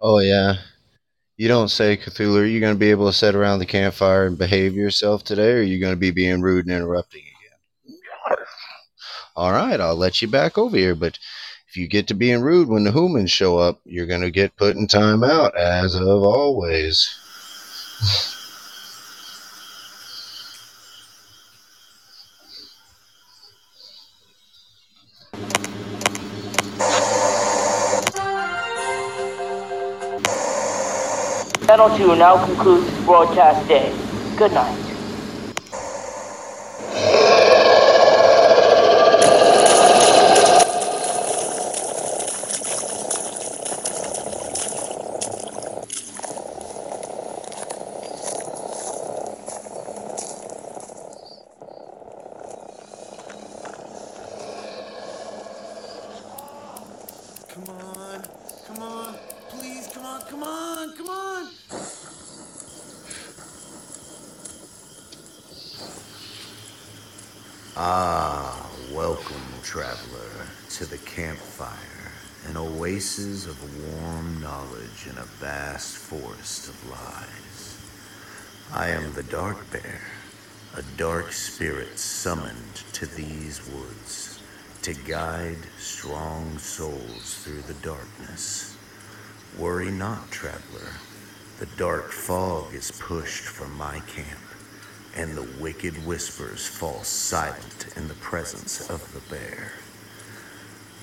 Oh yeah. You don't say, Cthulhu. Are you going to be able to sit around the campfire and behave yourself today, or are you going to be being rude and interrupting again? All right, I'll let you back over here, but if you get to being rude when the humans show up, you're going to get put in timeout, as of always. Channel 2 now concludes broadcast day. Good night. Come on, come on, please, come on, come on, come on. Ah, welcome, traveler, to the campfire, an oasis of warm knowledge in a vast forest of lies. I am the Dark Bear, a dark spirit these woods to guide strong souls through the darkness. Worry not, traveler. The dark fog is pushed from my camp, and the wicked whispers fall silent in the presence of the bear.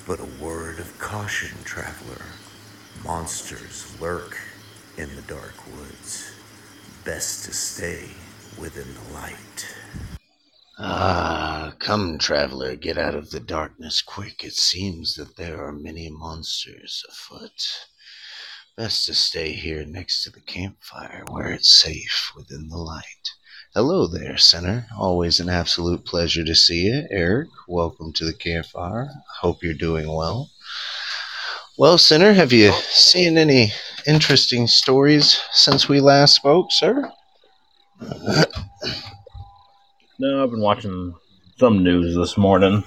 But a word of caution, traveler. Monsters lurk in the dark woods. Best to stay within the light. Ah, come, traveler, get out of the darkness quick. It seems that there are many monsters afoot. Best to stay here next to the campfire where it's safe within the light. Hello there, Sinner. Always an absolute pleasure to see you. Eric, welcome to the campfire. Hope you're doing well. Well, Sinner, have you seen any interesting stories since we last spoke, sir? No, I've been watching some news this morning.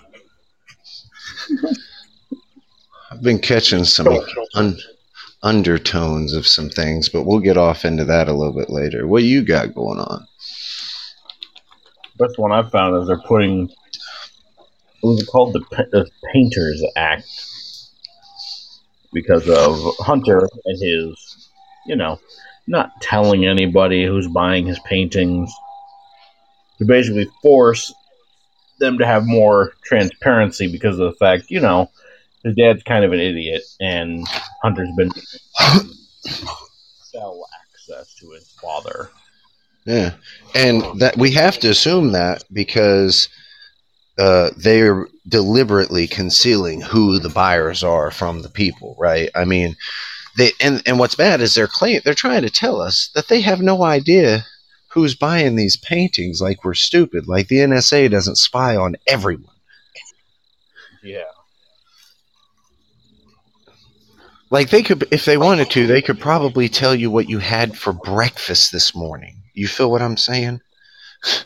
I've been catching some un- undertones of some things, but we'll get off into that a little bit later. What you got going on? Best one I've found is they're putting what was it called the, Pa- the Painters Act because of Hunter and his, you know, not telling anybody who's buying his paintings to basically force them to have more transparency because of the fact, you know, his dad's kind of an idiot and Hunter's been sell access to his father. Yeah, and that we have to assume that because uh, they're deliberately concealing who the buyers are from the people, right? I mean, they and and what's bad is they're claim they're trying to tell us that they have no idea who's buying these paintings. Like we're stupid. Like the NSA doesn't spy on everyone. Yeah. Like they could, if they wanted to, they could probably tell you what you had for breakfast this morning. You feel what I'm saying?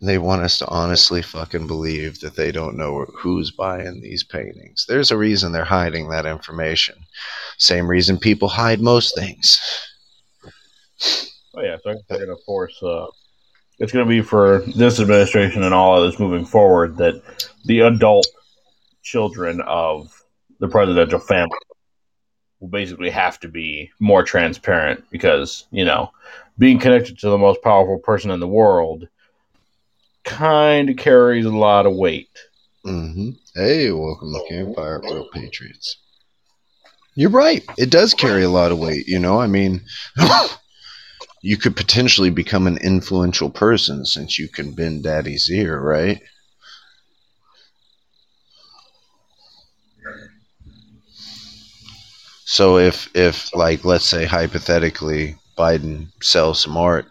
They want us to honestly fucking believe that they don't know who's buying these paintings. There's a reason they're hiding that information. Same reason people hide most things. Oh yeah, so they're going to force. Uh, it's going to be for this administration and all others moving forward that the adult children of the presidential family will basically have to be more transparent because you know being connected to the most powerful person in the world kind of carries a lot of weight. hmm Hey, welcome to Campfire Real Patriots. You're right. It does carry a lot of weight. You know, I mean, you could potentially become an influential person since you can bend daddy's ear, right? So if if like let's say hypothetically Biden sells some art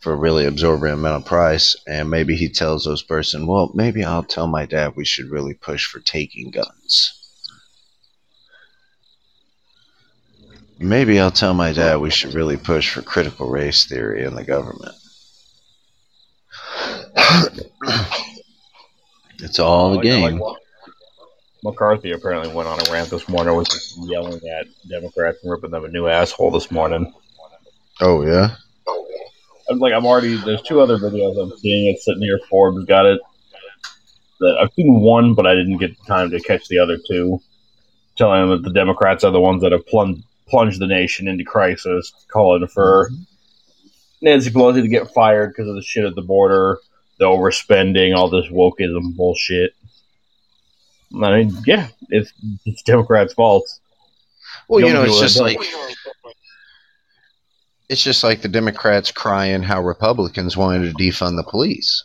for a really absorbent amount of price and maybe he tells those person, well, maybe I'll tell my dad we should really push for taking guns. Maybe I'll tell my dad we should really push for critical race theory in the government. It's all the Like- like game. McCarthy apparently went on a rant this morning, was just yelling at Democrats and ripping them a new asshole this morning. Oh yeah. I'm like, I'm already. There's two other videos I'm seeing. It's sitting here. Forbes got it. That I've seen one, but I didn't get time to catch the other two. Telling them that the Democrats are the ones that have plunged plunged the nation into crisis, calling for mm-hmm. Nancy Pelosi to get fired because of the shit at the border, the overspending, all this wokeism bullshit. I mean, yeah, it's it's Democrats' fault. Well, you Don't know, it's it. just like it's just like the Democrats crying how Republicans wanted to defund the police.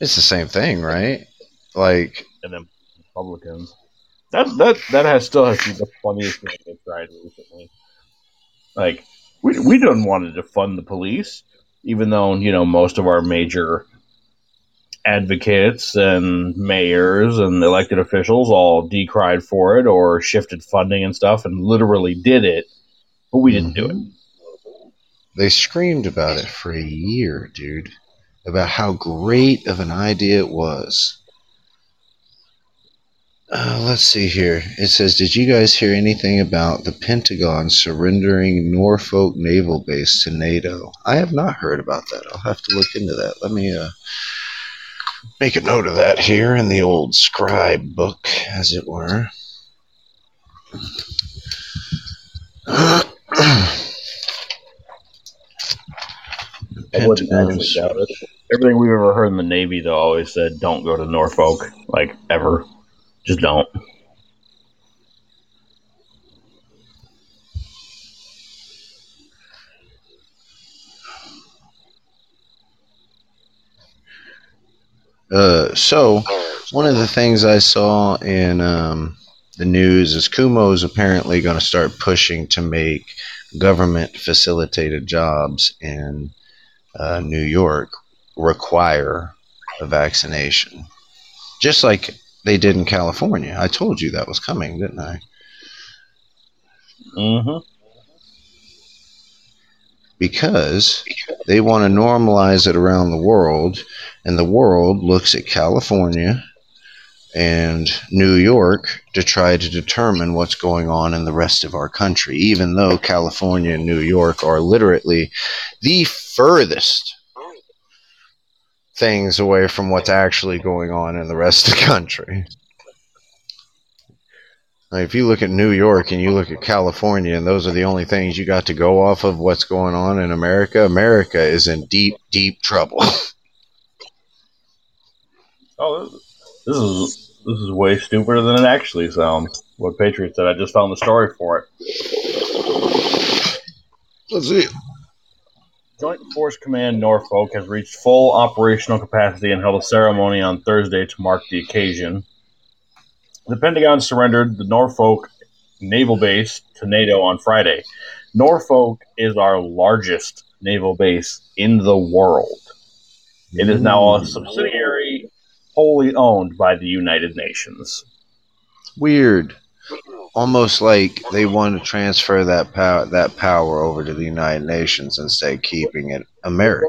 It's the same thing, right? Like, and then Republicans. That that that has still has to be the funniest thing they've tried recently. Like we we don't want to defund the police, even though you know most of our major advocates and mayors and elected officials all decried for it or shifted funding and stuff and literally did it, but we didn't do it. Mm-hmm. they screamed about it for a year, dude, about how great of an idea it was. Uh, let's see here. It says, Did you guys hear anything about the Pentagon surrendering Norfolk Naval Base to NATO? I have not heard about that. I'll have to look into that. Let me uh, make a note of that here in the old scribe book, as it were. I wouldn't doubt it. Everything we've ever heard in the Navy, though, always said, "Don't go to Norfolk." Like ever, just don't. Uh, so one of the things I saw in um, the news is Cuomo is apparently going to start pushing to make government facilitated jobs in uh, New York require a vaccination, just like they did in California. I told you that was coming, didn't I? Mm-hmm. because they want to normalize it around the world, and the world looks at California and New York to try to determine what's going on in the rest of our country, even though California and New York are literally the furthest things away from what's actually going on in the rest of the country. Like, if you look at New York and you look at California, and those are the only things you got to go off of what's going on in America, America is in deep, deep trouble. Oh, this is this is way stupider than it actually sounds. What Patriot said. I just found the story for it. Let's see. Joint Force Command Norfolk has reached full operational capacity and held a ceremony on Thursday to mark the occasion. The Pentagon surrendered the Norfolk naval base to NATO on Friday. Norfolk is our largest naval base in the world. It is now a mm. subsidiary wholly owned by the United Nations. Weird. Almost like they want to transfer that power that power over to the United Nations instead of keeping it American.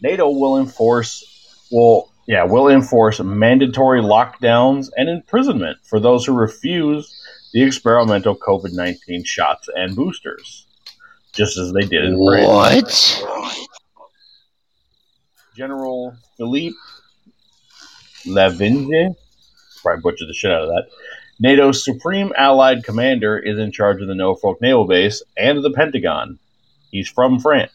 NATO will enforce will yeah will enforce mandatory lockdowns and imprisonment for those who refuse the experimental COVID nineteen shots and boosters, just as they did in France. What? General Philippe Lavigne, probably butchered the shit out of that. NATO's supreme allied commander is in charge of the Norfolk Naval Base and the Pentagon. He's from France.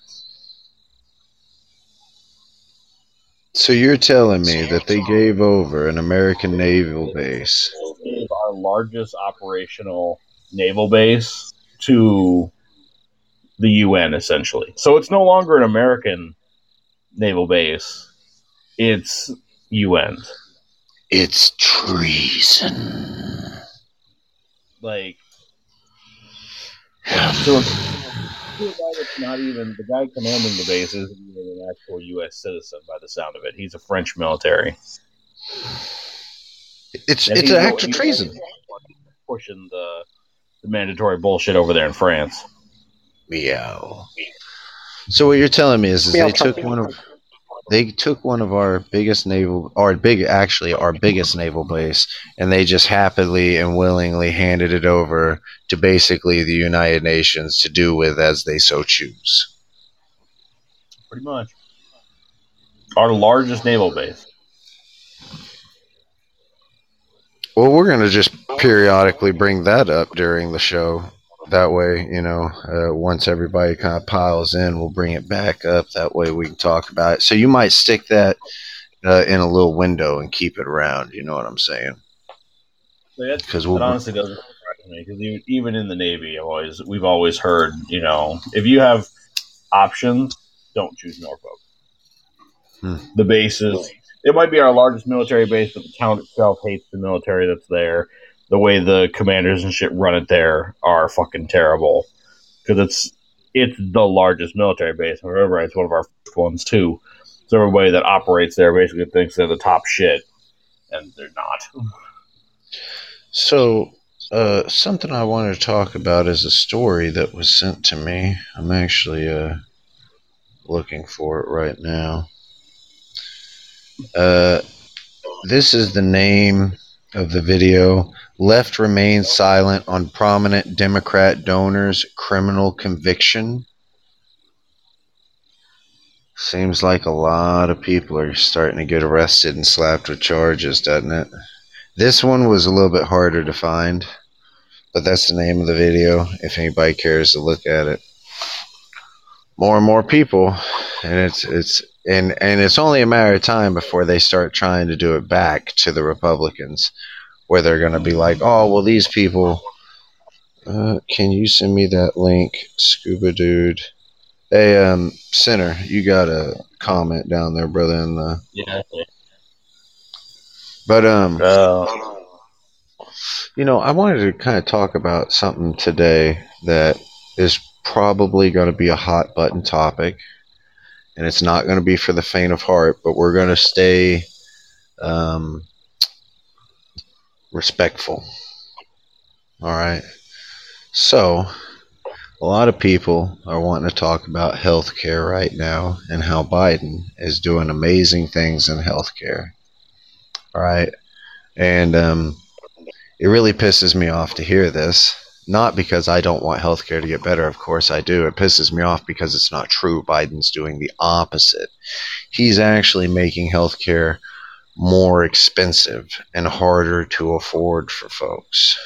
So you're telling me that they gave over an American naval base? our largest operational naval base to the UN, essentially. So it's no longer an American naval base; it's UN. It's treason. Like, so it's, to a guy that's not even the guy commanding the base isn't even an actual U.S. citizen by the sound of it. He's a French military. It's And it's an act of treason. pushing the, the mandatory bullshit over there in France. Meow. So what you're telling me is, is they took one of they took one of our biggest naval, our big, actually our biggest naval base, and they just happily and willingly handed it over to basically the United Nations to do with as they so choose. Pretty much. Our largest naval base. Well, we're going to just periodically bring that up during the show. That way, you know, uh, once everybody kind of piles in, we'll bring it back up. That way we can talk about it. So you might stick that uh, in a little window and keep it around. You know what I'm saying? Because we'll, honestly doesn't surprise me. Because even, even in the Navy, I've always we've always heard, you know, if you have options, don't choose Norfolk. Hmm. The bases it might be our largest military base, but the town itself hates the military that's there. The way the commanders and shit run it there are fucking terrible because it's it's the largest military base. Remember, it's one of our first ones too. So everybody that operates there basically thinks they're the top shit, and they're not. So, uh, something I wanted to talk about is a story that was sent to me. I'm actually uh, looking for it right now. Uh, this is the name of the video. Left remains silent on prominent Democrat donors' criminal conviction. Seems like a lot of people are starting to get arrested and slapped with charges, doesn't it? This one was a little bit harder to find, but that's the name of the video if anybody cares to look at it. More and more people, and it's it's and and it's only a matter of time before they start trying to do it back to the Republicans, where they're going to be like, "Oh, well, these people." Uh, can you send me that link, Scuba Dude? Hey, um, Center, you got a comment down there, brother. In the yeah. But um, uh, you know, I wanted to kind of talk about something today that is probably going to be a hot button topic and it's not going to be for the faint of heart, but we're going to stay um, respectful. All right. So, a lot of people are wanting to talk about healthcare right now and how Biden is doing amazing things in healthcare. All right. And um, it really pisses me off to hear this not because I don't want healthcare to get better. Of course I do. It pisses me off because it's not true. Biden's doing the opposite. He's actually making healthcare more expensive and harder to afford for folks.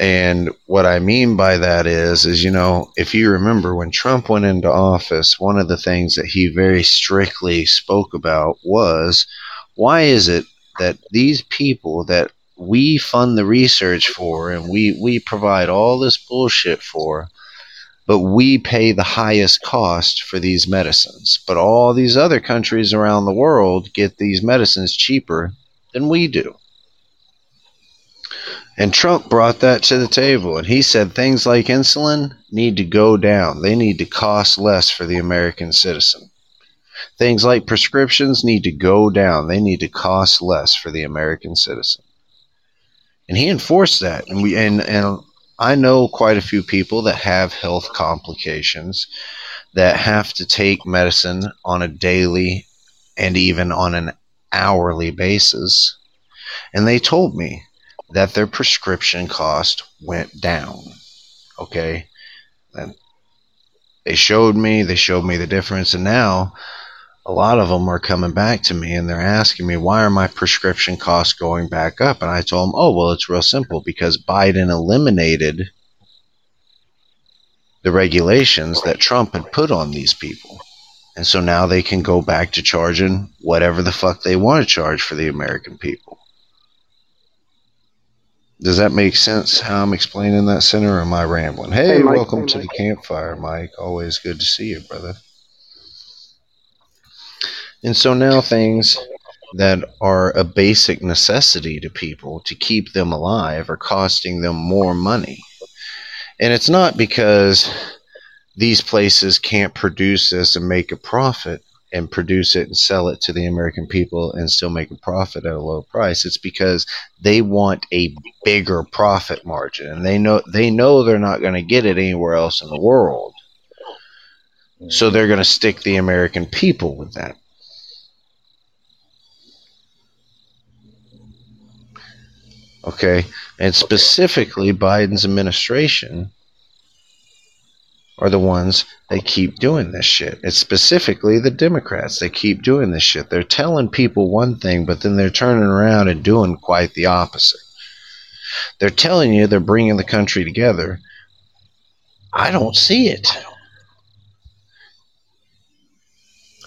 And what I mean by that is, is you know, if you remember when Trump went into office, one of the things that he very strictly spoke about was, why is it that these people that we fund the research for and we, we provide all this bullshit for, but we pay the highest cost for these medicines. But all these other countries around the world get these medicines cheaper than we do. And Trump brought that to the table and he said things like insulin need to go down. They need to cost less for the American citizen. Things like prescriptions need to go down. They need to cost less for the American citizen and he enforced that. And we and and I know quite a few people that have health complications that have to take medicine on a daily and even on an hourly basis. And they told me that their prescription cost went down. Okay. And they showed me, they showed me the difference. And now a lot of them are coming back to me and they're asking me why are my prescription costs going back up? And i told them oh well it's real simple because biden eliminated the regulations that trump had put on these people. And so now they can go back to charging whatever the fuck they want to charge for the american people. Does that make sense how i'm explaining that center or am i rambling? Hey, hey welcome to the campfire mike. Always good to see you brother and so now things that are a basic necessity to people to keep them alive are costing them more money. And it's not because these places can't produce this and make a profit and produce it and sell it to the American people and still make a profit at a low price. It's because they want a bigger profit margin and they know they know they're not going to get it anywhere else in the world. So they're going to stick the American people with that Okay, and specifically Biden's administration are the ones that keep doing this shit. It's specifically the Democrats that keep doing this shit. They're telling people one thing, but then they're turning around and doing quite the opposite. They're telling you they're bringing the country together. I don't see it.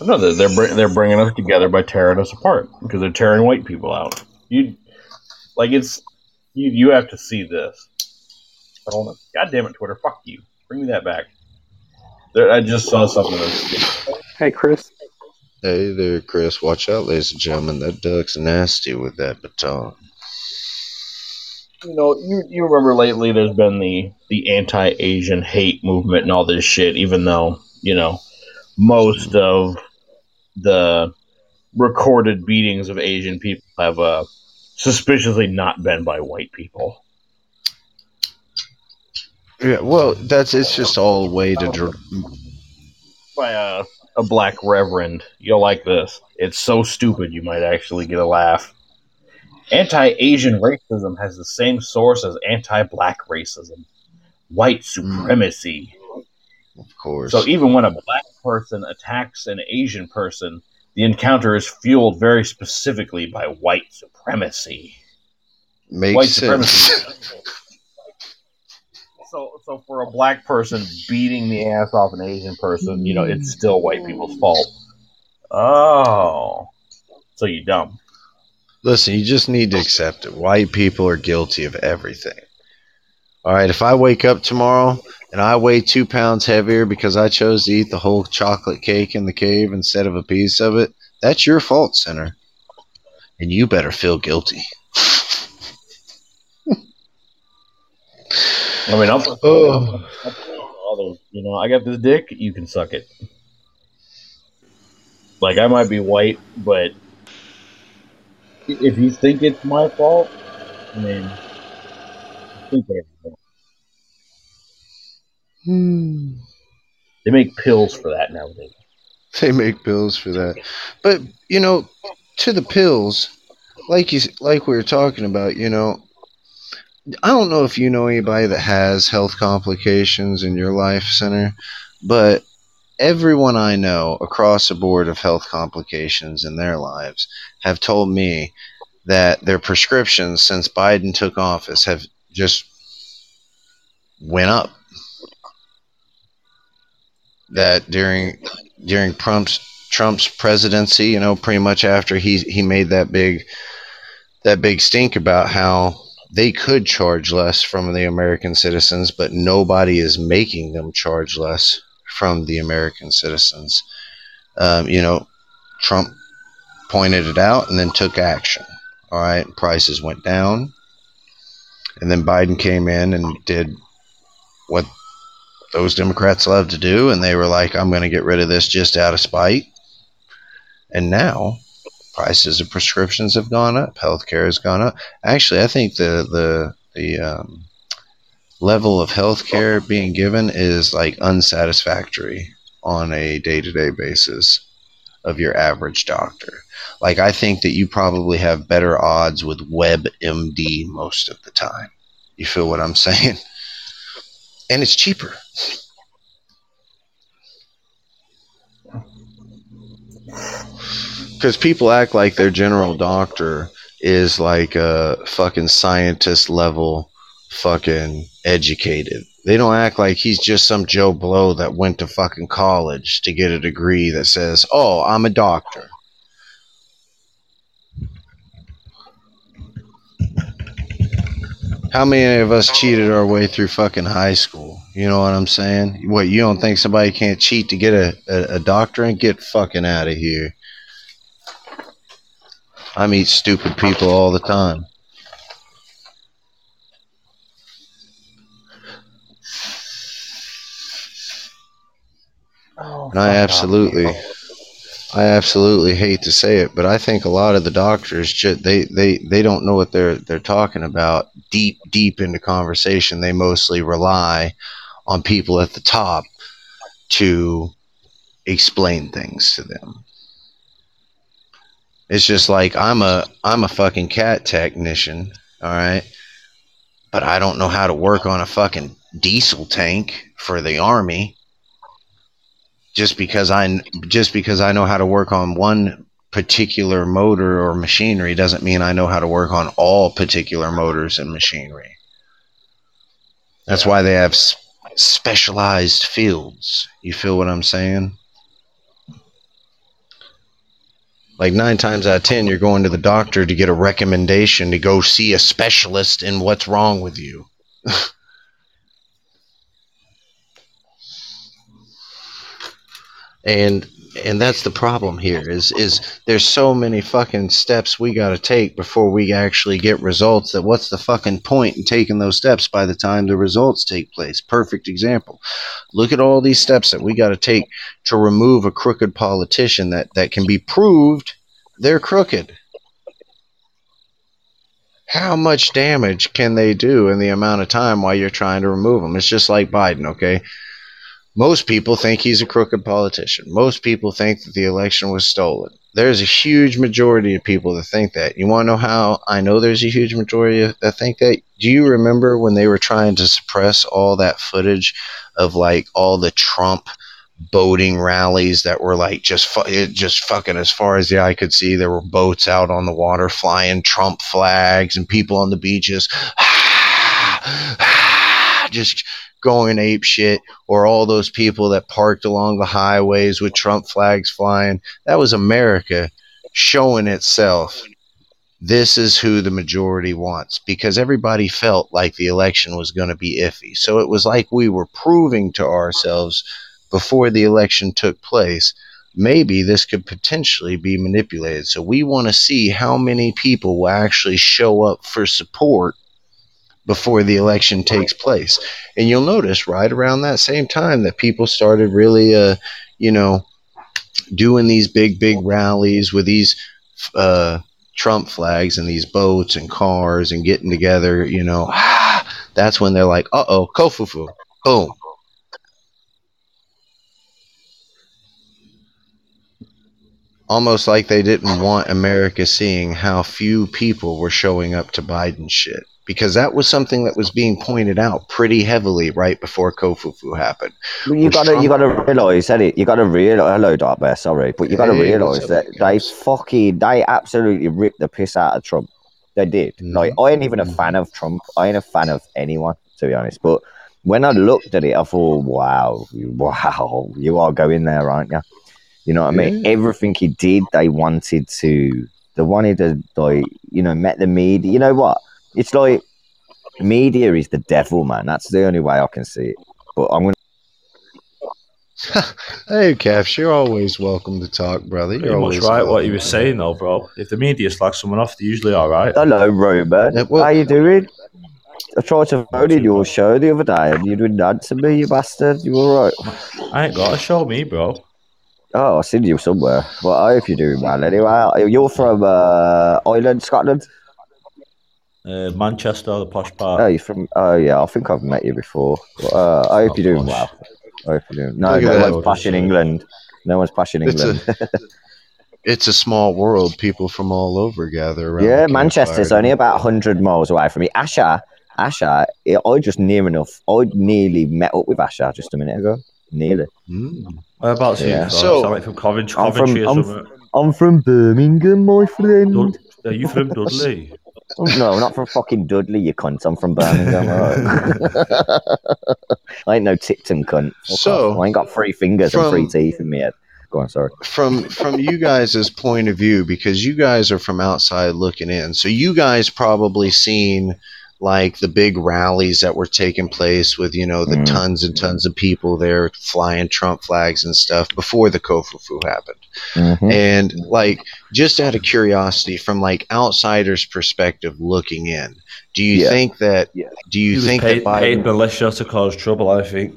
No, they're they're, bring, they're bringing us together by tearing us apart because they're tearing white people out. You like it's you you have to see this. I don't know. God damn it, Twitter! Fuck you. Bring me that back. There, I just saw something. That's, Hey, Chris. Hey there, Chris. Watch out, ladies and gentlemen. That duck's nasty with that baton. you know, you you remember lately there's been the the anti-Asian hate movement and all this shit. Even though you know most of the recorded beatings of Asian people have uh, suspiciously not been by white people. Yeah, well, that's it's just all a way to. Dr- by a, a black reverend. You'll like this. It's so stupid you might actually get a laugh. Anti Asian racism has the same source as anti black racism white hmm. supremacy. of course. So even when a black person attacks an Asian person, the encounter is fueled very specifically by white supremacy. Makes white sense. supremacy. So, so for a black person beating the ass off an Asian person, you know, it's still white people's fault. Oh, so you dumb. Listen, you just need to accept it. White people are guilty of everything. All right, if I wake up tomorrow and I weigh two pounds heavier because I chose to eat the whole chocolate cake in the cave instead of a piece of it, that's your fault, sinner. And you better feel guilty. I mean, I'm, Oh. others, you know, I got this dick, you can suck it. Like I might be white, but if you think it's my fault, I mean, think whatever. Hmm. They make pills for that nowadays. They make pills for that. But, you know, to the pills, like you like we were talking about, you know, I don't know if you know anybody that has health complications in your life center, but everyone I know across the board of health complications in their lives have told me that their prescriptions since Biden took office have just went up. That during during Trump's Trump's presidency, you know, pretty much after he he made that big that big stink about how they could charge less from the American citizens, but nobody is making them charge less from the American citizens. Um, you know, Trump pointed it out and then took action. All right, prices went down, and then Biden came in and did what those Democrats love to do, and they were like, "I'm going to get rid of this just out of spite." And now, prices of prescriptions have gone up, healthcare has gone up. Actually, I think the the the um, level of healthcare being given is like unsatisfactory on a day to day basis of your average doctor. Like, I think that you probably have better odds with WebMD most of the time. You feel what I'm saying? And it's cheaper. Because people act like their general doctor is like a fucking scientist level fucking educated. They don't act like he's just some Joe Blow that went to fucking college to get a degree that says, oh, I'm a doctor. How many of us cheated our way through fucking high school? You know what I'm saying? What, you don't think somebody can't cheat to get a, a, a doctorate? Get fucking out of here. I meet stupid people all the time. Oh, and I absolutely, I absolutely hate to say it, but I think a lot of the doctors they they they don't know what they're they're talking about. Deep deep into conversation, they mostly rely on people at the top to explain things to them. It's just like I'm a I'm a fucking cat technician. All right. But I don't know how to work on a fucking diesel tank for the army. Just because I just because I know how to work on one particular motor or machinery doesn't mean I know how to work on all particular motors and machinery. That's why they have specialized fields. You feel what I'm saying? Like nine times out of ten, you're going to the doctor to get a recommendation to go see a specialist in what's wrong with you. and and that's the problem here is is there's so many fucking steps we got to take before we actually get results that what's the fucking point in taking those steps by the time the results take place? Perfect example. Look at all these steps that we got to take to remove a crooked politician that that can be proved they're crooked. How much damage can they do in the amount of time while you're trying to remove them? It's just like biden okay most people think he's a crooked politician. Most people think that the election was stolen. There's a huge majority of people that think that. You want to know how I know there's a huge majority that think that? Do you remember when they were trying to suppress all that footage of like all the Trump boating rallies that were like just fu- just fucking as far as the eye could see there were boats out on the water flying Trump flags and people on the beaches just going ape shit or all those people that parked along the highways with Trump flags flying. That was America showing itself. This is who the majority wants because everybody felt like the election was going to be iffy. So it was like we were proving to ourselves before the election took place maybe this could potentially be manipulated. So we want to see how many people will actually show up for support before the election takes place. And you'll notice right around that same time that people started really, uh, you know, doing these big, big rallies with these uh, Trump flags and these boats and cars and getting together, you know, that's when they're like, uh oh, Kofufu. Boom. Almost like they didn't want America seeing how few people were showing up to Biden shit because that was something that was being pointed out pretty heavily right before Kofufu happened. Well, you gotta, you gotta realise, Eddie. You gotta realize. Hello, Dark Bear. Sorry, but you gotta Hey, realise that they fucking, they absolutely ripped the piss out of Trump. They did. Mhm. Like, I ain't even a fan of Trump. I ain't a fan of anyone, to be honest. But when I looked at it, I thought, wow, wow, you are going there, aren't you? You know what I mean? Everything he did, they wanted to. They wanted to, like, you know, met the media. You know what? It's like media is the devil, man. That's the only way I can see it. But I'm gonna. Hey, Caps, you're always welcome to talk, brother. You're Pretty much always right what you were saying though, bro. If the media slag someone off, they're usually all right. Hello, Robert. Yeah, well- How you doing? I tried to vote in your show the other day and you didn't answer me, you bastard. You all right? I ain't got to show me, bro. Oh, I seen you somewhere. Well, I hope you're doing well anyway. You're from uh, Ireland, Scotland? Uh, Manchester, the posh part. Oh, you're from. Oh, yeah, I think I've met you before. But, uh, I hope you're doing well. I hope you're doing. No, Look no one's posh in England. No one's posh in a- England. It's a small world. People from all over gather around. yeah, Manchester's only about 100 miles away from me. Asha, Asha, I I just near enough. I nearly met up with Asha just a minute ago. Nearly. Mm. Whereabouts are you Yeah. from? So- Sound like from Coventry, I'm from- Coventry or I'm something. I'm from Birmingham, my friend. Dud- Are you from Dudley? Oh, no, I'm not from fucking Dudley, you cunt. I'm from Birmingham. I ain't no Tipton cunt. Fuck So, off. I ain't got three fingers and from- three teeth in me head. Go on, sorry. From from you guys' point of view, because you guys are from outside looking in, so you guys probably seen like the big rallies that were taking place with you know the Mm. tons and tons of people there flying Trump flags and stuff before the Kofufu happened. Mhm. And like just out of curiosity, from like outsiders' perspective looking in, do you Yeah. think that Yeah. do you was think paid, that paid Biden militia to cause trouble, I think.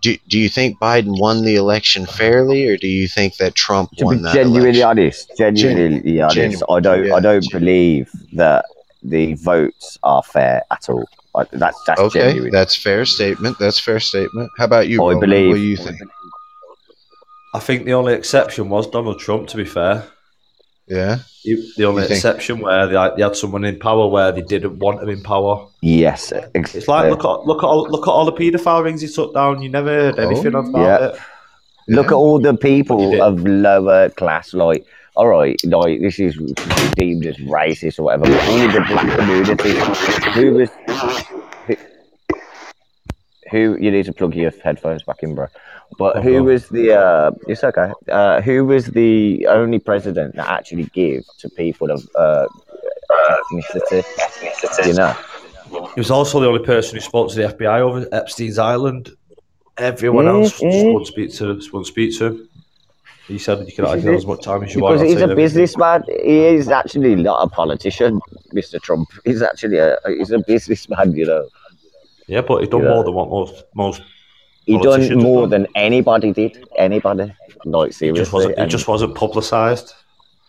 do, do you think Biden won the election fairly, or do you think that Trump To won be that genuinely election? honest, genuinely honest, genuine- I don't, yeah, I don't gen- believe that the votes are fair at all. I, that's that's Okay, genuine. that's fair statement. That's fair statement. How about you? I Roman? believe- What do you think? I think the only exception was Donald Trump, to be fair. Yeah. The the only exception where they, they had someone in power where they didn't want him in power. Yes, ex- It's like look at look at all, look at all the paedophile rings he took down. You never heard oh, anything Oh, about yeah. it. Look at all the people of lower class, like, all right, like, this is deemed as racist or whatever, but only the black community. Who was. Who, who you need to plug your headphones back in, bro. But who was the? Uh, it's okay. Uh, who was the only president that actually gave to people of uh, ethnicity? You know, He was also the only person who spoke to the FBI over Epstein's Island. Everyone Mm, else just wouldn't speak to just wouldn't speak to him. He said you can This I is can have it. as much time as you want. because I'll he's a businessman. He is actually not a politician, Mr. Trump. He's actually a he's a businessman. You know, Yeah, but he's done Yeah. more than what most most. he done more done. than anybody did. Anybody, like He seriously. just wasn't. He and- just wasn't publicised.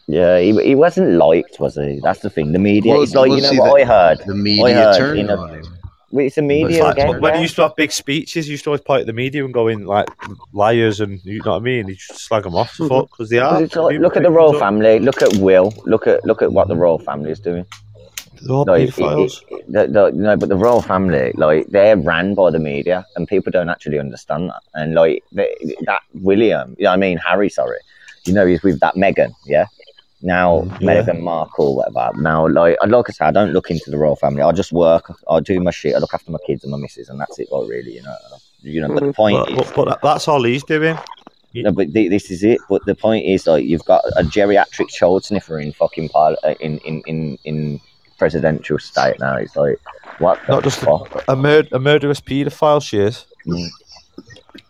yeah, he, he wasn't liked, was he? That's the thing. The media. Well, it's like you know what the- I heard. The I media heard turned in a- on him. Well, It's the It's media like, again. when he yeah. used to have big speeches, he used to always point at the media and go in like liars and you know what I mean. He just slag them off, Mhm. because they are. it's like, look at the royal family. Look at Will. Look at look at what the royal family is doing. They're all Like, it- paedophiles. it- the, the, no, but the royal family, like they're ran by the media, and people don't actually understand that. And like they, that William, you know, what I mean Harry, sorry, you know, he's with that Meghan, yeah. Now Mm, yeah. Meghan Markle, whatever. Now, like, like I said, I don't look into the royal family. I just work. I do my shit. I look after my kids and my missus, and that's it. Like, really, you know. You know, but the point But, is, but, that's all he's doing. no, but th- this is it. But the point is, like, you've got a geriatric child sniffer in fucking pile uh, in, in in in presidential state now. It's like, what the Not just fuck? a, mur- a murderous paedophile. She is.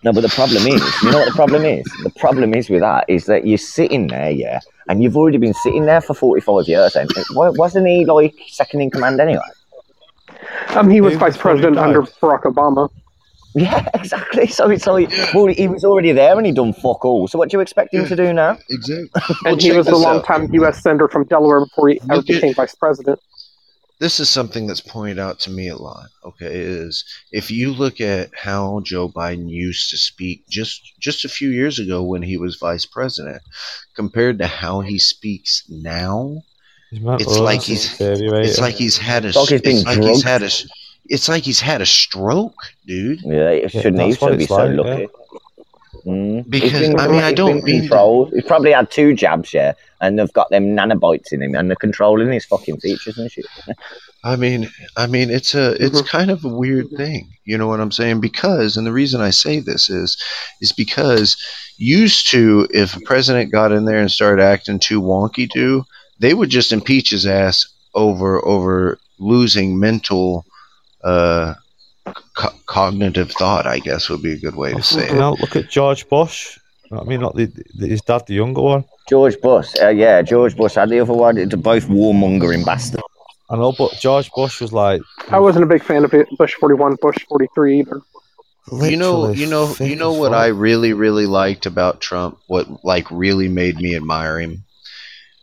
No, but the problem is, you know what the problem is? The problem is with that is that you're sitting there, yeah, and you've already been sitting there for 45 years. And wasn't he like second in command anyway? Um, he was He vice before he president under. Barack Obama. Yeah, exactly. So it's like, well, he was already there and he done fuck all. So what do you expect him to do now? Exactly. And he was a longtime U.S. senator from Delaware before he ever Look at- became vice president. This is something that's pointed out to me a lot okay is if you look at how joe biden used to speak just just a few years ago when he was vice president compared to how he speaks now It's like he's- it's like he's had a It's like it's like he's had a it's like he's had a stroke dude. Yeah, it shouldn't he? that's should be it's so like, lucky. Mm. Because, been- I mean, I don't mean- controlled. He's probably had two jabs, yeah, and they've got them nanobites in him, and they're controlling his fucking features and shit. I mean, I mean, it's a, it's kind of a weird thing. You know what I'm saying? Because, and the reason I say this is, is because used to, if a president got in there and started acting too wonky, do they would just impeach his ass over over losing mental, uh, co- cognitive thought. I guess would be a good way to say it. know, look at George Bush. You know what I mean, not the, the, his dad, the younger one. George Bush, uh, yeah, George Bush had the other one. They're both warmongering bastards. I know, but George Bush was like. I wasn't a big fan of Bush 41, Bush 43 either. you know you know you know what fuck. i really really liked about trump what like really made me admire him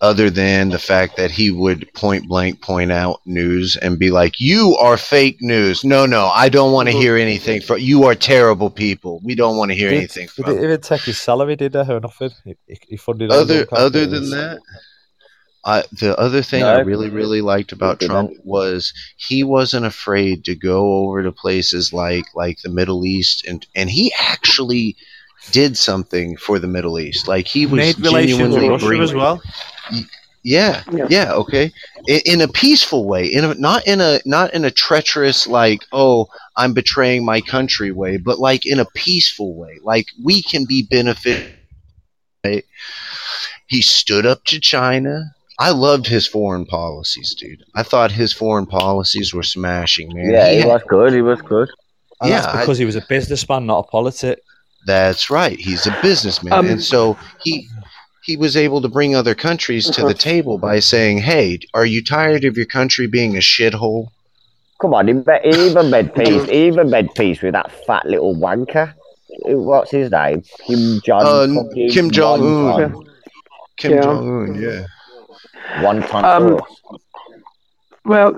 other than the fact that he would point blank point out news and be like you are fake news no no i don't want to hear anything from you are terrible people we don't want to hear Did- anything from didn't even take his salary, did he, or nothing? He, he- he funded other other than that I, the other thing No. I really, really liked about He Trump was he wasn't afraid to go over to places like like the Middle East and and he actually did something for the Middle East. Like he was made relations with genuinely Russia bringing, as well. yeah, Yeah. yeah, okay. In, in a peaceful way, in a, not in a not in a treacherous like oh I'm betraying my country way, but like in a peaceful way. Like we can be benefit. Right? He stood up to China. I loved his foreign policies, dude. I thought his foreign policies were smashing, man. Yeah, he had- was good. He was good. And Yeah, that's I- because he was a businessman, not a politic. That's right. He's a businessman, Um, and so he he was able to bring other countries to Uh-huh. the table by saying, "Hey, are you tired of your country being a shithole?" Come on, he, even made peace. He even made peace with that fat little wanker. What's his name? Kim Jong. Uh, Kim Jong-un. Kim Yeah. Jong Un, yeah. One ton Um. Well,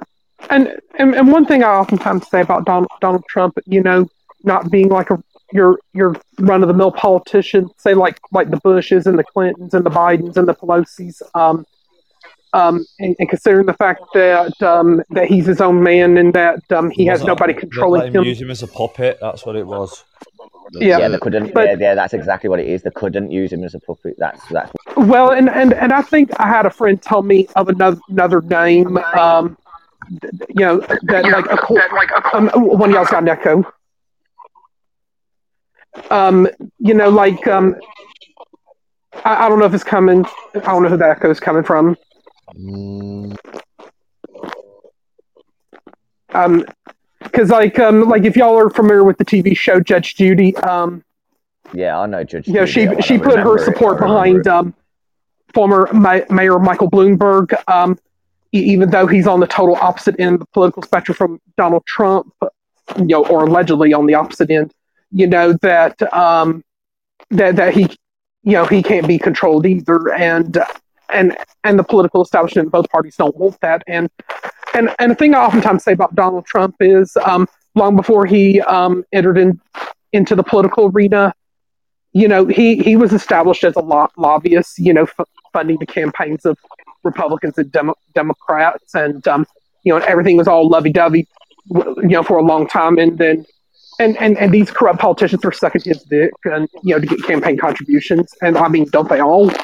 and, and and one thing I oftentimes say about Donald, Donald Trump, you know, not being like a your your run of the mill politician, say like like the Bushes and the Clintons and the Bidens and the Pelosi's. Um, Um, and, and considering the fact that um, that he's his own man and that um, he has Wasn't- nobody they controlling him him. use him as a puppet. That's what it was. Yeah. Yeah, they couldn't. But- yeah, yeah, that's exactly what it is. They couldn't use him as a puppet. That's that's. Well, and, and, and I think I had a friend tell me of another another name. Um, you know that like a co- um, one of y'all's got an echo. Um, you know, like um, I, I don't know if it's coming. I don't know who that echo is coming from. Um, because like um, like if y'all are familiar with the TV show Judge Judy, um, Yeah, I know Judge. you know she she put her support behind it. um, former Ma- Mayor Michael Bloomberg, um, even though he's on the total opposite end of the political spectrum from Donald Trump, you know, or allegedly on the opposite end. You know that um, that that he, you know, he can't be controlled either, and and and the political establishment both parties don't want that. And and and the thing I oftentimes say about Donald Trump is, um, long before he um, entered in into the political arena, you know, he he was established as a lo- lobbyist, you know, f- funding the campaigns of Republicans and Demo- Democrats, and um, you know, everything was all lovey-dovey, you know, for a long time, and then. And, and, and these corrupt politicians are sucking his dick, and you know, to get campaign contributions. And I mean, don't they all? you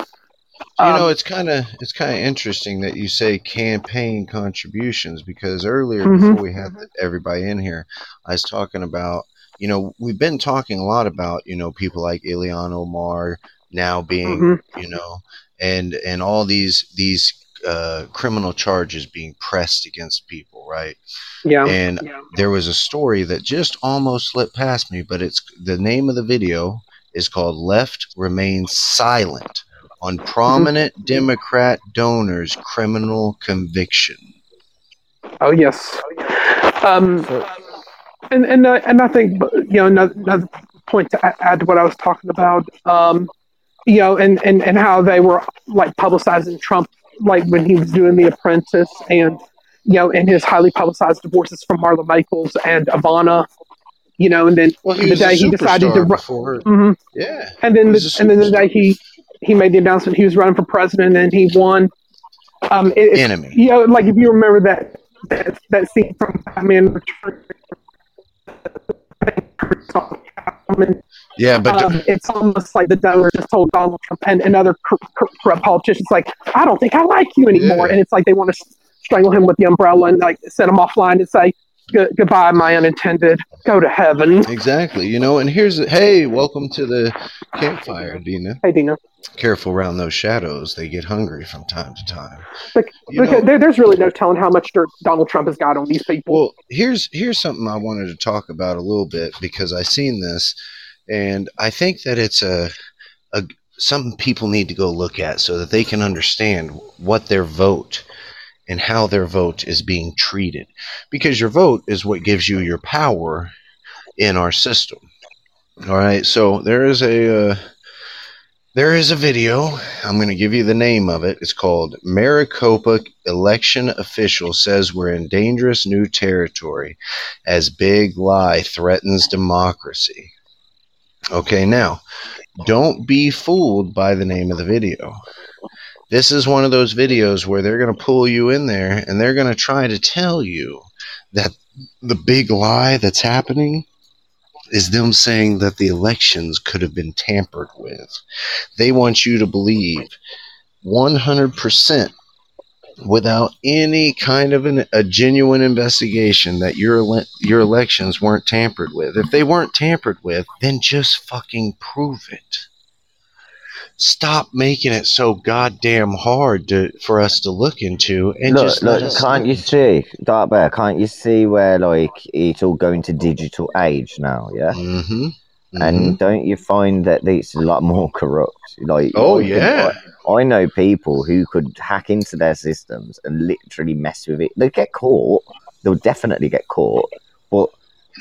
Um, know, it's kind of it's kind of interesting that you say campaign contributions because earlier Mhm. before we had everybody in here, I was talking about you know we've been talking a lot about you know people like Ilhan Omar now being Mhm. you know and and all these these uh, criminal charges being pressed against people, right? yeah. And there was a story that just almost slipped past me, but it's the name of the video is called "Left Remains Silent on Prominent Democrat Donors Criminal Conviction." Oh yes. Um, and and uh, and I think you know another, another point to add to what I was talking about. Um, you know, and, and and how they were like publicizing Trump, like when he was doing The Apprentice, and you know, and his highly publicized divorces from Marla Maples and Ivana. You know, and then Well, the day he decided to run. before. hmm Yeah, And then, the, and then the day he he made the announcement he was running for president and he won. Um, it, enemy. you know, like if you remember that that, that scene from Batman Returns. Yeah, but um, it's almost like the donor just told Donald Trump and, and other cor- cor- corrupt politicians, like, I don't think I like you anymore. Yeah. And it's like they want to strangle him with the umbrella and like set him offline and say, "Good- goodbye, my unintended. Go to heaven. exactly, you know. And here's hey, welcome to the campfire, Dina. Hey, Dina. Careful around those shadows; they get hungry from time to time. Bec- You know- there, there's really no telling how much dirt Donald Trump has got on these people. Well, here's here's something I wanted to talk about a little bit because I seen this, and I think that it's a, a something people need to go look at so that they can understand what their vote and how their vote is being treated, because your vote is what gives you your power in our system. All right, so there is a. Uh, there is a video. I'm going to give you the name of it. It's called Maricopa Election Official Says We're in Dangerous New Territory as Big Lie Threatens Democracy. Okay, now, don't be fooled by the name of the video. This is one of those videos where they're going to pull you in there and they're going to try to tell you that the big lie that's happening is them saying that the elections could have been tampered with. They want you to believe 100% without any kind of an, a genuine investigation that your your elections weren't tampered with. If they weren't tampered with, then just fucking prove it. Stop making it so goddamn hard to for us to look into and look, just look, can't look you see, Dark Bear? Can't you see where like it's all going to digital age now? Yeah, Mhm. and don't you find that it's a lot more corrupt? Like, Oh, I yeah. I, I know people who could hack into their systems and literally mess with it. They get caught. They'll definitely get caught. But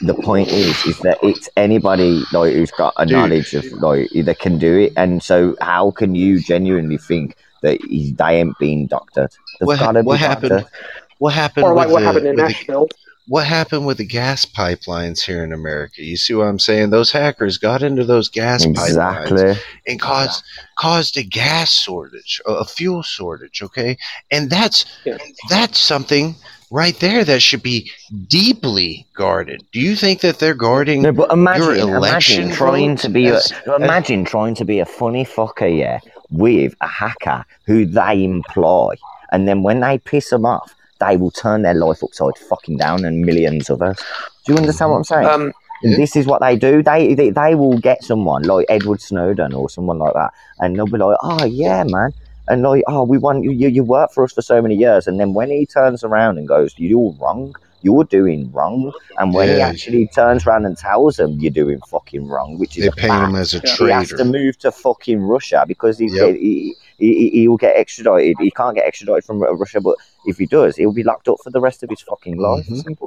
the point is, is that it's anybody like who's got a Dude. knowledge of like that can do it. And so, how can you genuinely think that he- they ain't being doctored? They've What, ha- what happened? doctored. What happened? or like with what the- happened in with the- what happened with the gas pipelines here in America? You see what I'm saying? Those hackers got into those gas pipelines and caused caused a gas shortage, a a fuel shortage. Okay, and that's Yeah. that's something right there that should be deeply guarded. Do you think that they're guarding? No, but imagine, election imagine trying to be a, as- imagine trying to be a funny fucker, yeah, with a hacker who they employ, and then when they piss them off, they will turn their life upside fucking down and millions of us. Do you understand what I'm saying? Um, This is what they do. They, they they will get someone like Edward Snowden or someone like that, and they'll be like, "Oh yeah, man," and like, "Oh, we want you. You, you worked for us for so many years," and then when he turns around and goes, "You're wrong. You're doing wrong," and when he actually turns around and tells them you're doing fucking wrong, which is They a paint fact, him as a he has to traitor. move to fucking Russia because he's Yep. he, he, he, he'll get extradited. He can't get extradited from Russia, but if he does, he'll be locked up for the rest of his fucking life. Mhm.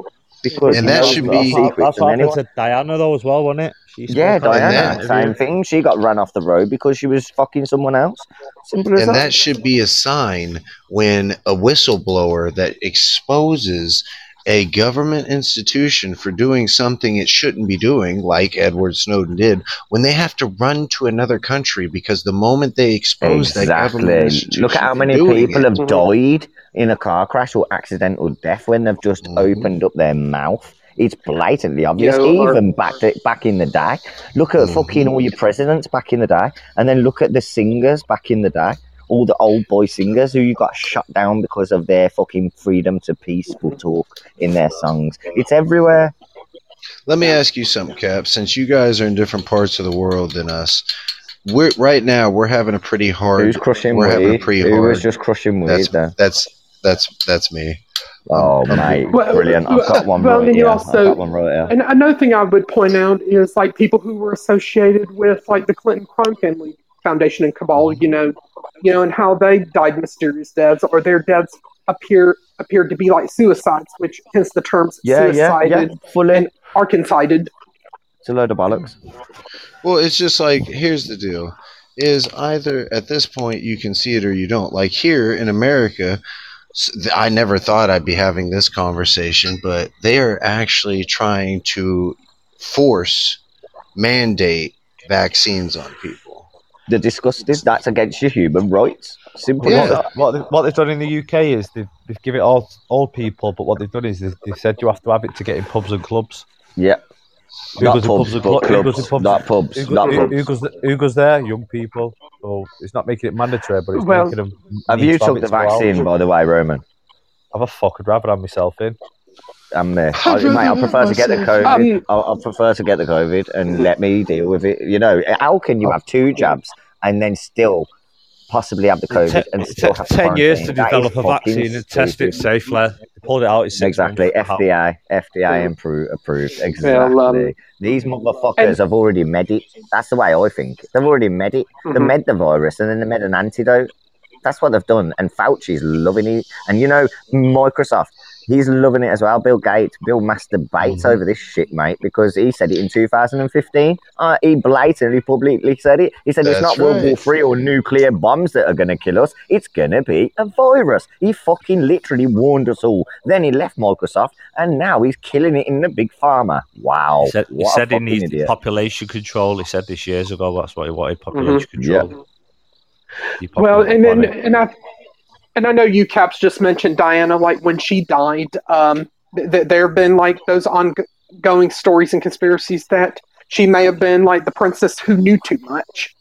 Simple. Because And that knows should be- That's than what happened to Diana though as well, wasn't it? She Yeah, spoke out in Diana, that that- same interview. thing. She got run off the road because she was fucking someone else. Simple as And that. that should be a sign when a whistleblower that exposes a government institution for doing something it shouldn't be doing, like Edward Snowden did, when they have to run to another country because the moment they expose that government institution Look at how many doing people it, have died in a car crash or accidental death when they've just Mhm. opened up their mouth. It's blatantly obvious. Yeah, or- Even back to, back in the day, look at Mhm. fucking all your presidents back in the day, and then look at the singers back in the day. All the old boy singers who you got shut down because of their fucking freedom to peaceful talk in their songs. It's everywhere. Let me ask you something, Cap. Since you guys are in different parts of the world than us, we're right now we're having a pretty hard. Who's crushing we're having a pretty Who hard. was just crushing weed that's that's that's that's me. Oh, Um, mate, Well, brilliant! I've got one well, right you here. also- got one right here. And another thing I would point out is like people who were associated with like the Clinton Crime Family Foundation and cabal, you know, you know, and how they died mysterious deaths, or their deaths appear appeared to be like suicides, which hence the terms Yeah, yeah, yeah. suicided Fully. and arkancided. It's a load of bollocks. Well, it's just like here's the deal: is either at this point you can see it or you don't. Like here in America, s- th- I never thought I'd be having this conversation, but they are actually trying to force mandate vaccines on people. They're disgusting. That's against your human rights. Simple Yeah. as that. What, they, what they've done in the UK is they've, they've given it all all people, but what they've done is they've, they've said you have to have it to get in pubs and clubs. Yeah. Who Not goes in pubs, pubs and but clu- who goes clubs. in pubs? Not pubs. Who, go- Not who- pubs. who goes who goes there? Young people. So it's not making it mandatory, but it's Well, making them. Have you to took the to go out. vaccine, by the way, Roman? Have a fuck. I'd rather have myself in. I'm there. I, mate, I prefer to get the COVID. Um, I, I prefer to get the COVID and let me deal with it. You know, how can you have two jabs and then still possibly have the COVID Te- and te- still have ten years to quarantine? That is develop a fucking vaccine and test it safely. They pulled it out Exactly, months. How- FDA, FDA approved, approved. Exactly. Well, um, These motherfuckers and- have already med it. That's the way I think. They've already med it. They Mhm. med the virus and then they med an antidote. That's what they've done. And Fauci's loving it. And you know, Microsoft, he's loving it as well. Bill Gates, Bill masturbates Mhm. over this shit, mate, because he said it in 2015. Uh, he blatantly, publicly said it. He said it's That's not World War right. Three or nuclear bombs that are going to kill us. It's going to be a virus. He fucking literally warned us all. Then he left Microsoft, and now he's killing it in the big pharma. Wow. He said, he What a said he needs idiot. population control. He said this years ago. That's what he wanted. Population Yeah. control. Mm-hmm. Well, and the then and I and I know you Caps just mentioned Diana. Like when she died, um, th- th- there have been like those ongoing stories and conspiracies that she may have been like the princess who knew too much.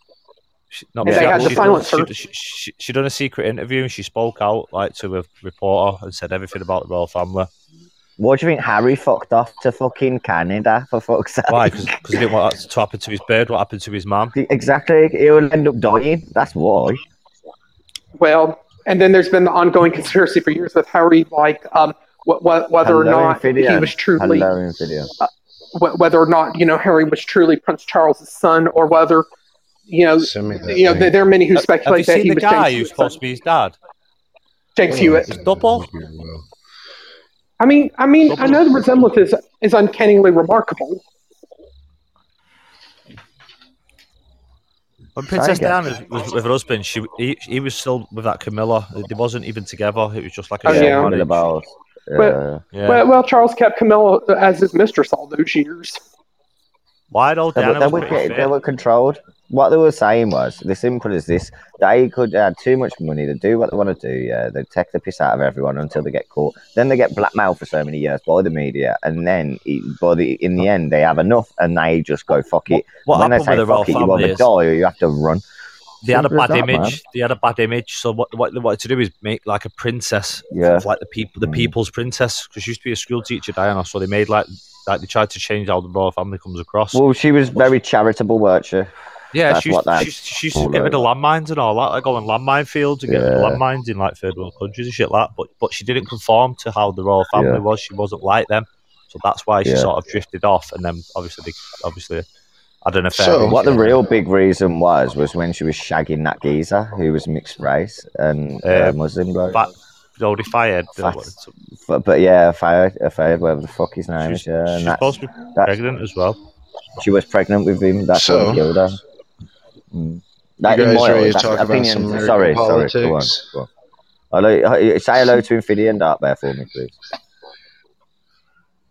She, no, And they had to she- silence her. She, she, she, she done a secret interview and she spoke out like to a reporter and said everything about the royal family. What do you think Harry fucked off to fucking Canada for fuck's sake? Why? Because he didn't want that to happen to his bird. What happened to his mum? Exactly. He'll end up dying. That's why. Well, and then there's been the ongoing conspiracy for years with Harry, like um, wh- wh- whether or Hello, not he was truly Hello, Infidian. wh- whether or not you know Harry was truly Prince Charles's son, or whether you know Send me that you know link. there, there are many who Have you speculate that seen he the was guy James who's supposed to be his dad? James Hewitt. It's double. I mean, I mean, I know the resemblance is is uncannily remarkable. When Princess Diana was with her husband, she he, he was still with that Camilla. They wasn't even together. It was just like a Oh, sham yeah. marriage. Camilla Bowles. Well- Yeah. Well, well, Charles kept Camilla as his mistress all those years. Why though? They, Diana they was were, pretty get- fit. they were controlled. What they were saying was, the simple as this: they could have too much money to do what they want to do. Yeah, they take the piss out of everyone until they get caught. Then they get blackmailed for so many years by the media, and then by the in the end they have enough, and they just go fuck it. What when they happened say with the fuck it, you either die or you have to run. they had a bad that, man. image. They had a bad image. So what what they wanted to do is make like a princess, Yeah. of, like the people, the Mm. people's princess, because she used to be a school teacher, Diana. So they made like like they tried to change how the royal family comes across. Well, she was very charitable, weren't she? Yeah, that's she used, what she, she used to get rid of landmines and all that, like going landmine fields and get rid of Yeah. landmines in like third world countries and shit like that. But but she didn't conform to how the royal family Yeah. was. She wasn't like them. So that's why she Yeah. sort of drifted off, and then obviously, they, obviously, had an affair. So- What the real big reason was was when she was shagging that geezer who was mixed race and uh, Uh, Muslim bloke. Fat, Dodi Fayed. Fat- But, but yeah, Fayed, Fayed, whatever the fuck his name She's, is. Yeah, and she's supposed to be pregnant as well. she was pregnant with him. That's So- what killed her. Mm. That, You in guys my ready eyes, to that's talk about some American sorry, sorry. Go on. politics? Go on. Hello, say hello to Infinity and Dark Bear for me, please.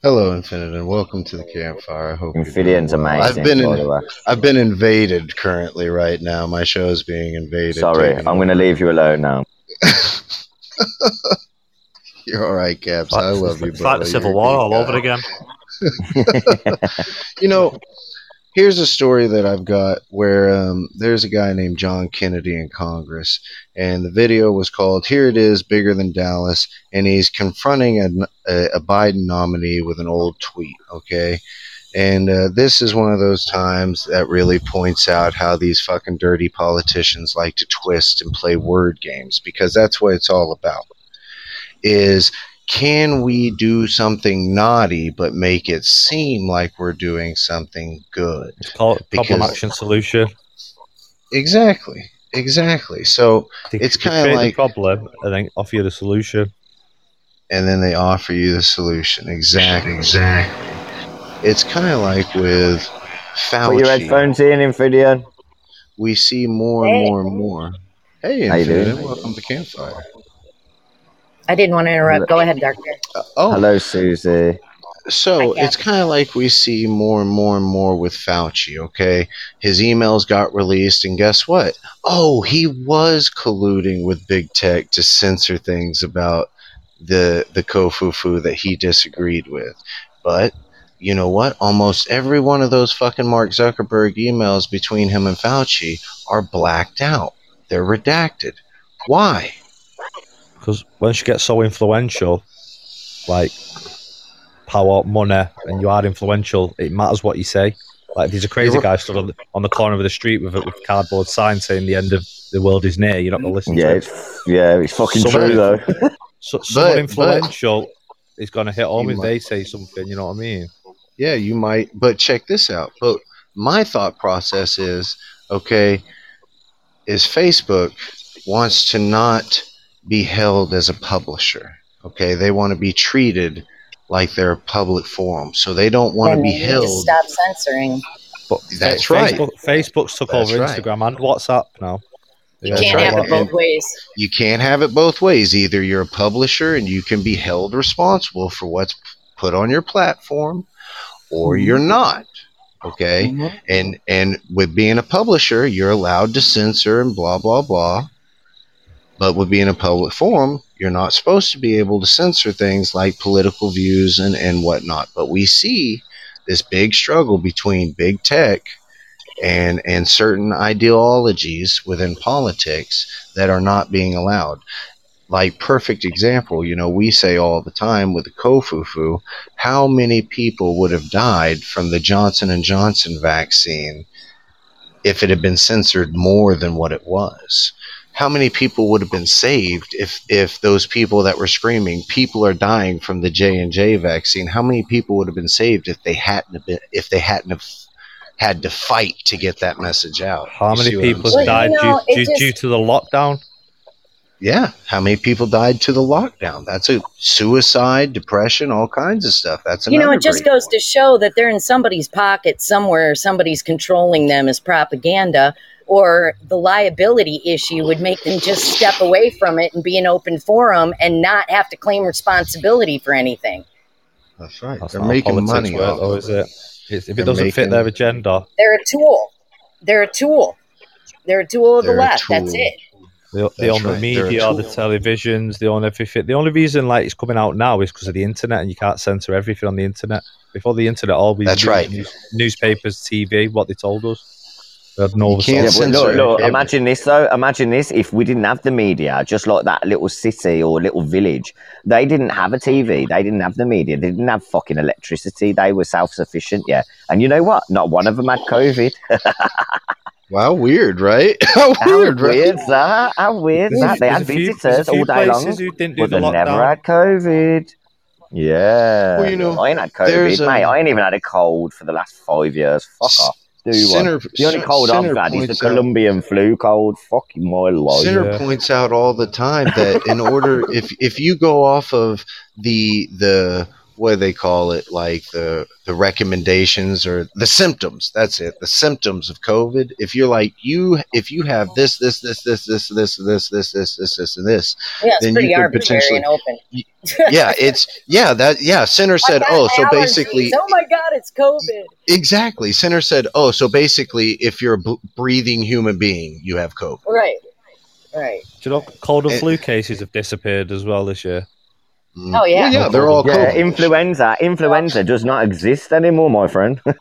Hello, Infinite, and welcome to the campfire. I hope you're well. amazing. I've been in. I've been invaded currently right now. My show is being invaded. Sorry, I'm going to over. leave you alone now. You're all right, Caps. Like, I love you, it's like the. Civil You're a War good all guy. over again. You know, here's a story that I've got where um, there's a guy named John Kennedy in Congress, and the video was called "Here It Is, Bigger Than Dallas," and he's confronting a, a, Biden nominee with an old tweet. Okay. And uh, this is one of those times that really points out how these fucking dirty politicians like to twist and play word games because that's what it's all about. Is can we do something naughty but make it seem like we're doing something good? It's called problem Because- action solution. Exactly. Exactly. So, They- It's kinda like- the problem and then offer you the solution. and then they offer you the solution. Exactly. Exactly. It's kind of like with Put your Fauci. headphones in, Infinity. We see more and more and more. Hey, How you Infinite, doing? welcome to Campfire. I didn't want to interrupt. Go ahead, Doctor. Uh, oh, Hello, Susie. So it's kind of like we see more and more and more with Fauci, okay? His emails got released, and guess what? Oh, he was colluding with big tech to censor things about the the kofufu that he disagreed with. But you know what? Almost every one of those fucking Mark Zuckerberg emails between him and Fauci are blacked out. They're redacted. Why? Because once you get so influential, like power, money, and you are influential, it matters what you say. Like there's a crazy guy stood on the, on the corner of the street with a with cardboard sign saying the end of the world is near. You're not gonna listen Yeah, to it. it's yeah, it's fucking true though. So, someone but- influential is gonna hit home if might- they say something. You know what I mean? Yeah, you might, but check this out. But my thought process is okay, is Facebook wants to not be held as a publisher. Okay, they want to be treated like they're a public forum, so they don't want to Then be they need to held. stop censoring. But That's Fa- right. Facebook, Facebook's took That's over right. Instagram and WhatsApp now. You That's can't right. have it both ways. You can't have it both ways. Either you're a publisher and you can be held responsible for what's put on your platform, or you're not. Okay. Mhm. and and with being a publisher you're allowed to censor and blah blah blah but with being a public forum you're not supposed to be able to censor things like political views and and whatnot but we see this big struggle between big tech and and certain ideologies within politics that are not being allowed like perfect example you know we say all the time with the kofufu how many people would have died from the Johnson and Johnson vaccine if it had been censored more than what it was? How many people would have been saved if if those people that were screaming people are dying from the J and J vaccine? How many people would have been saved if they hadn't have been if they hadn't have had to fight to get that message out? How You many see what I'm people saying? Well, died you know, due, due, just- due to the lockdown? Yeah, how many people died to the lockdown? That's a suicide, depression, all kinds of stuff. That's You know, it just goes one. to show that they're in somebody's pocket somewhere. Somebody's controlling them as propaganda, or the liability issue would make them just step away from it and be an open forum and not have to claim responsibility for anything. That's right. That's They're making money work, off though, is it? It's, if it They're doesn't fit their agenda, They're a tool. They're a tool. They're a tool of the They're a left. That's it. They, they own the right, they're media, the televisions, they own everything. The only reason like it's coming out now is because of the internet, and you can't censor everything on the internet. Before the internet, all we That's knew right. news, newspapers, TV, what they told us. We had no You can't Yeah, censor look, look, imagine this though. Imagine this. If we didn't have the media, just like that little city or little village, they didn't have a TV. They didn't have the media. They didn't have fucking electricity. They were self sufficient. Yeah. And you know what? Not one of them had COVID. Wow, weird, right? How How weird, right? weird's that? How weird's that? They had few- visitors there's a few all day long, places who didn't do but the they never lockdown. had COVID. Yeah. Well, you know, I ain't had there's, COVID, mate. um, I ain't even had a cold for the last five years. Fuck off. Do one. Sinner, The only cold I've had is the points out- Colombian flu cold. Fucking my life. Sinner Yeah. points out all the time that in order if if you go off of the the what do they call it like the the recommendations or the symptoms that's it the symptoms of covid if you're like you if you have this this this this this this this this this this this and this Yeah, Then you pretty could potentially- open. yeah it's yeah that yeah Sinner said I got oh so basically oh my god, it's COVID. exactly Sinner said oh so basically if you're a b- breathing human being you have covid Right, right. Do you know cold and flu cases have disappeared as well this year? Mm. Oh, yeah. Well, yeah they're all Yeah, COVID. influenza. Influenza does not exist anymore, my friend.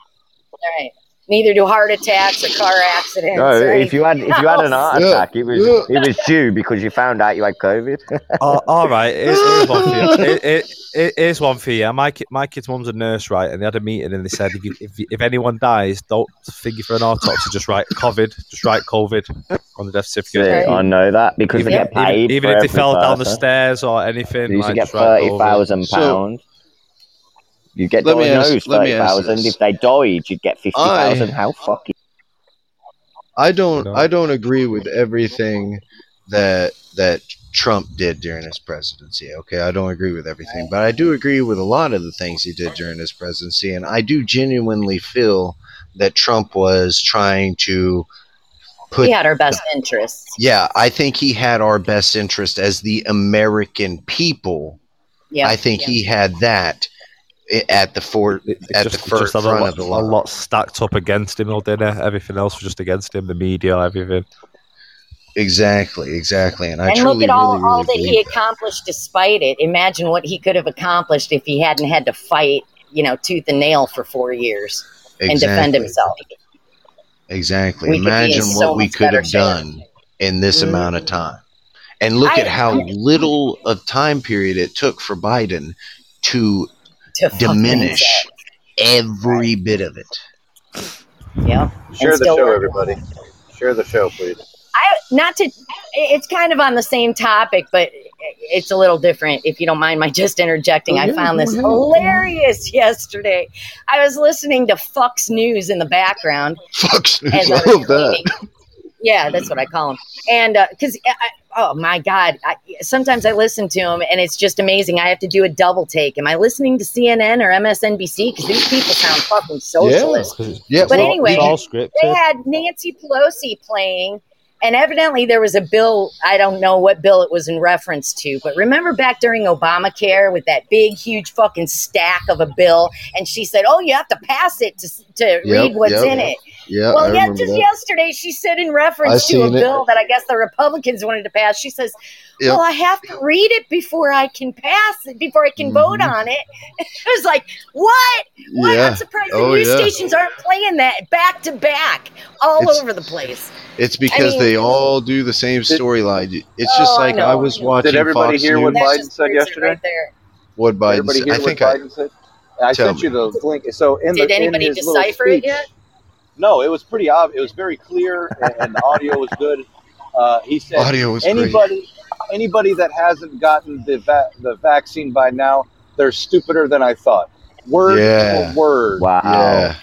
Right. Neither do heart attacks or car accidents. no, if you had if you had an heart Yeah, attack, it was it was due because you found out you had COVID. oh, all right, here's, here's one for you. Here- here- here- here's one for you. My my kid's mum's a nurse, right? And they had a meeting, and they said if you, if, if anyone dies, don't figure for an autopsy. Just write COVID. Just write COVID on the death certificate. I know that because Even, they get paid. even for if they every fell down the stairs or anything, They used to like, get just write thirty COVID. thousand So- pounds. You get Let me ask- diagnosed let ask thousand. If they died, you'd get fifty thousand. I- How fucking I don't I don't agree with everything that that Trump did during his presidency. Okay, I don't agree with everything, but I do agree with a lot of the things he did during his presidency, and I do genuinely feel that Trump was trying to put. we had our best interests. Yeah, I think he had our best interest as the American people. Yeah. I think he had that i- at the fort It, it at just, the first fir- just had a front lot, of the a lot stacked up against him, all didn't? Everything else was just against him. The media, everything. Exactly, exactly, and I and truly, look at all, really, really all that he believe that. accomplished despite it. Imagine what he could have accomplished if he hadn't had to fight, you know, tooth and nail for four years and defend himself. Exactly. We could be in Imagine so what we could have shape. done in this Mhm. amount of time. And look I- at how little of time period it took for Biden to To diminish every bit of it. Yeah. Share the show, everybody. Share the show, please. I not to. It's kind of on the same topic, but it's a little different. If you don't mind my just interjecting, Oh, I found this ahead. hilarious yesterday. I was listening to Fox News in the background Fox News, as I I love that. cleaning. Yeah, that's what I call him. And uh, because, oh my God, I, sometimes I listen to him and it's just amazing. I have to do a double take. Am I listening to CNN or MSNBC? Because these people sound fucking socialist. Yeah, But well, anyway, all they had Nancy Pelosi playing, and evidently there was a bill. I don't know what bill it was in reference to, but remember back during Obamacare with that big, huge fucking stack of a bill, and she said, "Oh, you have to pass it to to read what's yep. in it." Yeah, I well, yeah, just that. yesterday she said in I reference to a seen it. bill that I guess the Republicans wanted to pass. She says, Yep. "Well, I have to read it before I can pass it, before I can vote Mhm. on it." it was like, "What? What? Yeah. I'm surprised Oh, the news yeah. stations aren't playing that back to back all It's- over the place." It's because mean- they all do the same storyline. It's just Oh, like know. I was watching. Did everybody Fox hear what News. That's Biden said yesterday? right there. What Biden Everybody said? hear I what think I. Said? I sent me. you the link. So in Did the anybody in his little decipher it yet? No, it was pretty obvious. It was very clear, and, and the audio was good. Uh, he said, Audio was great. anybody, anybody that hasn't gotten the va- the vaccine by now, they're stupider than I thought. Word Yeah. for word. wow. Yeah.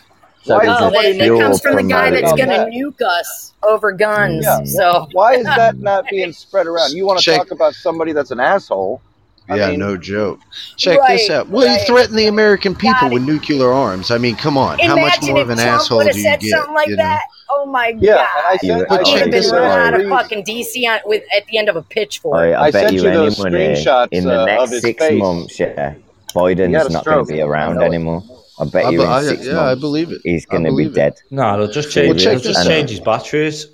So Why is is Oh, that, that comes from the guy that's going to nuke us over guns. Yeah. So Why is that not being spread around? You want to talk about somebody that's an asshole? I yeah, mean- no joke. Check this out. Well, you right. threaten the American people Got with nuclear arms. I mean, come on. How much more of an Trump asshole would do you said get? something like you know? that. Oh my Yeah, god! and I You- sent, But I He'd check have been this you out. out of screens- fucking DC on, with at the end of a pitchfork. I, I, I bet sent you you those anyone uh, screenshots, in the uh, of next his six face. months, yeah, Biden's not going to be around anymore. I bet I, you in six yeah, I months believe it. he's going to be dead. No, they'll just change. Well, check they'll just change his batteries.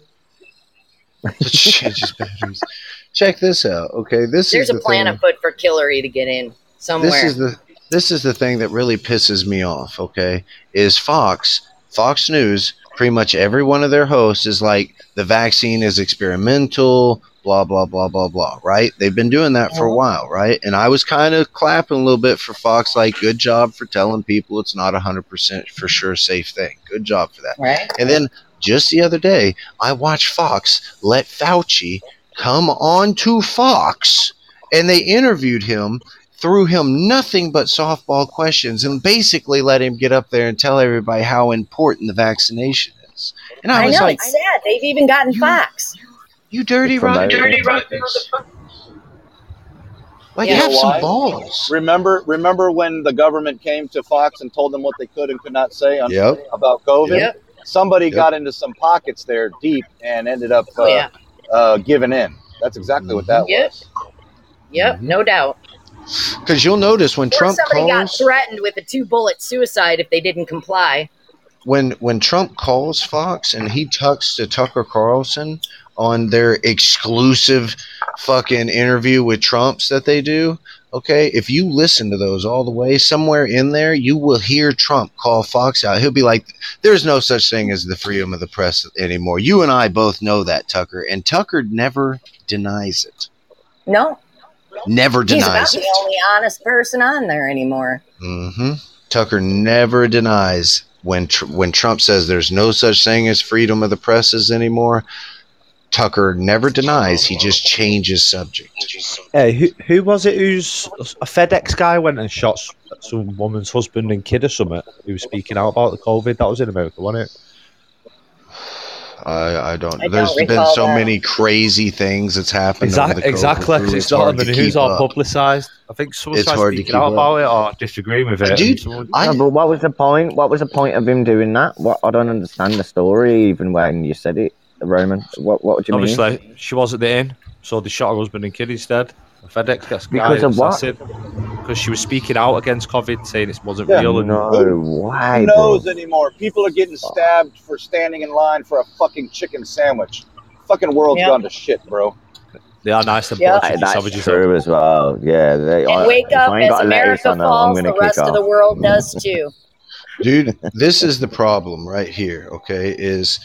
Changes batteries. Check this out. Okay, this There's is a plan thing. afoot for Hillary to get in somewhere. This is the this is the thing that really pisses me off. Okay, is Fox Fox News pretty much every one of their hosts is like the vaccine is experimental. Blah blah blah blah blah. Right? They've been doing that for a uh-huh. while, right? And I was kind of clapping a little bit for Fox, like good job for telling people it's not a hundred percent for sure safe thing. Good job for that. right? And then just the other day, I watched Fox let Fauci come on to Fox and they interviewed him, threw him nothing but softball questions, and basically let him get up there and tell everybody how important the vaccination is. And I, I was know like, it's sad. They've even gotten You- Fox. you dirty rotten, dirty rottens. Like, You have know some why? balls. Remember, remember when the government came to Fox and told them what they could and could not say on, Yep. about COVID? Yep. Somebody Yep. got into some pockets there deep and ended up uh, Oh yeah. Uh, giving in. That's exactly what that Yep. was. Yep. Yep, no doubt. Because you'll notice when Or Trump somebody got threatened with a two-bullet suicide if they didn't comply. when when Trump calls Fox and he talks to Tucker Carlson on their exclusive fucking interview with Trumps that they do, okay, if you listen to those all the way, somewhere in there you will hear Trump call Fox out. He'll be like, "There's no such thing as the freedom of the press anymore." You and I both know that, Tucker, and Tucker never denies it. No, Never denies it. he's about denies the only honest person on there anymore. Mm-hmm. Tucker never denies when tr- when Trump says there's no such thing as freedom of the presses anymore. Tucker never denies. He just changes subject. Hey, who, who was it who's a FedEx guy went and shot some woman's husband and kid or something who was speaking out about the COVID? That was in America, wasn't it? I, I don't. I don't There's been so that. many crazy things that's happened. over Exactly, the exactly. crew. 'cause It's It's not on hard the to news keep up. publicised. I think someone It's tried hard speaking keep out up. about it or disagreeing with it. Dude, someone- I- No, but what was the point? What was the point of him doing that? What I don't understand the story even when you said it, Roman. What what do you mean? obviously, she wasn't in, so they shot her husband and kid instead. The FedEx gets Because of what? Because she was speaking out against COVID, saying it wasn't Yeah. real. And No way, Who bro. knows anymore? People are getting stabbed for standing in line for a fucking chicken sandwich. Fucking world's Yeah. gone to shit, bro. they are nice and Yeah. yeah. Hey, that's savages. true as well. Yeah, they, And I, wake up as America on falls, the rest kick of the world does too. dude this is the problem right here okay is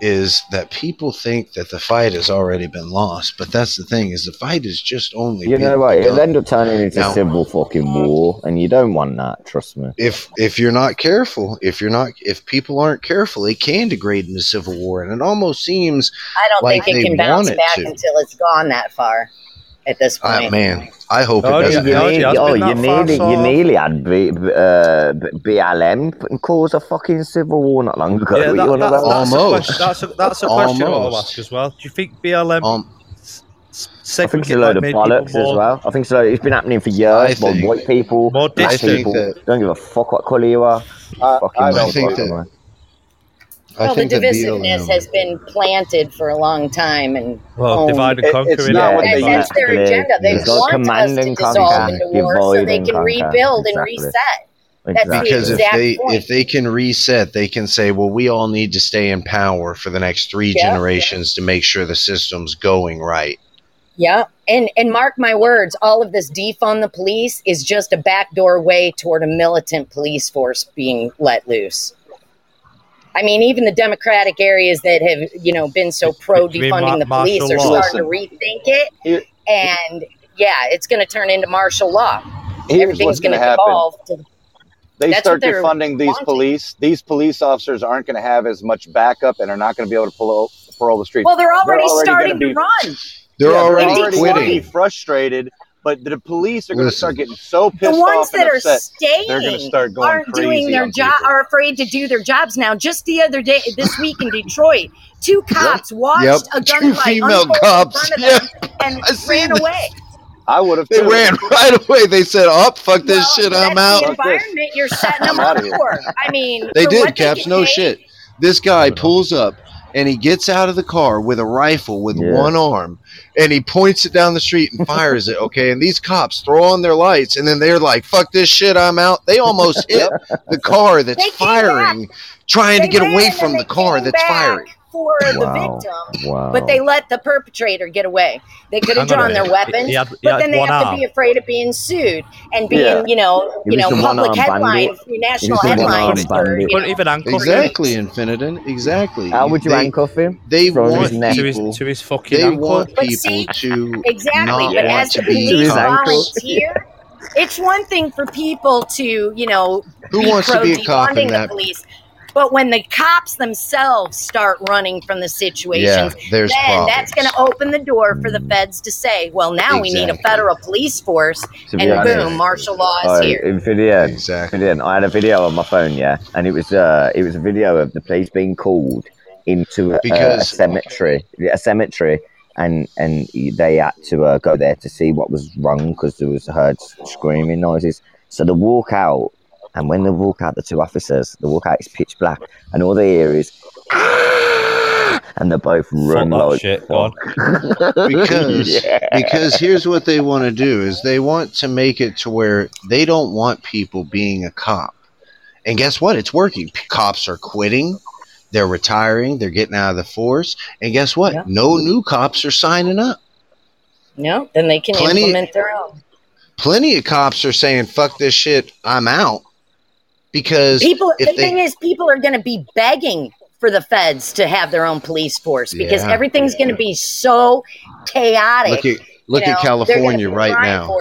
is that people think that the fight has already been lost but that's the thing is the fight is just only You know being what? It'll end up turning into Now- civil fucking war, and you don't want that. Trust me. if if you're not careful if you're not if people aren't careful it can degrade into civil war and it almost seems I don't Like think it can bounce want it back to. until it's gone that far. At this uh, point, man i hope Oh, it doesn't You, yeah, happen. need, oh, you nearly, so- you nearly had B, B- uh, BLM and cause a fucking civil war not long ago. Yeah, that, that, about? that's, a question, that's a that's a question I want to ask as well. Do you think BLM um s- I think it's a load of bollocks as well. I think so. it's been happening for years. By think- white people, More black people that- don't give a fuck what colour you are. I, Fucking I I think that- know. i well, the think that divisiveness BLM has been planted for a long time, and Well, divide and it- conquer. it's not what they that's used their to agenda. They It's like want us to dissolve conquer, into war so they can conquer. rebuild and Exactly. reset. That's the Exactly. because if they point. if they can reset they can say well we all need to stay in power for the next three Yeah. generations to make sure the system's going right Yeah, and and mark my words, all of this defund the police is just a backdoor way toward a militant police force being let loose. I mean, even the Democratic areas that have you know been so pro defunding the police are law? starting to rethink it, Here- and yeah, it's going to turn into martial law. Here's Everything's what's going going to to happen. devolve to They That's start defunding these wanting. police. These police officers aren't going to have as much backup and are not going to be able to pull parole the street. well, they're already, already starting gonna be- to run. they're Yeah, already already quitting gonna be frustrated But the police are going to start getting so pissed off. the ones off and that are upset. staying They're going to start going aren't doing their job are afraid to do their jobs now just the other day this week in detroit two cops watched Yep. a Two gunfight female unfold cops. in front of them and I ran this. away I would have. They too. ran right away. They said, "Oh, fuck this Well, shit. I'm out." the environment you're setting them I'm up for i mean They did, what they Caps. No paid, shit. This guy pulls up and he gets out of the car with a rifle with Yeah. one arm and he points it down the street and fires it. Okay. And these cops throw on their lights and then they're like, fuck this shit. I'm out. They almost hit the car that's They came firing, trying They to get away from the car that's back firing. For the victim Wow. but they let the perpetrator get away. They could have Hang on a drawn their weapons, He had- but then they one have to be afraid of being sued and being, Yeah. you know, He you know, public one-armed headlines, national He was headlines one-armed for, bandit. you know, even handcuff Exactly, Infinidin. Exactly. How would you they, handcuff him? They Throw want his neck. to his to his fucking They ankle. want But people see, to exactly. not But as the police his cops. ankle. volunteer, it's one thing for people to, you know, Who be wants to be a cop in the that? police. But when the cops themselves start running from the Yeah, situations, then problems. that's going to open the door for the feds to say, well, now we need a federal police force, To and honest, boom, martial law is Oh, here. Infidian. Exactly. Infidian. I had a video on my phone, yeah, and it was uh, it was a video of the police being called into a, a Because- cemetery, a cemetery, and and they had to uh, go there to see what was wrong because there was heard screaming noises. So they walk out, and when they walk out, the two officers, they walk out, it's pitch black, and all they hear is. "Ah!" And they're both run that like shit, go because Yeah. because here's what they want to do is they want to make it to where they don't want people being a cop and guess what it's working cops are quitting they're retiring they're getting out of the force and guess what Yeah. no new cops are signing up No, then they can Plenty- implement their own. plenty of cops are saying fuck this shit i'm out because People, the they thing is, people are going to be begging for the feds to have their own police force because Yeah. everything's going to be so chaotic. look at look you know? at california right now.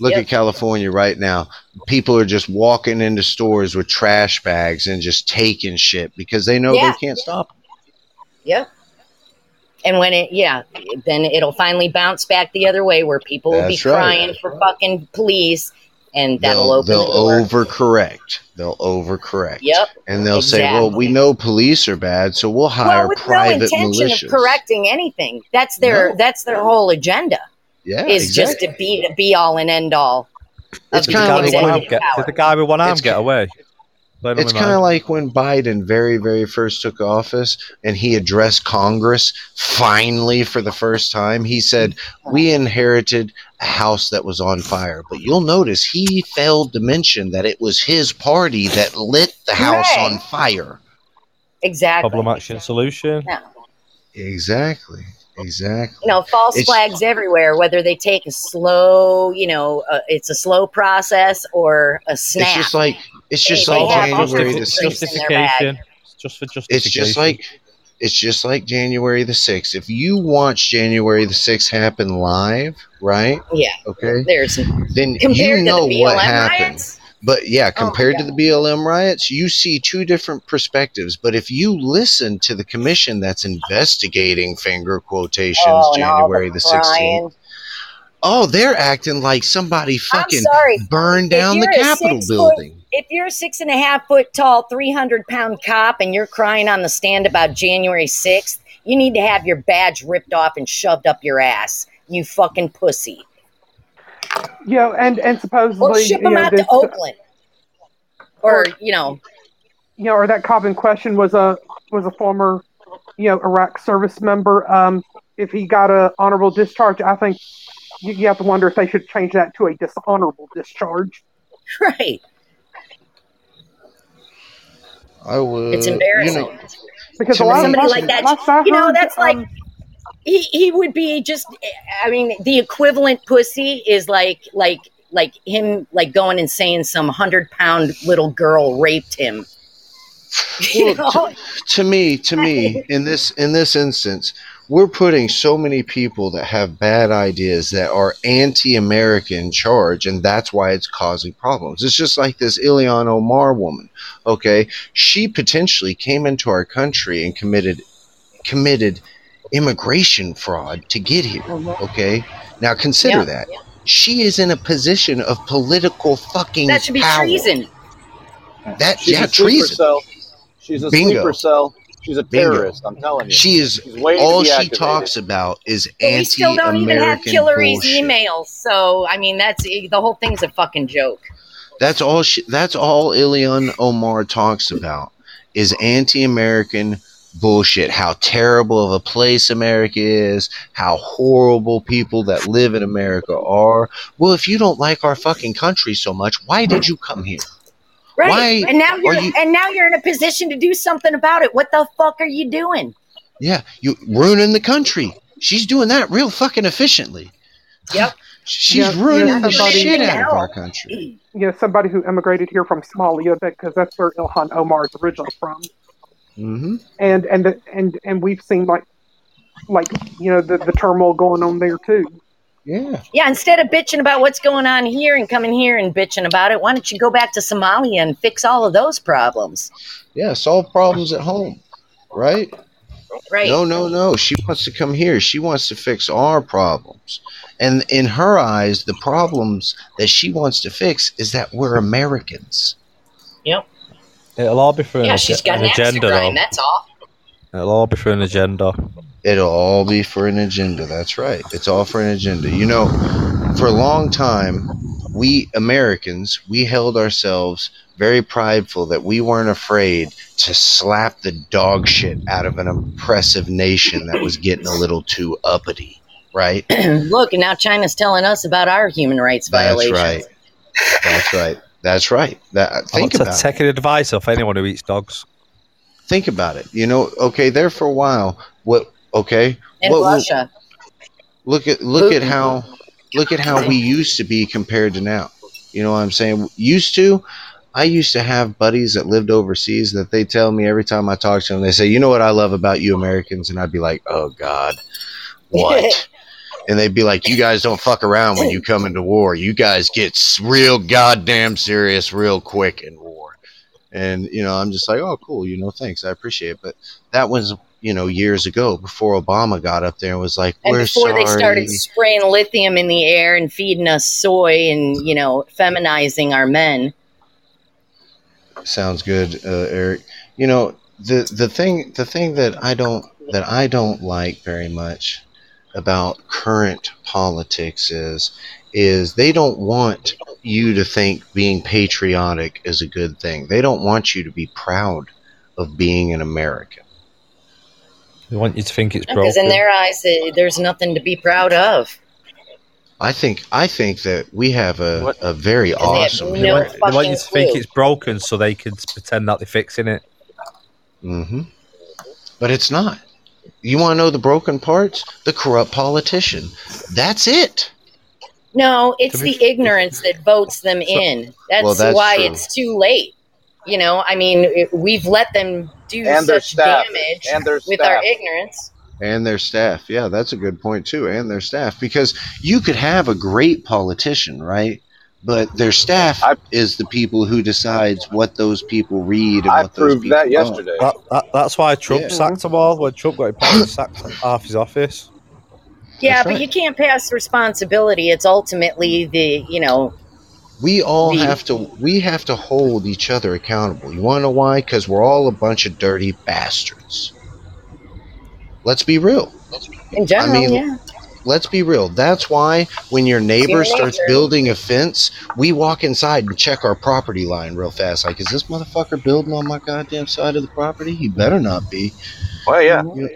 Look Yep. at California right now. People are just walking into stores with trash bags and just taking shit because they know Yeah. they can't stop. Yep. And when it, yeah, then it'll finally bounce back the other way where people will be right. crying for fucking police, and that'll They'll, open they'll the door. overcorrect. They'll overcorrect. Yep. And they'll say, "Well, we know police are bad, so we'll hire well, with no private intention militias." of correcting anything. That's their No. that's their whole agenda. Yeah, is exactly. just to be the be all and end all. It's Did the, kinda guy like with one arm get, did the guy with one arm It's get away? Blown It's kind of like when Biden very, very first took office and he addressed Congress finally for the first time. He said, We inherited a house that was on fire. But you'll notice he failed to mention that it was his party that lit the house Right. on fire. Exactly. problem action solution. Yeah. Exactly. Exactly. You know, false It's- flags everywhere. Whether they take a slow, you know, uh, it's a slow process or a snap. It's just like it's just like have January the sixth. It's just for justification. It's just like it's just like January the sixth. If you watch January the sixth happen live, right? yeah. Okay. There's Then compared you know to the BLM what happened. riots. But yeah, Oh my compared to the BLM riots, you see two different perspectives. But if you listen to the commission that's investigating finger quotations Oh, January the sixteenth, oh, they're acting like somebody fucking sorry. burned down the Capitol building. If you're a six and a half foot tall, 300 pound cop and you're crying on the stand about January 6th, you need to have your badge ripped off and shoved up your ass. You fucking pussy. You know, and and supposedly, Or ship them know, out to this- Oakland. Or, you know, you know, or that cop in question was a was a former, you know, Iraq service member. Um, if he got a honorable discharge, I think you, you have to wonder if they should change that to a dishonorable discharge. right. I would. It's you embarrassing. know, Because To a lot me- of Somebody like that, you know, heard, that's like, um, he, he would be just, I mean, the equivalent pussy is like, like, like him, like going and saying some hundred pound little girl raped him. You Well, know? to me to me in this in this instance we're putting so many people that have bad ideas that are anti-american in charge and that's why it's causing problems it's just like this Ilhan Omar woman okay she potentially came into our country and committed committed immigration fraud to get here uh-huh. okay now consider Yeah. that she is in a position of political fucking That should be power. treason. That She's yeah, treason. cell. She's a Bingo. sleeper cell. She's a Bingo. terrorist. I'm telling you. She is She's all she activated. talks about is But we still don't even have anti-American Hillary's bullshit. emails. So I mean, that's eh, the whole thing's a fucking joke. That's all. She, that's all Ilhan Omar talks about is anti-American bullshit. How terrible of a place America is. How horrible people that live in America are. Well, if you don't like our fucking country so much, why did you come here? Right. Why and now you're you- and now you're in a position to do something about it. What the fuck are you doing? Yeah, you ruining the country. She's doing that real fucking efficiently. Yep. She's Yeah, ruining yeah, the somebody- shit out of our country. You know, somebody who emigrated here from Somalia, because that's where Ilhan Omar is originally from. Mm-hmm. and and the, and and we've seen like like you know the, the turmoil going on there too. Yeah. Yeah, instead of bitching about what's going on here and coming here and bitching about it, why don't you go back to Somalia and fix all of those problems? Yeah, solve problems at home, right? Right. No, no, no. She wants to come here. She wants to fix our problems. And in her eyes, the problems that she wants to fix is that we're Americans. Yep. It'll all be for Yeah, an, she's ag- got an an agenda, grind. though. That's all. It'll all be for an agenda. It'll all be for an agenda. That's right. It's all for an agenda. You know, for a long time, we Americans, we held ourselves very prideful that we weren't afraid to slap the dog shit out of an oppressive nation that was getting a little too uppity, right? Look, and now China's telling us about our human rights That's violations. right. That's right. That's right. That think I'm about it. taking advice off anyone who eats dogs. Think about it. You know, okay, there for a while. What? Okay. In Russia. Look at look at how look at how we used to be compared to now. You know what I'm saying? Used to, I used to have buddies that lived overseas that they tell me every time I talk to them, they say, "You know what I love about you Americans?" And I'd be like, "Oh God, what?" and they'd be like, "You guys don't fuck around when you come into war. You guys get real goddamn serious real quick in war." And you know, I'm just like, "Oh, cool. You know, thanks. I appreciate it." But that was you know years ago before Obama got up there and was like, And "We're before sorry." they started spraying lithium in the air and feeding us soy and, you know, feminizing our men. Sounds good, uh, Eric. You know the the thing the thing that I don't that I don't like very much about current politics is is they don't want you to think being patriotic is a good thing. They don't want you to be proud of being an American. They want you to think it's broken. Because in their eyes, there's nothing to be proud of. I think I think that we have a, a very Because they awesome. no they want, they want you fucking to think clue. it's broken so they can pretend that they're fixing it. Mm-hmm. But it's not. You want to know the broken parts? The corrupt politician. That's it. No, it's be- the ignorance that votes them in. That's, Well, that's why true. it's too late. You know, I mean, it, we've let them do And their such staff. damage And their with our ignorance. And their staff. Yeah, that's a good point too. And their staff. Because you could have a great politician, right? But their staff is the people who decides what those people read and I what those proved people that yesterday. That, that, that's why Trump Yeah. sacked them all. When Trump got impeached, sacked half his office. Yeah, That's but right. you can't pass responsibility. It's ultimately the, you know, We all have to we have to hold each other accountable. You want to know why? Because we're all a bunch of dirty bastards. Let's be real. in general, mean, yeah. Let's be real. That's why when your neighbor Human starts nature. building a fence, we walk inside and check our property line real fast. Like, is this motherfucker building on my goddamn side of the property? He better not be. Well, yeah. You,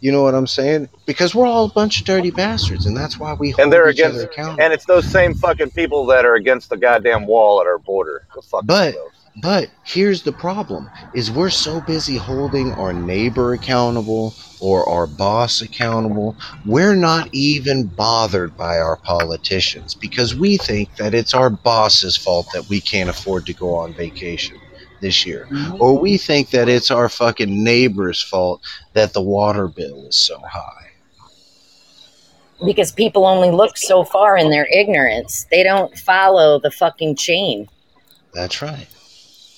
you know what I'm saying? Because we're all a bunch of dirty bastards, and that's why we hold And they're against, accountable. and it's those same fucking people that are against the goddamn wall at our border. But those. but here's the problem: is we're so busy holding our neighbor accountable or our boss accountable, we're not even bothered by our politicians because we think that it's our boss's fault that we can't afford to go on vacation this year, or we think that it's our fucking neighbor's fault that the water bill is so high. Because people only look so far in their ignorance. They don't follow the fucking chain. That's right.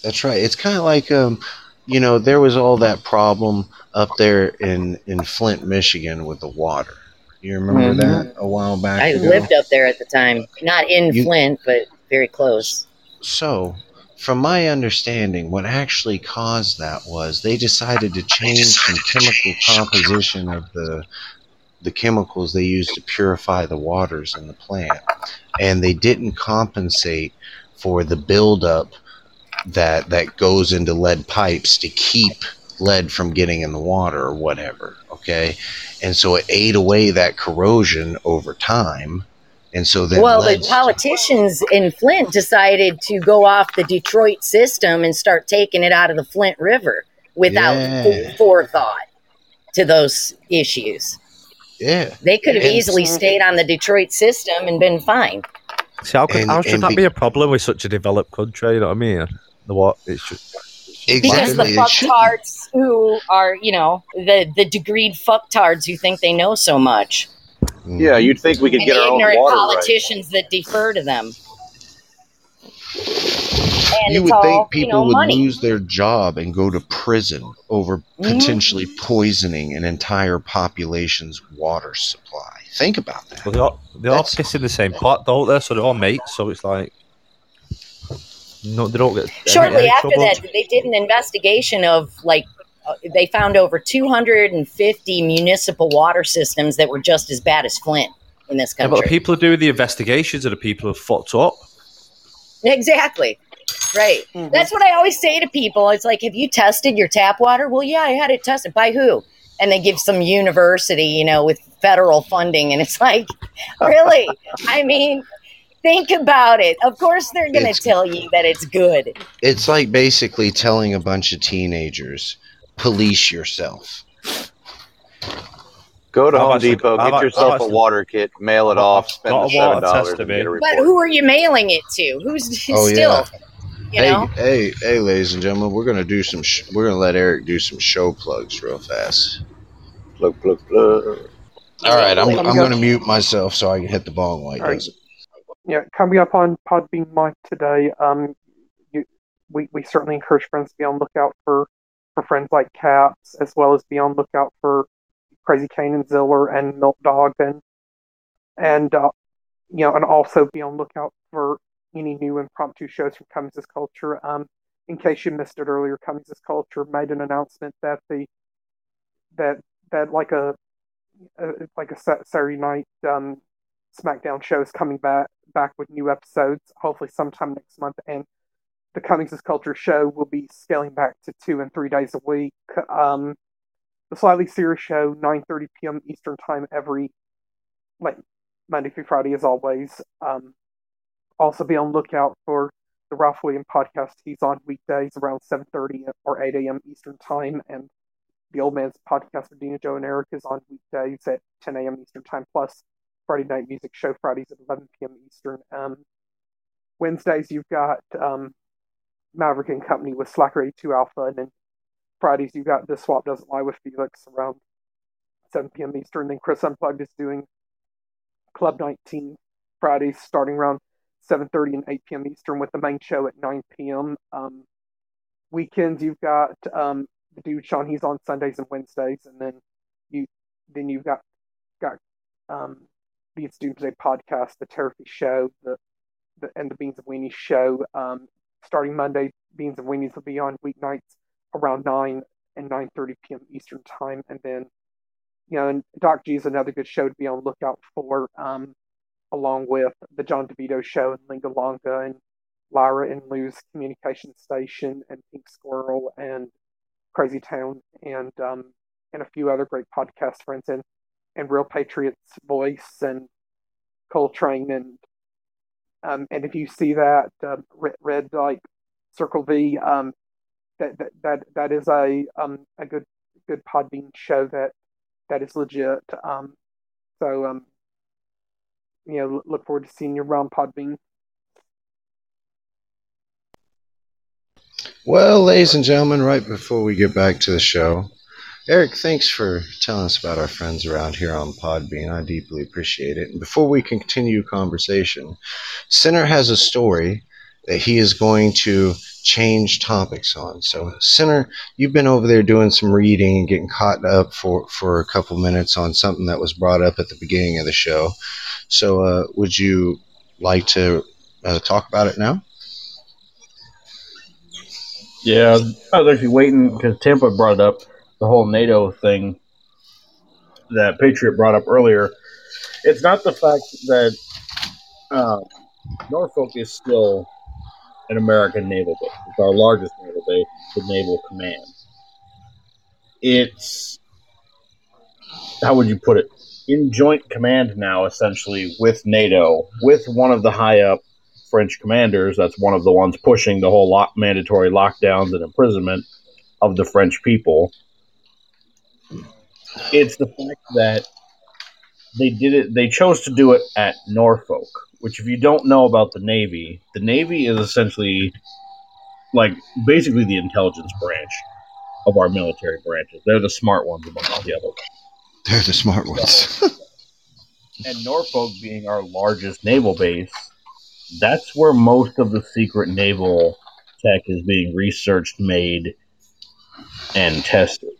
That's right. It's kind of like um, you know, there was all that problem up there in in Flint, Michigan, with the water, You remember Mhm. that a while back? I ago? lived up there at the time, not in You- Flint, but very close. So, from my understanding, what actually caused that was they decided to change some chemical composition of the the chemicals they use to purify the waters in the plant, and they didn't compensate for the buildup that that goes into lead pipes to keep lead from getting in the water or whatever. Okay, and so it ate away that corrosion over time, and so then well, the lead politicians in Flint decided to go off the Detroit system and start taking it out of the Flint River without Yeah. forethought to those issues. yeah. They could have And- easily stayed on the Detroit system and been fine. See, how, could, And- how should that be- be a problem with such a developed country? You know what I mean? The what? It's just, Because the Exactly, it fucktards who are, you know, the, the degreed fucktards who think they know so much. Yeah, you'd think we could And get the our own ignorant water right. politicians that defer to them. And you would all, think people you know, would money. lose their job and go to prison over Mhm. potentially poisoning an entire population's water supply. Think about that. well, they all, they all piss in the same pot, don't they? So they're all mates. So it's like, no, they don't get Shortly any after trouble. that, they did an investigation of like they found over 250 municipal water systems that were just as bad as Flint in this Yeah, country. but the people who do the investigations are the people who fucked up. Exactly. Right. Mhm. That's what I always say to people. It's like, have you tested your tap water? Well, yeah, I had it tested. By who? And they give some university, you know, with federal funding. And it's like, really? I mean, think about it. Of course, they're going to tell you that it's good. It's like basically telling a bunch of teenagers, police yourself. Go to I've Home actually- Depot, I've- get I've yourself a actually- water kit, mail it off, spend the seven dollars, tester, and get a. But report. who are you mailing it to? Who's Oh, still, yeah. you hey, know? hey, hey, ladies and gentlemen, we're gonna do some. Sh- we're gonna let Eric do some show plugs real fast. Plug, plug, plug. All right, I'm, I'm gonna mute myself so I can hit the bong while he All right. does it. Yeah, coming up on Podbean Mike today, um, you, we we certainly encourage friends to be on lookout for for friends like Caps, as well as be on lookout for Crazy Kane and Ziller and Milk Dog, and and uh, you know, and also be on lookout for any new impromptu shows from Cummings' Culture. Um, in case you missed it earlier, Cummings' Culture made an announcement that the that that like a, a like a Saturday night um, SmackDown show is coming back back with new episodes, hopefully sometime next month. And the Cummings' Culture show will be scaling back to two and three days a week. Um, the Slightly Serious show, 9.30 p.m. Eastern Time every like Monday through Friday as always. Um, also be on lookout for the Ralph William podcast. He's on weekdays around 7.30 or 8 a.m. Eastern Time. And the Old Man's podcast with Dina, Joe, and Eric is on weekdays at 10 a.m. Eastern Time. Plus, Friday Night Music Show Fridays at 11 p.m. Eastern. Um, Wednesdays you've got um, Maverick and Company with Slacker 82 Alpha, and then Fridays you've got The Swap Doesn't Lie with Felix around 7 p.m. Eastern. Then Chris Unplugged is doing Club 19 Fridays starting around 7:30 and 8 p.m. Eastern with the main show at 9 p.m. Um, weekends you've got um, the dude Sean. He's on Sundays and Wednesdays, and then you then you've got got um, It's Doomsday podcast, the Therapy Show, the, the and the Beans and Weenie show. Um, starting Monday, Beans and Weenies will be on weeknights around nine and nine thirty p.m. Eastern time, and then you know, and Doc G is another good show to be on lookout for. Um, along with the John DeVito show and Linga Longa and Lyra and Lou's communication station and Pink Squirrel and Crazy Town and um, and a few other great podcast friends and and Real Patriots Voice and Coltrane and um, and if you see that uh, red, red like Circle V um, that, that that that is a um a good good Podbean show that that is legit um so um you know, look forward to seeing you around Podbean. Well, ladies and gentlemen, right before we get back to the show, Eric, thanks for telling us about our friends around here on Podbean. I deeply appreciate it. And before we continue conversation, Sinner has a story that he is going to change topics on. So, Sinner, you've been over there doing some reading and getting caught up for, for a couple minutes on something that was brought up at the beginning of the show. So, uh, would you like to uh, talk about it now? Yeah, I was actually waiting because Tampa brought it up the whole NATO thing that Patriot brought up earlier. It's not the fact that uh, Norfolk is still an American naval base. It's our largest naval base, the Naval Command. It's how would you put it? In joint command now, essentially with NATO, with one of the high up French commanders. That's one of the ones pushing the whole mandatory lockdowns and imprisonment of the French people. It's the fact that they did it. They chose to do it at Norfolk, which, if you don't know about the Navy, the Navy is essentially like basically the intelligence branch of our military branches. They're the smart ones among all the others. They're the smart ones. and Norfolk being our largest naval base, that's where most of the secret naval tech is being researched, made, and tested.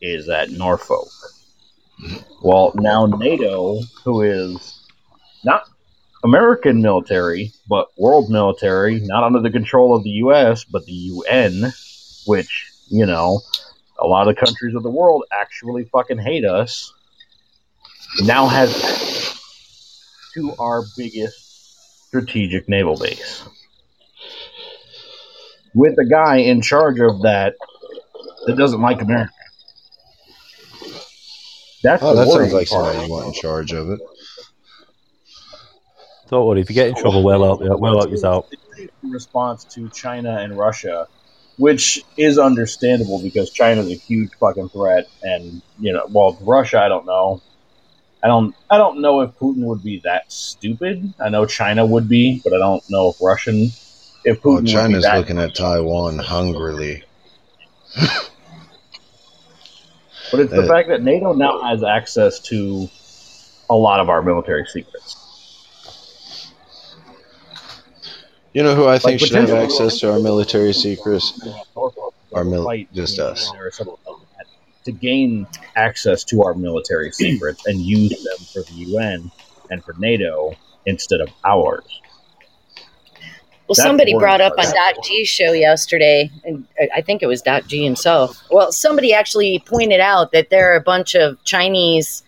Is at Norfolk. Well, now NATO, who is not American military, but world military, not under the control of the U.S., but the UN, which, you know, a lot of the countries of the world actually fucking hate us, now has to our biggest strategic naval base. With a guy in charge of that that doesn't like America. That's oh, the that sounds like part. somebody you want in charge of it. Don't worry, if you get in trouble, we'll help you. We'll out. in response to China and Russia, which is understandable because China's a huge fucking threat, and you know, well, Russia, I don't know. I don't, I don't know if Putin would be that stupid. I know China would be, but I don't know if Russian, if Putin Well, would be oh, China's that. looking at Taiwan hungrily. but it's the uh, fact that NATO now has access to a lot of our military secrets. You know who I think Like, should have access to our military secrets? Our mil- just us. UN or something like that, to gain access to our military secrets and use them for the UN and for NATO instead of ours. Well, That's somebody brought up on. Doc G's show yesterday, and I- think it was Doc G himself. Well, somebody actually pointed out that there are a bunch of Chinese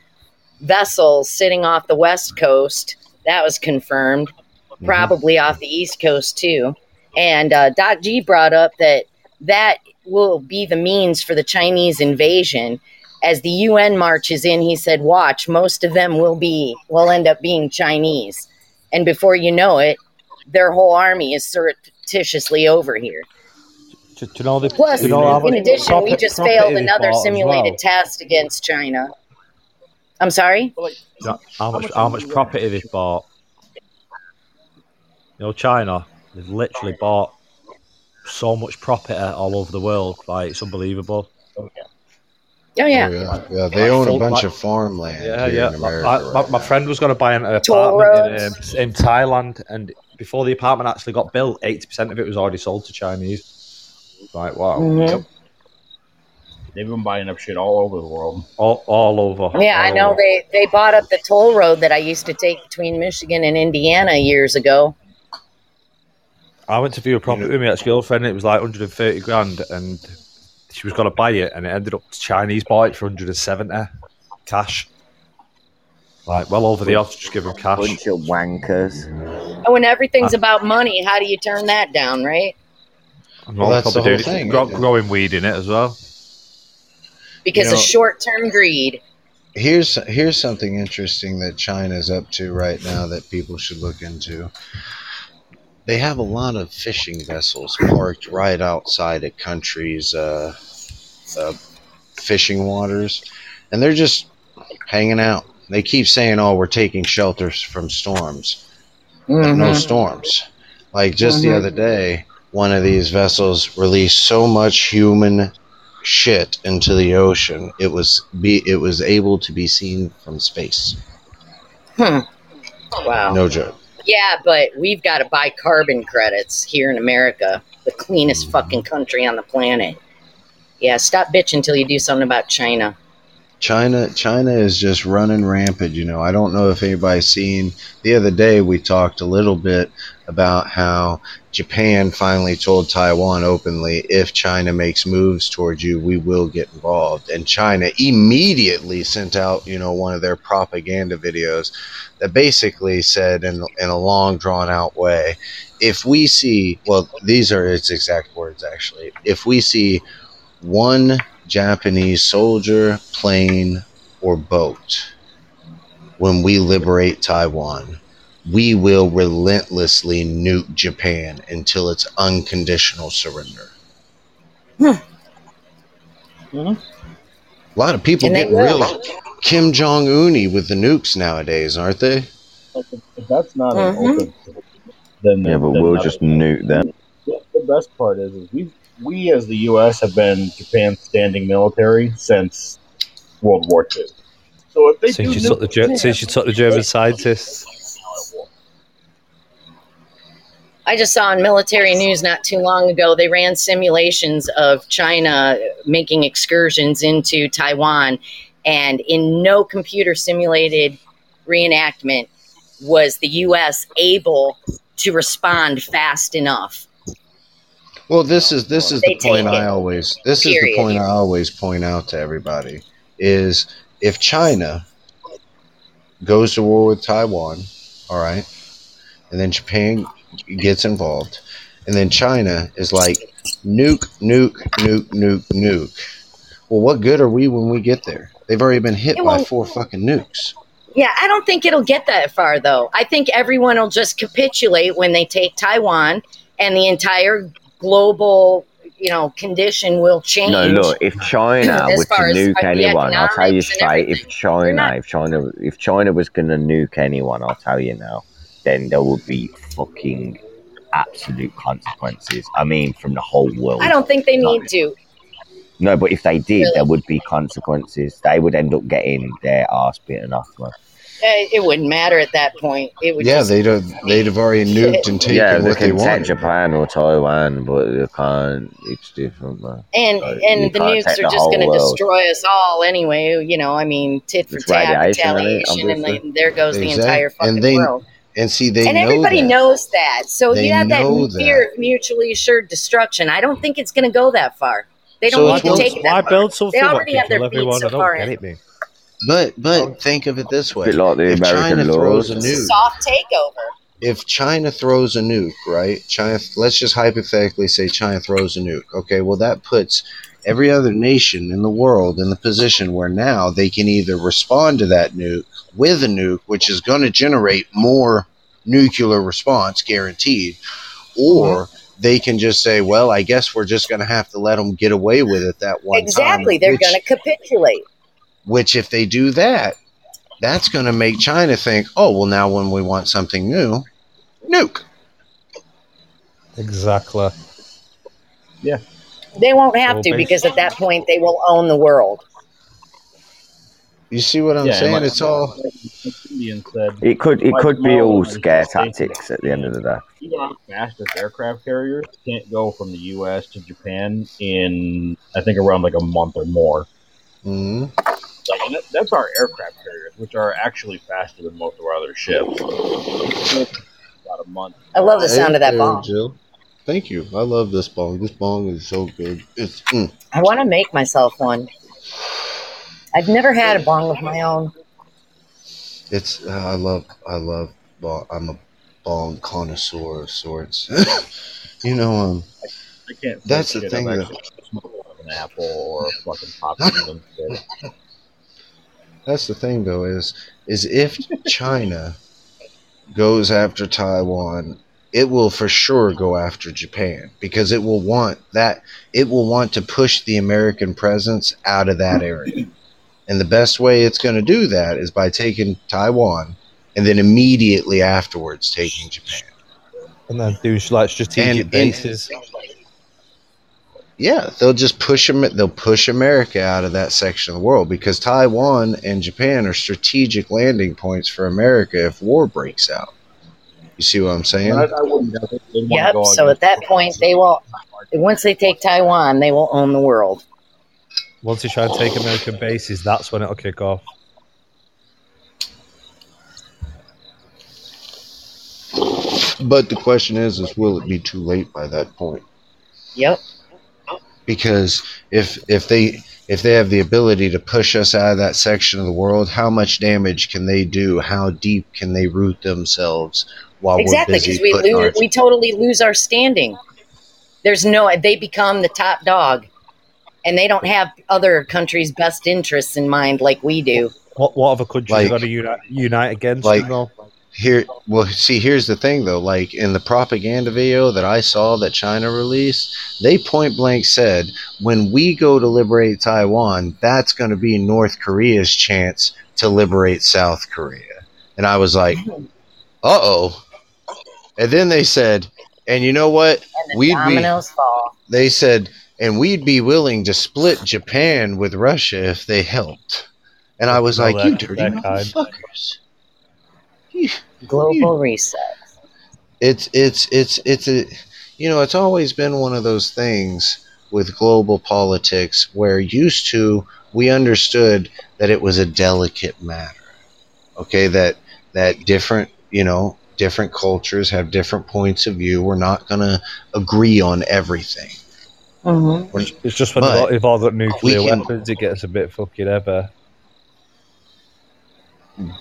vessels sitting off the west coast. That was confirmed, Mm-hmm. probably off the east coast too. And uh, Doc G brought up that that will be the means for the Chinese invasion. As the UN marches in, he said, "Watch, most of them will be will end up being Chinese." And before you know it, their whole army is surreptitiously over here. Do, do know the? Plus, do know how in much addition, we just profit failed another simulated well? test against China. I'm sorry? Do you know how much how much property they've bought? You know, China, they've literally bought so much property all over the world. Like it's unbelievable. Oh, yeah. Oh, yeah. yeah, they own a bunch of farmland Yeah, here yeah. in America. I- my, my friend was going to buy an apartment in, um, in Thailand, and before the apartment actually got built, eighty percent of it was already sold to Chinese. Right, wow, Mhm. Yep. They've been buying up shit all over the world. all, all over. Yeah, I know over. they, they bought up the toll road that I used to take between Michigan and Indiana years ago. I went to view a property with my ex girlfriend. It was like 130 grand, and she was going to buy it, and it ended up Chinese bought it for 170 cash. Like well over the odds, just give them cash. Bunch of wankers. And when everything's about money, how do you turn that down, right? Well, that's the probably whole doing thing, grow- growing weed in it as well. Because You know- of short term greed. Here's here's something interesting that China's up to right now that people should look into. They have a lot of fishing vessels parked right outside a country's uh, uh, fishing waters, and they're just hanging out. They keep saying, "Oh, we're taking shelters from storms." But no storms. Like just the Mhm. other day, one of these vessels released so much human shit into the ocean. It was be it was able to be seen from space. Hmm. Wow. No joke. Yeah, but we've got to buy carbon credits here in America, the cleanest Mm-hmm. fucking country on the planet. Yeah, stop bitching until you do something about China. China China is just running rampant, you know. I don't know if anybody's seen the other day we talked a little bit about how Japan finally told Taiwan openly if China makes moves towards you, we will get involved. And China immediately sent out, you know, one of their propaganda videos that basically said in in a long drawn out way, if we see well, these are its exact words actually. If we see one Japanese soldier, plane, or boat. When we liberate Taiwan, we will relentlessly nuke Japan until it's unconditional surrender. Hmm. Hmm. A lot of people get they real Kim Jong Uni with the nukes nowadays, aren't they? If that's not an Mhm. open, then Yeah, but we'll just nuke them. The the best part is, is we we as the U.S. have been Japan's standing military since World War II. So if they Since do you took the Ger- Japan, since you took the German scientists. I just saw on military news not too long ago, they ran simulations of China making excursions into Taiwan, and in no computer simulated reenactment was the U.S. able to respond fast enough. Well, this is this is the point I always this is the point I always point out to everybody is if China goes to war with Taiwan, all right, and then Japan gets involved, and then China is like nuke, nuke, nuke, nuke, nuke. Well, what good are we when we get there? They've already been hit by four fucking nukes. Yeah, I don't think it'll get that far, though. I think everyone will just capitulate when they take Taiwan, and the entire global, you know, condition will change. No, look, if China As were to nuke anyone, I'll tell you straight, if China, if China, if China was going to nuke anyone, I'll tell you now, then there would be fucking absolute consequences. I mean, from the whole world. I don't think they need to. No, but if they did, Really? there would be consequences. They would end up getting their ass bitten off. Man. Eh, It wouldn't matter at that point. It would Yeah, they'd have they'd have already nuked and taken yeah, they what they can take wanted. Japan or Taiwan, but they can't. It's different, man. and Like, and the nukes are the just going to destroy us all anyway. You know, I mean, tit for It's tat, radiation, isn't it? retaliation, and Obviously. then there goes the entire fucking and they world. and see they and know everybody that. knows that. So They you have that know fear of mutually assured destruction. I don't think it's going to go that far. They don't So need to take it Why that far. build something They that already can have their kill feet everyone? so I don't far get in. It, me. But but oh. think of it this way: bit like the if American China throws a nuke, Soft takeover. if China throws a nuke, right? China, let's just hypothetically say China throws a nuke. Okay, well that puts every other nation in the world in the position where now they can either respond to that nuke with a nuke, which is going to generate more nuclear response, guaranteed, or they can just say, "Well, I guess we're just going to have to let them get away with it that one Exactly. time." They're going to capitulate. Which if they do that, that's going to make China think, oh, well, now when we want something new, nuke. Exactly. Yeah. They won't have Well, to basi- because at that point they will own the world. You see what I'm Yeah, saying? like- It's all like Indian said, It could, it could be Mo all scare tactics at the end of the day. even our fastest aircraft carriers can't go from the U.S. to Japan in I think around like a month or more. Mhm. Like and that, that's our aircraft carriers, which are actually faster than most of our other ships. About a month. I love the Hey sound of that there, bomb. Jill. Thank you. I love this bong. This bong is so good. It's mm. I want to make myself one. I've never had a bong of my own. it's. Uh, I love. I love. Bong. I'm a bong connoisseur of sorts. you know. Um. I can't. That's the thing I've that- actually smoked an apple or a fucking popsicle instead. That's the thing, though, is is if China goes after Taiwan, it will for sure go after Japan because it will want that. It will want to push the American presence out of that area, and the best way it's going to do that is by taking Taiwan, and then immediately afterwards taking Japan. And then do like strategic And- and- bases. Yeah, they'll just push them. They'll push America out of that section of the world because Taiwan and Japan are strategic landing points for America if war breaks out. You see what I'm saying? I, I wouldn't doubt it. They'd wanna Yep. So at that point, they will. Once they take Taiwan, they will own the world. Once you try and take American bases, that's when it'll kick off. But the question is, is will it be too late by that point? Yep. Because if if they if they have the ability to push us out of that section of the world, how much damage can they do? How deep can they root themselves while exactly, we're busy because we lose, our we totally lose our standing. There's no. They become the top dog, and they don't have other countries' best interests in mind like we do. What what other countries Like- are going to unite, unite against like- them? Though? Here well see here's the thing though. Like in the propaganda video that i saw that china released they point blank said when we go to liberate taiwan that's going to be north korea's chance to liberate south korea. And i was like uh-oh. And then they said and you know what? And the we'd be dominoes fall. they said and we'd be willing to split japan with russia if they helped. And i was like that- you dirty that kind. Motherfuckers You- Global reset. it's it's it's it's a you know it's always been one of those things with global politics where used to we understood that it was a delicate matter okay that that different you know different cultures have different points of view we're not going to agree on everything Mm-hmm. It's just when But they've all got nuclear we can- weapons, it gets a bit fucking ever.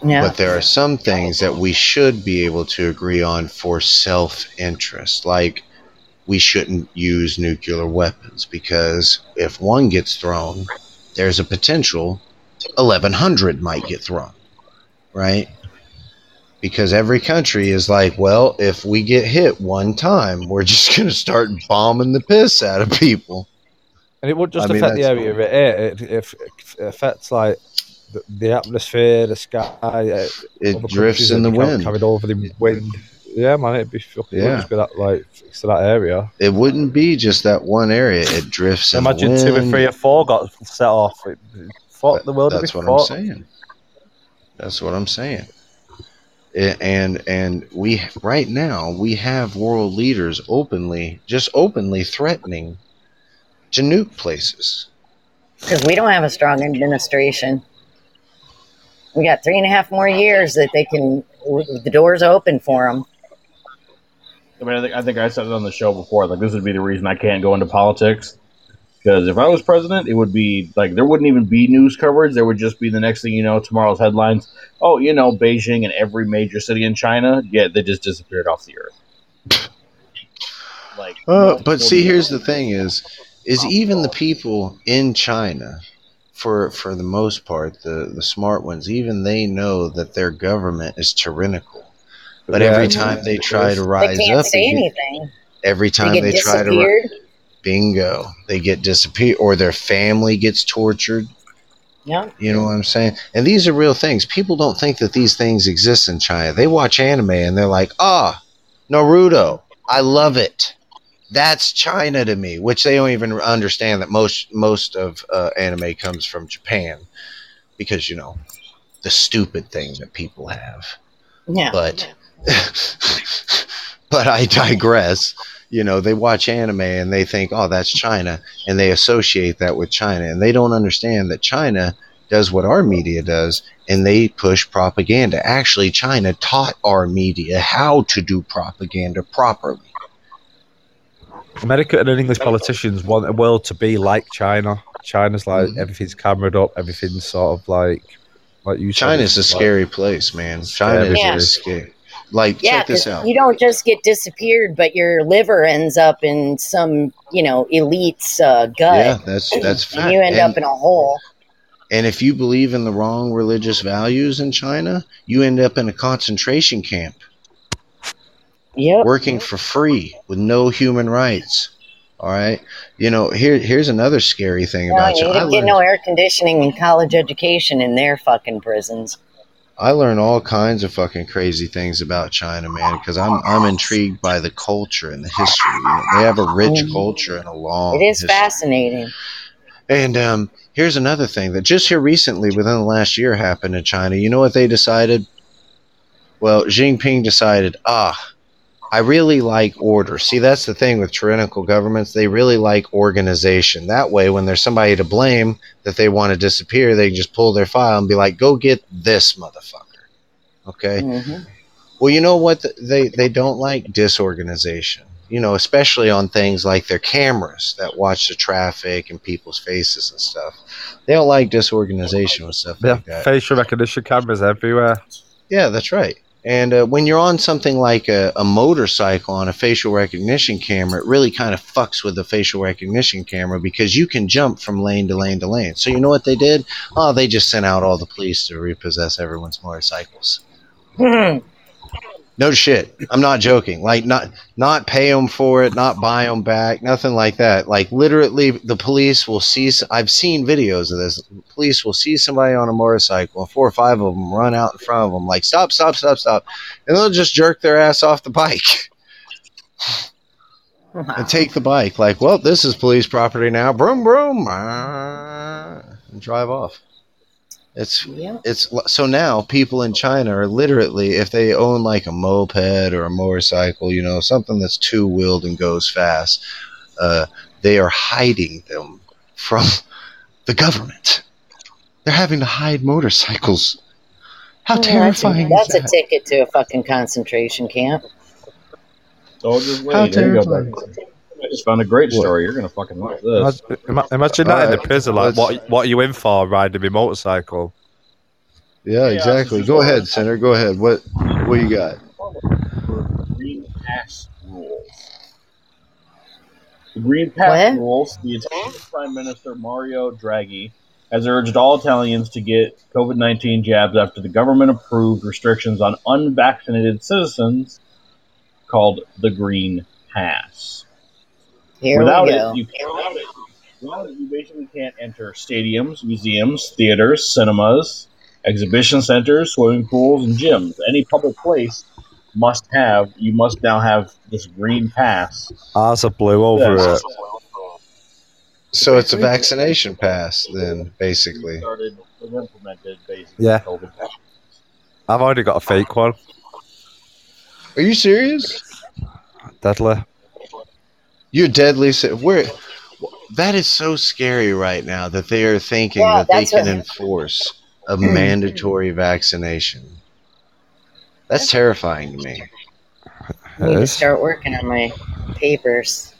Yeah. But there are some things that we should be able to agree on for self interest. Like, we shouldn't use nuclear weapons because if one gets thrown, there's a potential 1,100 might get thrown, right? Because every country is like, well, if we get hit one time, we're just going to start bombing the piss out of people. And it would just I mean, affect the area of it. It, it, it, it affects like the, the atmosphere, the sky. Uh, It drifts in the wind. Carried over the wind. Yeah, man, it'd be fucking Yeah. yeah. just be that like to that area. It wouldn't be just that one area, it drifts in Imagine the two or wind. three or four got set off. It, it fought the world. would That's be what fought. I'm saying. That's what I'm saying. I- And and we right now we have world leaders openly, just openly threatening to nuke places. Because we don't have a strong administration. We got three and a half more years that they can. The doors open for them. I mean, I think I think I said it on the show before. Like, this would be the reason I can't go into politics. Because if I was president, it would be like there wouldn't even be news coverage. There would just be the next thing you know, tomorrow's headlines. Oh, you know, Beijing and every major city in China, yeah, they just disappeared off the earth. like, Uh, but see, here's the thing: is is even the people in China, for for the most part, the the smart ones, even they know that their government is tyrannical. But Yeah, every time they try to rise They rise can't up, say again- anything. every time get they, try to ri- disappeared. bingo, they get disappeared, or their family gets tortured. Yeah. You know what I'm saying? And these are real things. People don't think that these things exist in China. They watch anime and they're like, ah, Naruto, I love it. That's China to me, which they don't even understand that most most of uh, anime comes from Japan, because you know the stupid thing that people have. Yeah. But but I digress. You know, they watch anime and they think, oh, that's China, and they associate that with China, and they don't understand that China does what our media does, and they push propaganda. Actually, China taught our media how to do propaganda properly. America and English politicians want a world to be like China. China's like Mm-hmm. everything's cameraed up, everything's sort of like like you said, China's a like- scary place, man. China is Yeah. a scary. Like, Yeah, check this 'cause out. you don't just get disappeared, but your liver ends up in some, you know, elite's uh, gut. Yeah, that's that's fact. and you end And- up in a hole. And if you believe in the wrong religious values in China, you end up in a concentration camp Yep. working for free with no human rights. All right. You know, here here's another scary thing No, about you you. I didn't get no air conditioning and college education in their fucking prisons. I learn all kinds of fucking crazy things about China, man, because I'm I'm intrigued by the culture and the history. You know, they have a rich Mhm. culture and a long it is history. fascinating. And um, here's another thing that just here recently, within the last year, happened in China. You know what they decided? Well, Jinping decided, ah, I really like order. See, that's the thing with tyrannical governments. They really like organization. That way, when there's somebody to blame that they want to disappear, they can just pull their file and be like, go get this motherfucker. Okay? Mhm. Well, you know what? They, they don't like disorganization. You know, especially on things like their cameras that watch the traffic and people's faces and stuff. They don't like disorganization with stuff Yeah, like that. facial recognition cameras everywhere. Yeah, that's right. And uh, when you're on something like a, a motorcycle on a facial recognition camera, it really kind of fucks with the facial recognition camera because you can jump from lane to lane to lane. So you know what they did? Oh, they just sent out all the police to repossess everyone's motorcycles. No shit. I'm not joking. Like not not pay them for it, not buy them back, nothing like that. Like literally, the police will see. I've seen videos of this. Police will see somebody on a motorcycle, and four or five of them run out in front of them, like stop, stop, stop, stop, and they'll just jerk their ass off the bike and take the bike. Like, well, this is police property now. Broom, broom, ah, and drive off. It's Yeah. it's so now people in China are literally if they own like a moped or a motorcycle, you know, something that's two wheeled and goes fast, uh, they are hiding them from the government. They're having to hide motorcycles. How Yeah, terrifying That's, is a, that? a ticket to a fucking concentration camp. So just wait. How There you go. terrifying. I just found a great story. You're gonna fucking love this. Imagine, imagine that in the Alright, prison. Like, let's- what what are you in for riding my motorcycle? Yeah, Yeah, exactly. this Go what- ahead, Senator. Go ahead. What what you got? Green Pass rules. The Green Pass What? rules. The Italian Prime Minister Mario Draghi has urged all Italians to get COVID 19 jabs after the government approved restrictions on unvaccinated citizens called the Green Pass. Here without we go. it, you can't. Without it, without it, you basically can't enter stadiums, museums, theaters, cinemas, exhibition centers, swimming pools, and gyms. Any public place must have. You must now have this green pass. Ours are blue over Yes. it. So it's a vaccination pass then, basically. Started implemented basically. Yeah. COVID. I've already got a fake one. Are you serious? Deadly. You're deadly. se- Where? That is so scary right now that they are thinking Yeah, that they can what- enforce a mandatory vaccination. That's terrifying to me. I need to start working on my papers.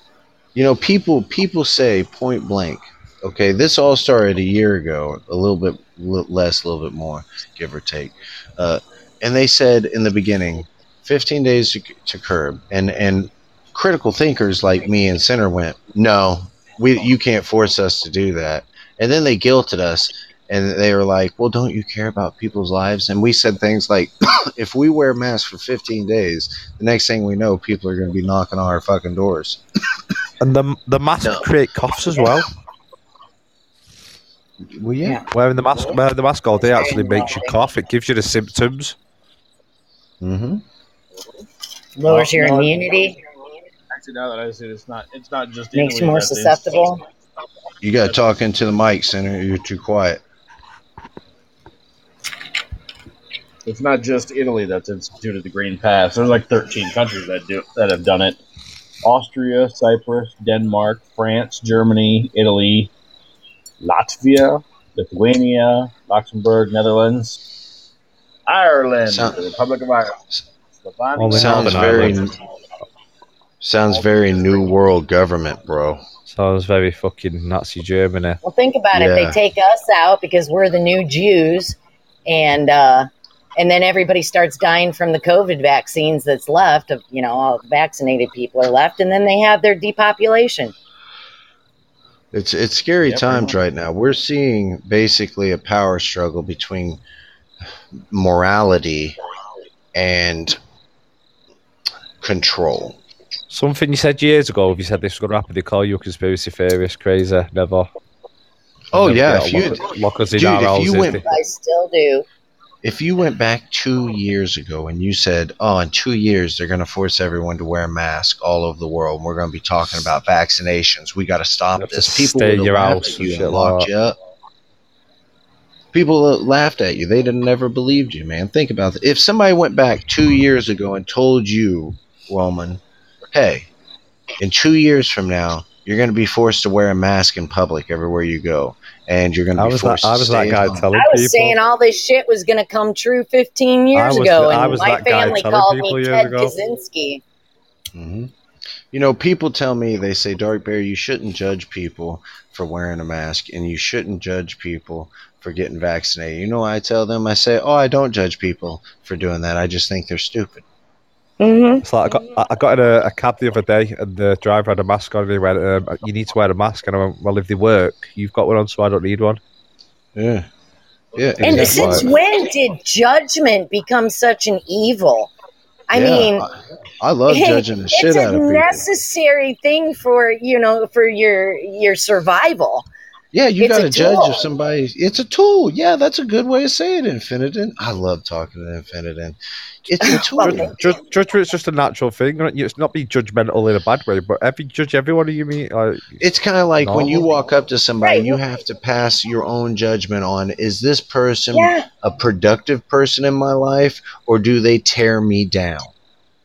You know, people people say point blank. Okay, this all started a year ago, a little bit less, a little bit more, give or take. Uh, and they said in the beginning, 15 days to, to curb, and and critical thinkers like me and Center went, no, we you can't force us to do that. And then they guilted us, and they were like, well, don't you care about people's lives? And we said things like, if we wear masks for 15 days, the next thing we know, people are going to be knocking on our fucking doors. And the the masks No. create coughs as well. Well, yeah. Wearing the mask, wearing the mask all day actually makes you cough. It gives you the symptoms. Mm-hmm. Lowers your no, immunity, Actually, now that I see it, it's not. It's not just makes Italy you more that's susceptible. You got to talk into the mic, Senator. You're too quiet. It's not just Italy that's instituted the green pass. There's like 13 countries that do that have done it. Austria, Cyprus, Denmark, France, Germany, Italy, Latvia, Lithuania, Luxembourg, Netherlands, Ireland, Sound- the Republic of Ireland, Slovenia. Only Sounds Northern very, Ireland. Sounds very new world government, bro. Sounds very fucking Nazi Germany. Well, think about it. They take us out because we're the new Jews, and uh, and then everybody starts dying from the COVID vaccines that's left. Of you know, all the vaccinated people are left, and then they have their depopulation. It's it's scary Yeah, pretty times right now. We're seeing basically a power struggle between morality and control. Something you said years ago. If you said this was going to happen, they call you a conspiracy theorist. Crazy. Never. Oh Never yeah, if you lock, lock us in dude, if you went- I still do. if you went back two years ago and you said, "Oh, in two years they're going to force everyone to wear a mask all over the world, and we're going to be talking about vaccinations. We got to stop You to this." People stay would in your have house laughed at you and locked you up. People laughed at you. They didn't never believed you, man. Think about it. If somebody went back two years ago and told you, Roman, hey, in two years from now, you're going to be forced to wear a mask in public everywhere you go, and you're going to be was that, forced I was stay that guy at home. telling I was people. saying all this shit was going to come true 15 years was ago, the- I and was my that guy family telling called people me years Ted ago. Kaczynski. hmm You know, people tell me they say, Dark Bear, you shouldn't judge people for wearing a mask, and you shouldn't judge people for getting vaccinated. You know, I tell them, I say, oh, I don't judge people for doing that. I just think they're stupid. Mm-hmm. It's like I got I- I got in a, a cab the other day, and the driver had a mask on, and he went, um, "You need to wear a mask." And I went, "Well, if they work, you've got one on, so I don't need one." Yeah, yeah. And exactly. since when did judgment become such an evil? I Yeah, mean, I, I love judging the it's shit a out of people. It's a necessary thing for you know for your your survival. Yeah, you got to judge tool. if somebody. It's a tool. Yeah, that's a good way of saying it, Infinitin. I love talking to Infinitin. It's a tool. Ju- judgment's just a natural thing. right? It's not be judgmental in a bad way, but every judge everyone you meet. Like, It's kind of like when you walk up to somebody, Right. you have to pass your own judgment on is this person Yeah. a productive person in my life or do they tear me down?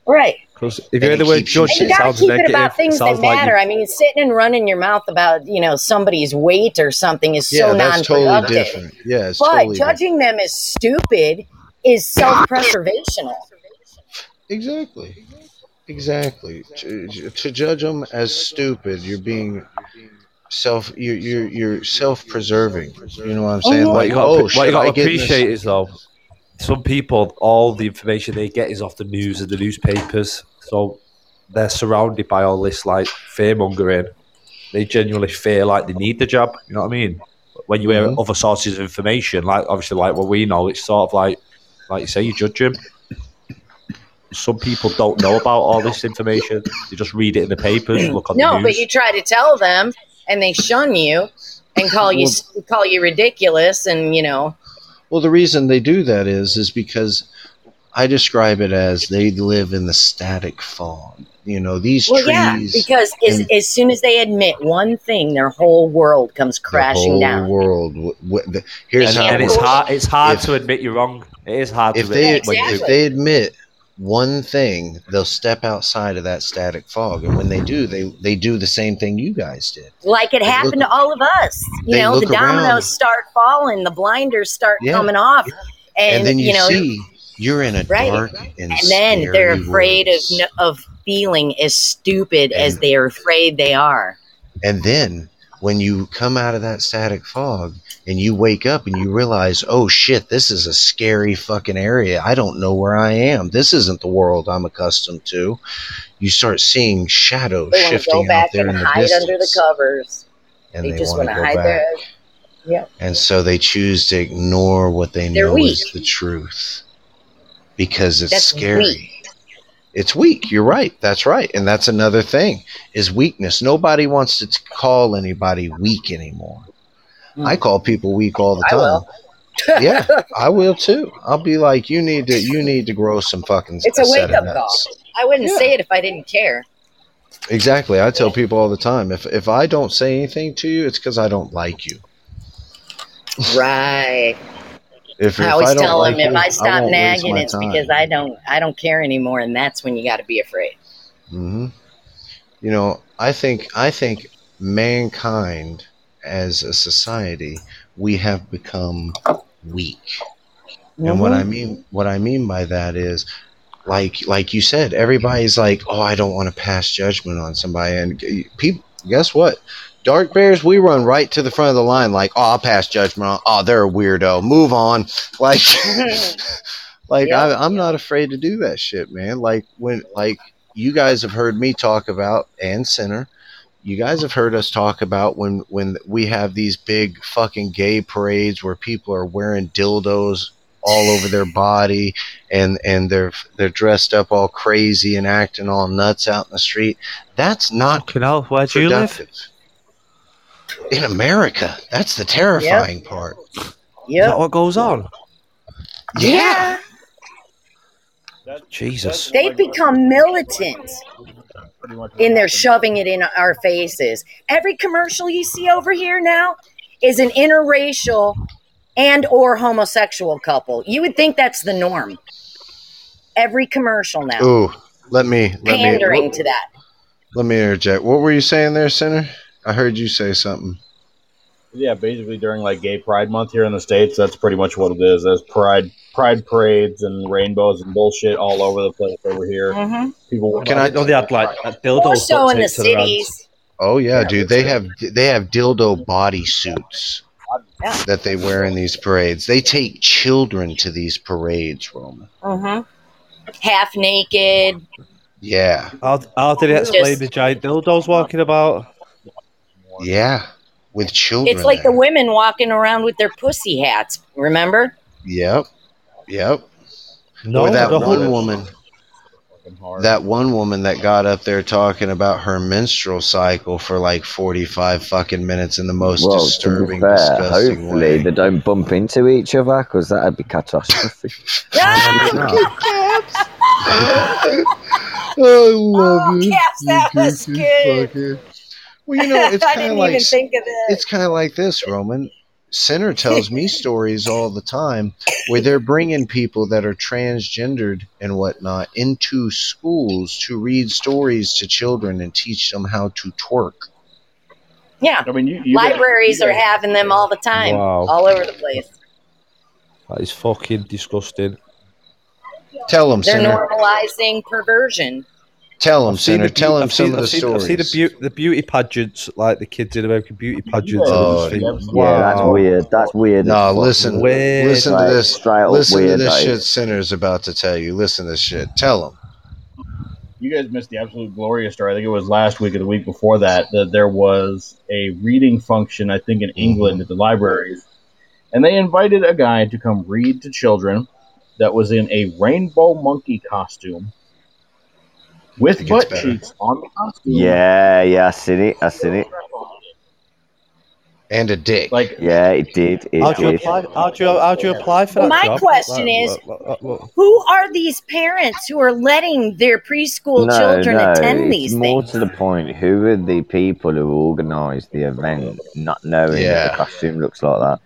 Right. Because if you hear the word keeps you judge, it got to sounds keep negative. it about things that sounds like matter. you- I mean, sitting and running your mouth about you know somebody's weight or something is yeah, so that's totally non-productive. different. Yeah, it's but totally different. judging them as stupid is self-preservational. Exactly. Exactly. To, to judge them as stupid, you're being self. You're you're, you're self-preserving. You know what I'm saying? What Like, you oh, what you got oh, I to get appreciate is though, some people, all the information they get is off the news and the newspapers, so they're surrounded by all this like fear mongering. They genuinely feel like they need the job. You know what I mean? When you hear Mhm. other sources of information, like obviously like what we know, it's sort of like, like you say, you judge them. Some people don't know about all this information. They just read it in the papers, look on the No, but you try to tell them, and they shun you and call you call you ridiculous, and you know, Well, the reason they do that is is because I describe it as they live in the static fog. You know, these well, yeah, because as, and as soon as they admit one thing, their whole world comes the crashing whole down. world. w- w- the- Here's and, how and it it's hard. It's hard If- to admit you're wrong. It is hard if to they admit when you- if they admit one thing, they'll step outside of that static fog, and when they do, they they do the same thing you guys did. Like it They happened look- to all of us. You know, the look around. dominoes start falling, the blinders start Yeah. coming off, and, And, then you, know, see you're in a Right. dark and, and then they're afraid of no, of feeling as stupid as they are afraid they are. And then when you come out of that static fog and you wake up and you realize, oh shit, this is a scary fucking area. I don't know where I am. This isn't the world I'm accustomed to. You start seeing shadows They want to shifting go back out there and in the hide distance. under the covers. and They, they, just want to hide back. there. Yep. And so they choose to ignore what they They're know is the truth because it's That's scary. weak. It's weak. You're right. That's right. And that's another thing is weakness. Nobody wants to t- call anybody weak anymore. Hmm. I call people weak all the I time. will. yeah, I will too. I'll be like, you need to, you need to grow some fucking. It's a wake up call. I wouldn't Yeah. say it if I didn't care. Exactly. I tell people all the time, if if I don't say anything to you, it's because I don't like you. Right. If, I if always I tell like them if I stop won't nagging, it's time. because I don't I don't care anymore, and that's when you got to be afraid. hmm You know, I think I think mankind as a society we have become weak, and what I Mm-hmm. mean what I mean by that is. Like, like you said, everybody's like, "Oh, I don't want to pass judgment on somebody." And people, guess what? Dark Bears, we run right to the front of the line, like, "Oh, I'll pass judgment on. Oh, they're a weirdo. Move on." Like, like Yep. I, I'm not afraid to do that shit, man. Like when, like you guys have heard me talk about, and Center, you guys have heard us talk about when when we have these big fucking gay parades where people are wearing dildos all over their body and and they're they're dressed up all crazy and acting all nuts out in the street. That's not Fucking hell, where do you live? Productive. In America, that's the terrifying part. Yeah. what goes on? Yeah. Jesus. They become militant Pretty much and they're shoving it in our faces. Every commercial you see over here now is an interracial and or homosexual couple. You would think that's the norm. Every commercial now Ooh, let me let pandering me to that. let me interject. What were you saying there, Sinner? I heard you say something. Yeah, basically during like Gay Pride Month here in the states, that's pretty much what it is. There's pride pride parades and rainbows and bullshit all over the place over here. Mm-hmm. People Can I- know they had like a dildo More so in the duct tape to their hands. cities. Oh yeah, dude. They have they have dildo body suits Yeah. that they wear in these parades. They take children to these parades, Roman. Mm-hmm. Half naked. Yeah, How, how did it explain Just- the giant dildos walking about? Yeah, with children. It's like the women walking around with their pussy hats. Remember? Yep, yep. No, or that one woman. That one woman that got up there talking about her menstrual cycle for like forty-five fucking minutes in the most Well, to be disturbing, fair, disgusting hopefully way. they don't bump into each other because that'd be catastrophic. I love oh, it. Caps, that was good. Well, you know, it's kind of like think of that. it's kind of like this, Roman. Sinner tells me stories all the time where they're bringing people that are transgendered and whatnot into schools to read stories to children and teach them how to twerk. Yeah. I mean, you, you guys- Libraries you are guys- having them all the time, Wow. all over the place. That is fucking disgusting. Tell them, They're Sinner. normalizing perversion. Tell them, I've seen Sinner. the Tell them I've some seen- of the I've stories. I've seen the, beau- the beauty pageants, like the kids in American Beauty pageants. Oh, and I yeah. Yeah, that's weird. That's weird. No, as listen, Weird. listen to this. straight up Listen to this that shit. is. Sinner's about to tell you. Listen to this shit. Tell them. you guys missed the absolute glorious story. I think it was last week or the week before that that there was a reading function. I think in England at the libraries, and they invited a guy to come read to children that was in a rainbow monkey costume with It gets butt better. cheeks on the costume. Yeah, yeah, I seen it. I seen it. And a dick. like Yeah, it did. It How do you apply? How do you how do you apply for Well, that my job? question Like, is- what- what- what- Who are these parents who are letting their preschool no, children no, attend it's these more things? to the point. Who are the people who organised the event, not knowing Yeah. that the costume looks like that?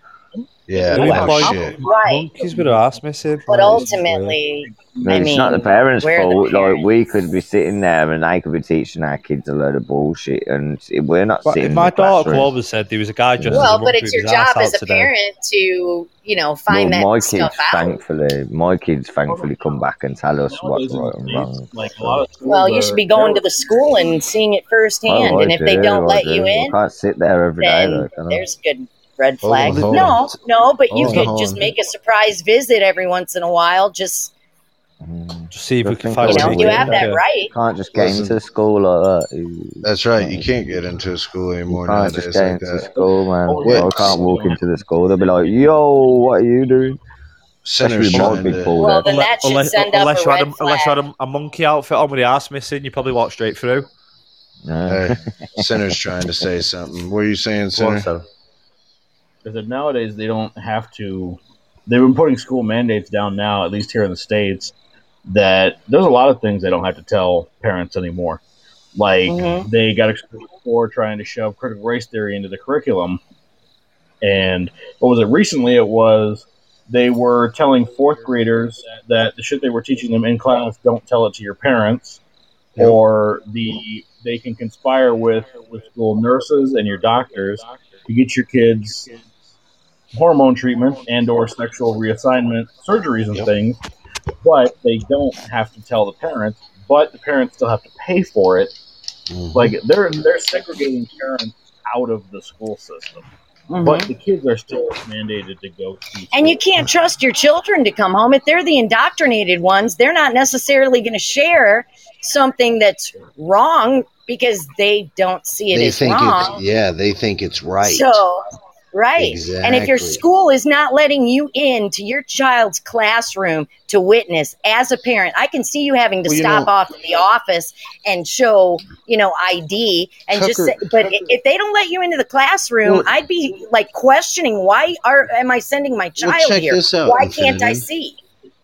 Yeah, Who no employs- shit. Right. Monkeys with their ass missing. But Like, it's just weird. ultimately, No, I it's not the parents' we're the fault. Like we could be sitting there and they could be teaching our kids a load of bullshit, and we're not But sitting. if in my the daughter classroom. come over and said there was a guy dressed as a well, but it's your job as a today. parent to, you know, find well, my that kids, stuff out. thankfully, my kids, thankfully, come back and tell us what's nowadays in right and wrong. like So- lot of schools Well, you should be going to the school and seeing it firsthand. Oh, and if they do, don't I let do. you I in, can't sit there every day, though, there's a good red Hold flag. on, hold no, on. no, but you Hold could on. just make a surprise visit every once in a while. Just Mm. Just see if we can find you know, a you weird, have that Yeah. right. Can't just get Listen. into the school like that. You, That's right. You can't get into a school you anymore can't just nowadays get like into that. school, man. Oh, I can't walk into the school. They'll be like, "Yo, what are you doing?" Sinner's Especially trying to. Well, there. then that should unless, send up unless a you had red a, unless you flag. had a, a monkey outfit on with the ass missing, you probably walk straight through. Yeah. Hey, Sinner's trying to say something. What are you saying, Sinner? I said nowadays they don't have to. They've been putting school mandates down now, at least here in the states, that there's a lot of things they don't have to tell parents anymore. Like Mhm. they got exposed for trying to shove critical race theory into the curriculum, and what was it? Recently, it was they were telling fourth graders that the shit they were teaching them in class don't tell it to your parents, or the they can conspire with with school nurses and your doctors to get your kids hormone treatment and or sexual reassignment surgeries and Yep. things but they don't have to tell the parents but the parents still have to pay for it Mhm. like they're they're segregating parents out of the school system Mhm. but the kids are still mandated to go to And you can't trust your children to come home. If they're the indoctrinated ones, they're not necessarily going to share something that's wrong because they don't see it they as think wrong. it's yeah. They think it's right. So, right. And if your school is not letting you in to your child's classroom to witness as a parent, I can see you having to Well, you stop know- off at the office and show, you know, ID and just say, but i- if they don't let you into the classroom, Well- I'd be like questioning why are am I sending my Well, child check here? this out, why can't I see?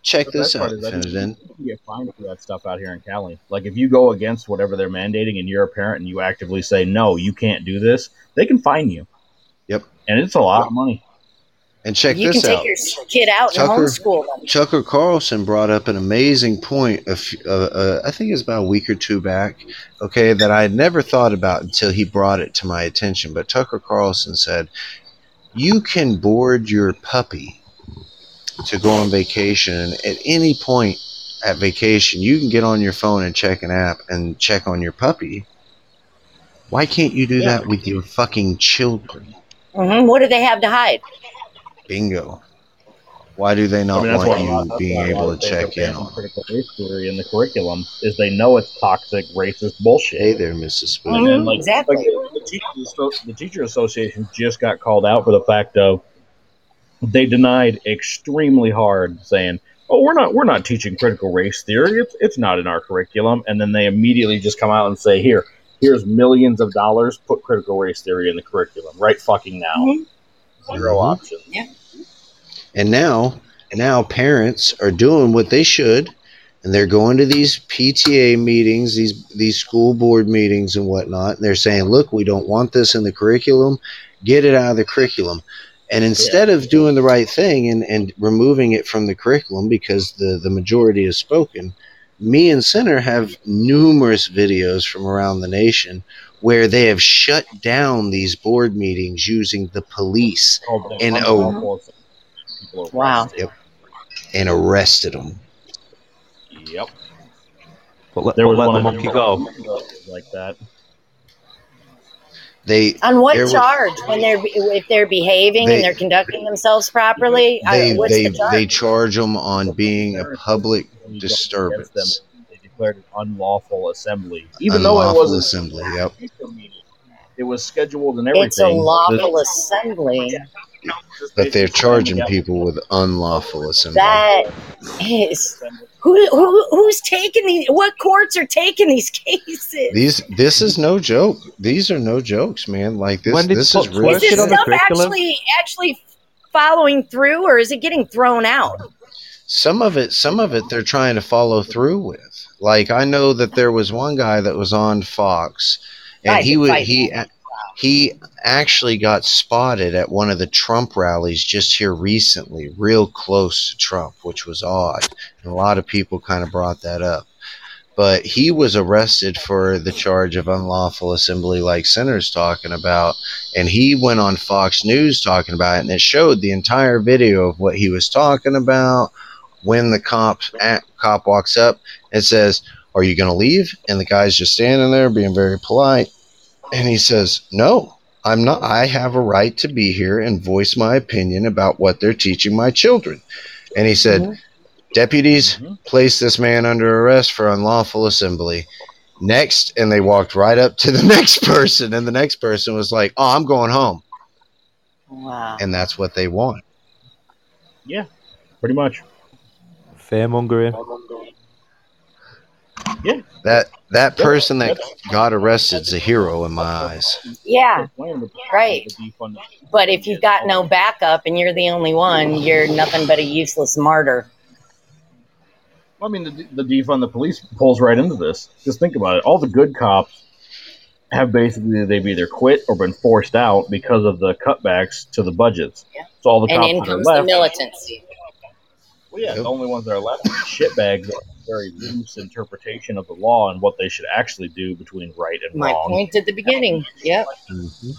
Check The this out, is Finnegan. you can get fined for that stuff out here in Cali. Like if you go against whatever they're mandating and you're a parent and you actively say no, you can't do this, they can fine you. Yep. And it's a lot of money. And check you this out. You can take your kid out and homeschool them. Tucker Carlson brought up an amazing point. Of, uh, uh, I think it was about a week or two back. Okay, that I had never thought about until he brought it to my attention. But Tucker Carlson said, "You can board your puppy to go on vacation and at any point at vacation. You can get on your phone and check an app and check on your puppy. Why can't you do Yeah. that with your fucking children? Hmm What do they have to hide? Bingo." Why do they not I mean, want why you being why a lot able to check in on? critical race theory in the curriculum is they know it's toxic, racist bullshit. Hey there, Mrs. Spoon. And then, Mhm, like, exactly. like the, teachers, the teacher association just got called out for the fact of they denied extremely hard, saying, "Oh, we're not we're not teaching critical race theory. It's it's not in our curriculum." And then they immediately just come out and say, "Here, here's millions of dollars. Put critical race theory in the curriculum right fucking now. Mhm. 0 Mhm. options." And now, now parents are doing what they should, and they're going to these PTA meetings, these these school board meetings and whatnot. And they're saying, "Look, we don't want this in the curriculum. Get it out of the curriculum." And instead of doing the right thing and, and removing it from the curriculum because the, the majority has spoken, me and Center have numerous videos from around the nation where they have shut down these board meetings using the police oh, Called And, unlawful people Wow. arrested. and arrested them. Yep. But let, There was let one the monkey them go. like that. They On what There was- charge? When they're if they're behaving They- and they're conducting themselves properly? I- they what's they the charge? they charge them on being a public When you go disturbance, them, They declared an unlawful assembly, even though it wasn't assembly. Yep. It was scheduled and everything. it's a lawful The- assembly. But they're charging people with unlawful assembly. That is who, who who's taking these? What courts are taking these cases? These this is no joke. These are no jokes, man. Like this When did this Fox is real is this shit on the stuff actually actually following through, or is it getting thrown out? some of it some of it they're trying to follow through with like i know that there was one guy that was on fox and Right, he would fight. he he actually got spotted at one of the trump rallies just here recently real close to trump which was odd. And a lot of people kind of brought that up. But he was arrested for the charge of unlawful assembly like Center's talking about. And he went on fox news talking about it and it showed the entire video of what he was talking about. When the cop cop walks up and says, "Are you going to leave?" and the guy's just standing there being very polite, and he says, "No, I'm not. I have a right to be here and voice my opinion about what they're teaching my children." And he said, Mhm. "Deputies, Mhm. place this man under arrest for unlawful assembly." Next, and they walked right up to the next person, and the next person was like, "Oh, I'm going home," Wow. and that's what they want. Yeah, pretty much. Fear mongering. That that person that got arrested is a hero in my eyes. Yeah, Right. but if you've got no backup and you're the only one, you're nothing but a useless martyr. Well, I mean, the, the defund the police pulls right into this. Just think about it. All the good cops have basically they've either quit or been forced out because of the cutbacks to the budgets. Yeah. So all the And cops in that are comes the left, militancy. well, yeah, Yep. the only ones that are left are shitbags that have a very loose interpretation of the law and what they should actually do between right and My wrong. point at the beginning. Yep. Mm-hmm.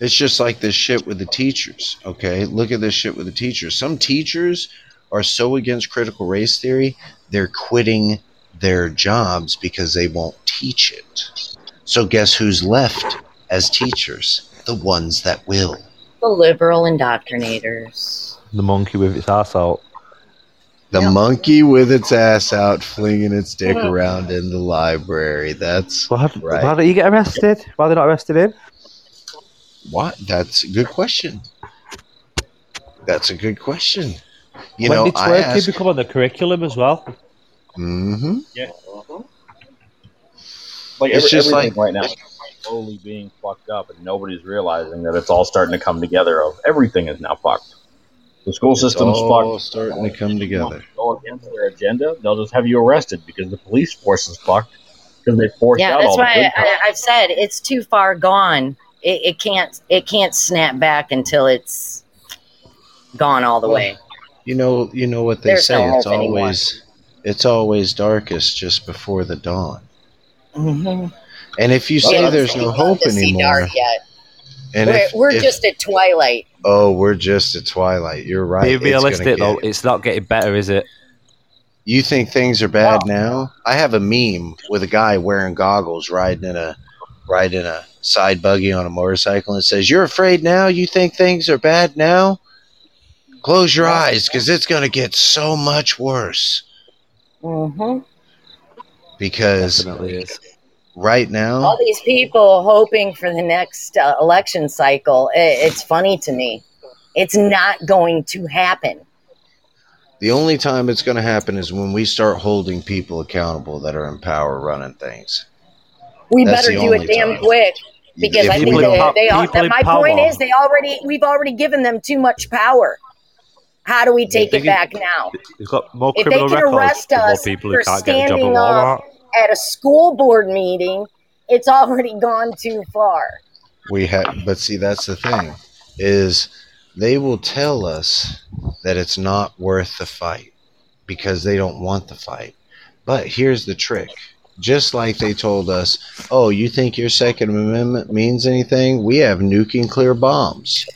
It's just like this shit with the teachers. Okay, look at this shit with the teachers. Some teachers are so against critical race theory, they're quitting their jobs because they won't teach it. So guess who's left as teachers? The ones that will. The liberal indoctrinators. The monkey with its ass out. The Yep. monkey with its ass out, flinging its dick around in the library. That's Why, Right. why don't you get arrested? Why are they not arrested him? what? That's a good question. That's a good question. You when know, did I twerking ask. become on the curriculum as well? Mm-hmm. Yeah. Like It's every, just like- right now, is slowly being fucked up, and nobody's realizing that it's all starting to come together. Of everything is now fucked. The school system's all fucked. starting to come together. Go against their agenda, they'll just have you arrested because the police force is fucked because they forced Yeah, out that's all the why good I, I, I've said it's too far gone It, it can't it can't snap back until it's gone all the way. You know, you know what they There's say. no it's hope anymore. always, it's always darkest just before the dawn. Mm-hmm. And if you say there's no hope anymore, yet. and we're if, we're if- just at twilight. Oh, we're just at twilight. You're right. Be It's gonna realistic though, it's not getting better, is it? You think things are bad now? I have a meme with a guy wearing goggles riding in a riding in a side buggy on a motorcycle and says, "You're afraid now? You think things are bad now? Close your eyes cuz it's going to get so much worse." Mm-hmm. Because Definitely is. Right now, All these people hoping for the next uh, election cycle. i it's funny to me. It's not going to happen. the only time it's going to happen is when we start holding people accountable that are in power running things. We That's better do it damn time. quick because If I think don't- they, they are. people in My point is, they already we've already given them too much power. How do we take it Thinking- back now? He's got more If they criminal can records. arrest more us people for who can't get a job at standing Walmart. up at a school board meeting, it's already gone too far. We have, but see, that's the thing, is they will tell us that it's not worth the fight because they don't want the fight. But here's the trick. Just like they told us, oh, you think your Second Amendment means anything? We have nuclear bombs.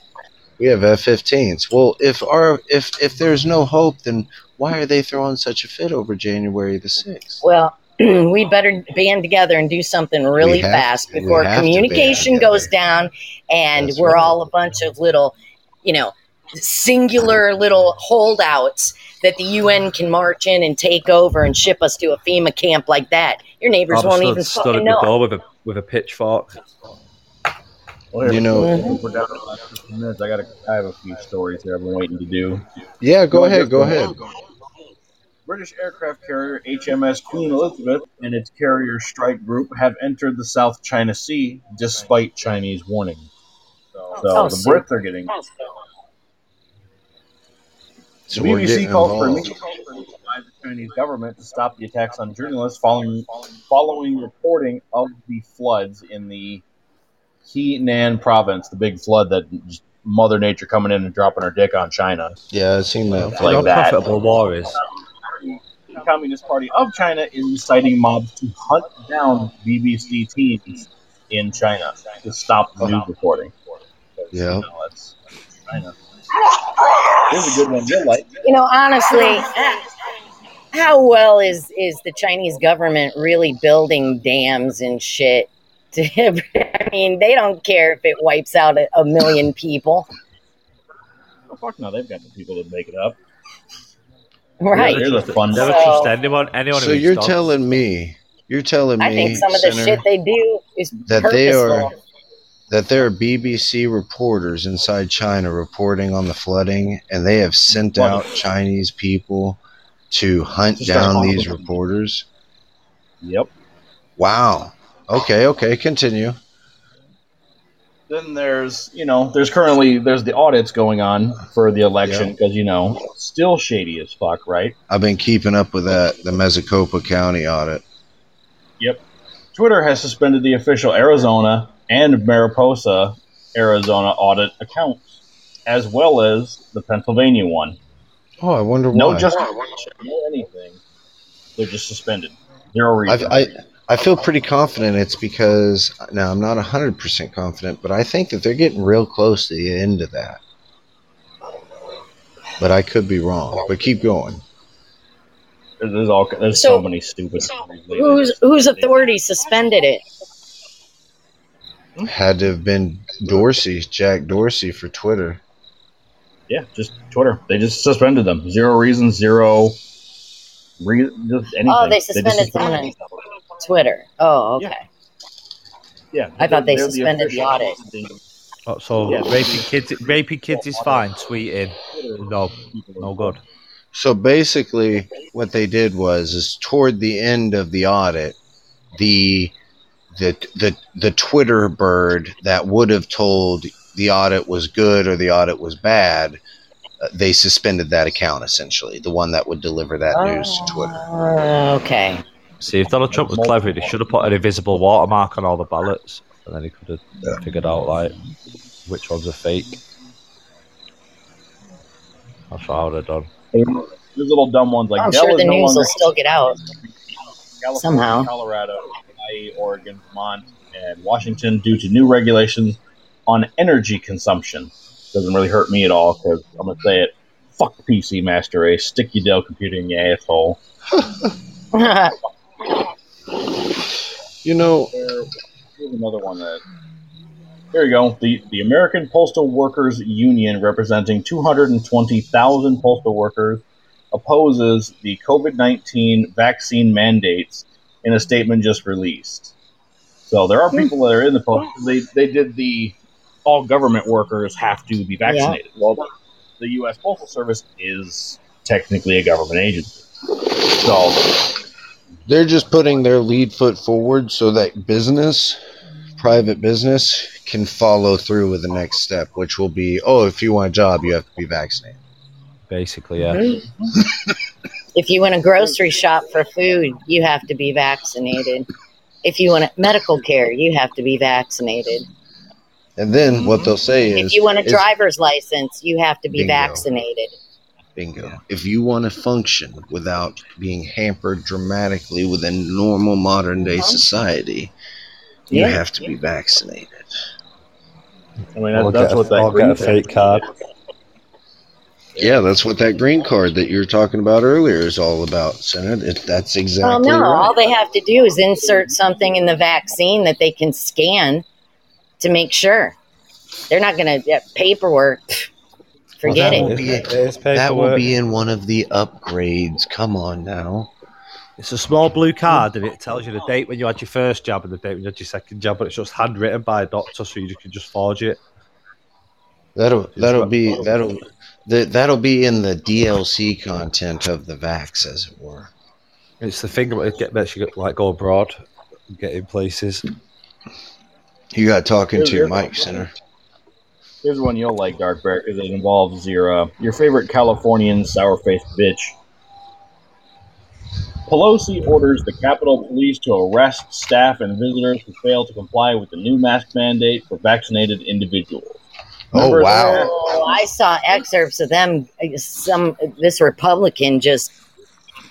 We have F-15s. Well, if our if if there's no hope, then why are they throwing such a fit over January the sixth? Well, we better band together and do something really have- fast before have to band communication goes down and That's we're right. all a bunch of little, you know, singular little holdouts that the UN can march in and take over and ship us to a FEMA camp like that. Your neighbors Rob won't stood, even stood fucking at the know. door with a with a pitchfork. Well, You know- we're down to the last minutes. I got. I have a few stories here I've been waiting to do. Yeah, go No, ahead, just go go ahead. British aircraft carrier HMS Queen Elizabeth and its carrier strike group have entered the South China Sea despite Chinese warning. So, Oh, oh the Brits are getting. Oh, so the we're BBC getting called for involved. immediate by the Chinese government to stop the attacks on journalists following following reporting of the floods in the Henan province, the big flood that just Mother Nature coming in and dropping her dick on China. Yeah, I've seen that. Like that. Unprofitable war is. The Communist Party of China is inciting mobs to hunt down BBC teams in China to stop the news reporting. Yeah. You know, that's China. Here's a good one you'll like. You know, honestly, how well is is the Chinese government really building dams and shit? To, I mean, they don't care if it wipes out a, a million people, Oh, fuck no, they've got the people to make it up. Right? Here's a fun Never So- trust anyone. Anyone. So you're dogs. telling me, you're telling me, I think some of the Senator, shit they do is that purposeful. they are that there are BBC reporters inside China reporting on the flooding, and they have sent out Chinese people to hunt To start down these reporters. Yep. Wow. Okay. Okay. Continue. Then there's, you know, there's currently there's the audits going on for the election because you know still shady as fuck, right? I've been keeping up with that. The Maricopa County audit. Yep. Twitter has suspended the official Arizona and Maricopa, Arizona audit accounts, as well as the Pennsylvania one. Oh, I wonder why. No just no anything. They're just suspended. Zero reason. I, I I feel pretty confident it's because now I'm not hundred percent confident, but I think that they're getting real close to the end of that. But I could be wrong. But keep going. There's, there's all there's so, So- many stupid. Whose whose authority suspended it? Hmm? Had to have been Dorsey, Jack Dorsey for Twitter. Yeah, just Twitter. They just suspended them. Zero reason. Zero. Re- just anything. Oh, they just suspended someone on Twitter. Oh, okay. Yeah, I thought they they're the suspended the official- audit. Oh, so Yeah. raping kids, raping kids is fine. Tweeting, no, no good. So basically, what they did was, is toward the end of the audit, the the the the Twitter bird that would have told the audit was good or the audit was bad, uh, they suspended that account essentially. The one that would deliver that news to Twitter. Uh, okay. See, if Donald Trump was clever, he should have put an invisible watermark on all the ballots. and then he could have figured out like which ones are fake. That's what I would have done. There's little dumb ones like I'm Dell sure the no news will still get out. California, somehow. Colorado, Hawaii, Oregon, Vermont, and Washington due to new regulations on energy consumption. Doesn't really hurt me at all because I'm gonna say it. Fuck PC Master Race. Stick your Dell computer in your asshole. You know, Here's another one that. Here we go. The the American Postal Workers Union, representing 220,000 postal workers, opposes the COVID 19 vaccine mandates in a statement just released. So there are people that are in the post. They they did the all government workers have to be vaccinated. Well, the U.S. Postal Service is technically a government agency. So they're just putting their lead foot forward so that business, private business, can follow through with the next step, which will be, oh, if you want a job, you have to be vaccinated. Basically, yeah. if you want a grocery shop for food, you have to be vaccinated. If you want medical care, you have to be vaccinated. And then what they'll say is, If you want a driver's license, you have to be Bingo. vaccinated. Bingo. If you want to function without being hampered dramatically within normal modern day uh-huh. society, you Yeah. have to be vaccinated. I mean that, that's what that or get a green fake card. Yeah, that's what that green card that you were talking about earlier is all about, Senator. It, that's exactly Well, no, right. all they have to do is insert something in the vaccine that they can scan to make sure. They're not going to get paperwork. Pff, Forget that will it. be It is that will paperwork. be in one of the upgrades. Come on now. It's a small blue card, and it tells you the date when you had your first jab and the date when you had your second jab, but it's just handwritten by a doctor, so you can just forge it. That'll that'll be that'll that, that'll be in the DLC content of the Vax, as it were. It's the thing that get makes you like go abroad, and get in places. You got talking to your Here, here. mic, Center. Here's one you'll like, Dark Bear, because it involves your uh, your favorite Californian sour faced bitch. Pelosi orders the Capitol Police to arrest staff and visitors who fail to comply with the new mask mandate for vaccinated individuals. Oh wow! that? Oh, I saw excerpts of them. Some this Republican just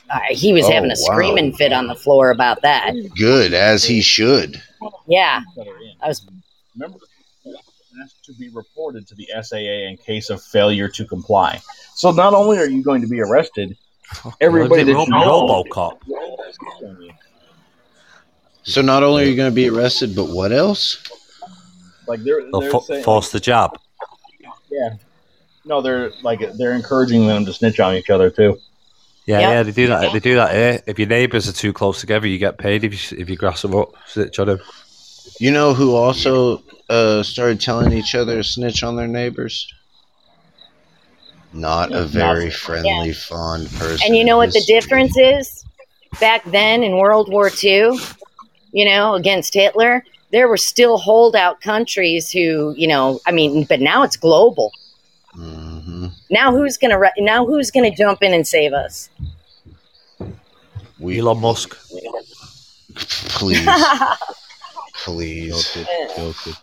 uh, he was Oh, having a wow. screaming fit on the floor about that. Good as he should. Yeah, that are in. I was. Remember, asked to be reported to the SAA in case of failure to comply. So not only are you going to be arrested, everybody that you know, RoboCop. So not only are you going to be arrested, but what else? like they're, They'll they're fo- saying, force the job. yeah, no, they're like they're encouraging them to snitch on each other too. Yeah, Yep. yeah, they do that. They do that here. If your neighbours are too close together, you get paid. If you if you grass them up, snitch on them. You know who also uh, started telling each other to snitch on their neighbors? Not a very friendly, fond person. And you know what the This- difference is? Back then in World War II, you know, against Hitler, there were still holdout countries who, you know, I mean, but now it's global. Mhm. Now who's gonna re- now who's gonna jump in and save us? We Elon Musk. please, please. Joking, joking.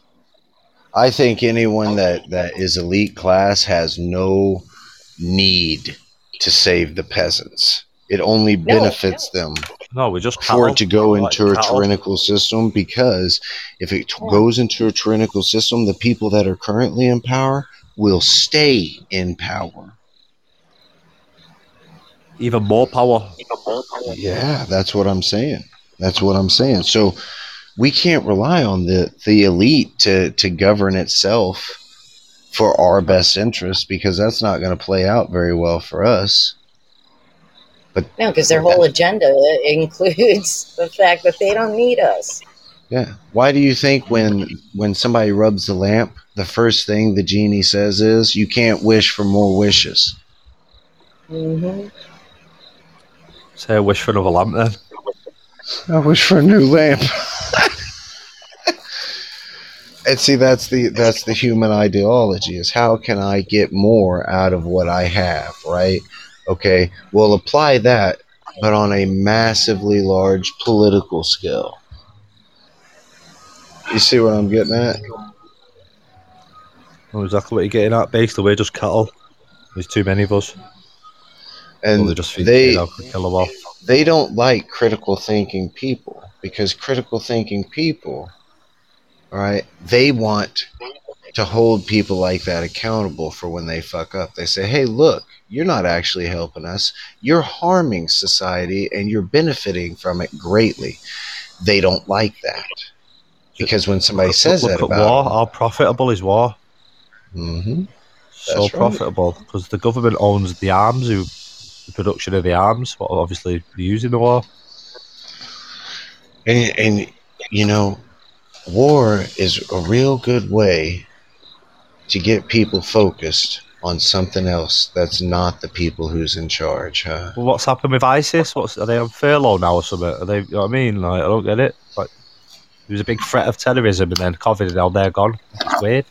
I think anyone that that is elite class has no need to save the peasants. It only benefits them No, we're just for it to go Like into a cattle. tyrannical system because if it t- goes into a tyrannical system, the people that are currently in power will stay in power. Even more power. Yeah, that's what I'm saying. That's what I'm saying. So we can't rely on the the elite to to govern itself for our best interest because that's not going to play out very well for us. But No, because their whole agenda includes the fact that they don't need us. Yeah. Why do you think when when somebody rubs the lamp, the first thing the genie says is, "You can't wish for more wishes." Mm-hmm. Say I wish for another lamp then. I wish for a new lamp. and see, that's the that's the human ideology: is how can I get more out of what I have? Right? Okay. Well, apply that, but on a massively large political scale. You see what I'm getting at? know exactly what you're getting at. Basically, we're just cattle. There's too many of us. And Well, just they, kill them off. they don't like critical thinking people because critical thinking people, all right, they want to hold people like that accountable for when they fuck up. They say, "Hey, look, you're not actually helping us. You're harming society and you're benefiting from it greatly." They don't like that because when somebody Look- says look that at about war. How profitable is war? Mm-hmm. So right. profitable because the government owns the arms, who the production of the arms, what obviously they use in the war. And and you know, war is a real good way to get people focused on something else that's not the people who's in charge, huh? Well, what's happened with ISIS? What's are they on furlough now or something? Are they? You know what I mean? Like I don't get it. Like there was a big threat of terrorism, and then COVID, and now they're gone. It's weird.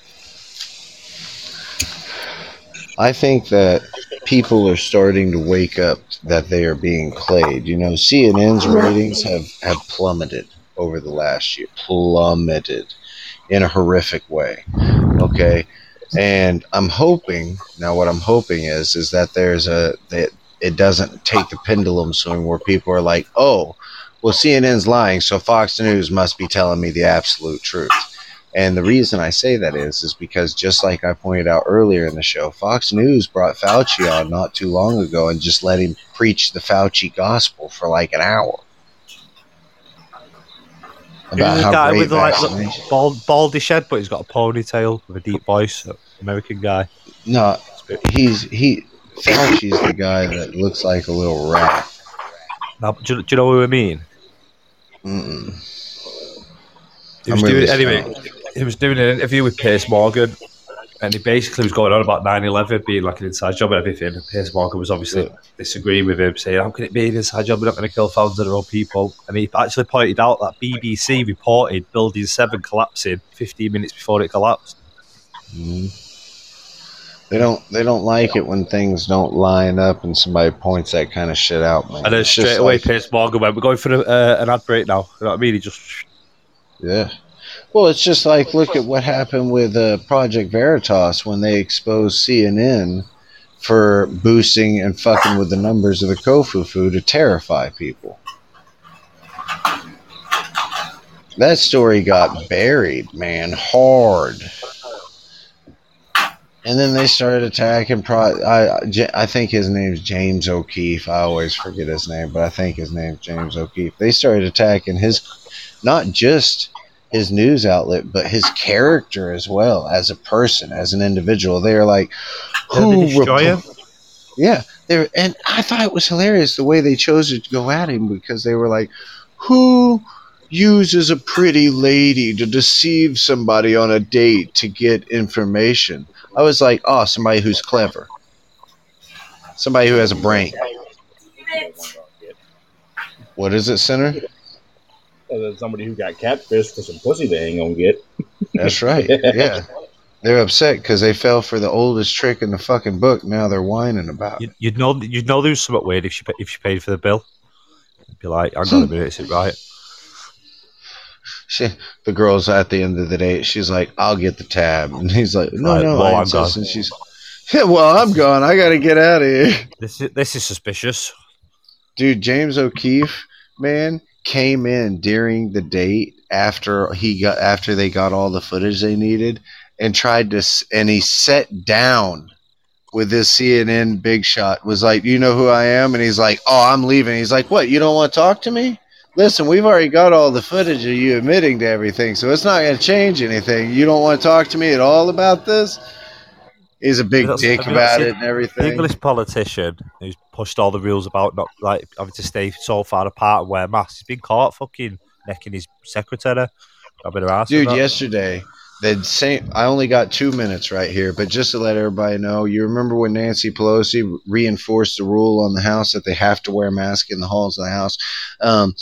I think that people are starting to wake up that they are being played. You know, CNN's ratings have, have plummeted over the last year, plummeted in a horrific way. Okay. And I'm hoping now what I'm hoping is is that there's a that it doesn't take the pendulum swing where people are like, oh, well CNN's lying, so Fox News must be telling me the absolute truth. And the reason I say that is, is because just like I pointed out earlier in the show, Fox News brought Fauci on not too long ago and just let him preach the Fauci gospel for like an hour about Who's the how guy great with like vaccination. look, bald, baldy shed, but he's got a ponytail with a deep voice. American guy. No, he's he. Fauci's the guy that looks like a little rat. Now, do, you, do you know what I mean? Mm-mm. He was really doing anyway. He was doing an interview with Piers Morgan, and he basically was going on about 9-11 being like an inside job and everything. And Piers Morgan was obviously disagreeing with him, saying, "How can it be an inside job? We're not going to kill thousands of our own people." And he actually pointed out that BBC reported Building Seven collapsing 15 minutes before it collapsed. Mhm. They don't. They don't like it when things don't line up and somebody points that kind of shit out, man. And then It's straight away, like- Piers Morgan went, "We're going for a, uh, an ad break now." You know what I mean? He just Yeah. Well, it's just like look at what happened with uh, Project Veritas when they exposed CNN for boosting and fucking with the numbers of the Kofu food to terrify people. That story got buried, man, hard. And then they started attacking. Pro- I, I think his name's James O'Keefe. I always forget his name, but I think his name's James O'Keefe. They started attacking his, not just his news outlet, but his character as well as a person, as an individual. They are like, who? destroy repl- yeah, they and I thought it was hilarious the way they chose to go at him because they were like, who uses a pretty lady to deceive somebody on a date to get information? I was like, oh, somebody who's clever, somebody who has a brain. What is it, Center? And then somebody who got catfished for some pussy they ain't gonna get. That's right. Yeah. They're upset because they fell for the oldest trick in the fucking book. Now they're whining about it. You'd, you'd know you'd know there was something weird if she if she paid for the bill. You'd be like, "Hang on a minute, is it right?" She, the girl's at the end of the day. She's like, "I'll get the tab," and he's like, "No, Right, no, well, I I'm insist." gone. And she's, "Yeah, well, I'm gone. I got to get out of here." This is this is suspicious. Dude, James O'Keefe, man, came in during the date after he got after they got all the footage they needed, and tried to, and he sat down with this CNN big shot. Was like, "You know who I am?" And he's like, "Oh, I'm leaving." He's like, "What? You don't want to talk to me?" Listen, we've already got all the footage of you admitting to everything, so it's not going to change anything. You don't want to talk to me at all about this? He's a big dick about it and The everything. English politician who's pushed all the rules about not like having to stay so far apart and wear masks. He's been caught fucking necking his secretary. Ass. and Dude, yesterday, the same. I only got two minutes right here, but just to let everybody know, you remember when Nancy Pelosi reinforced the rule on the House that they have to wear a mask in the halls of the House? Um,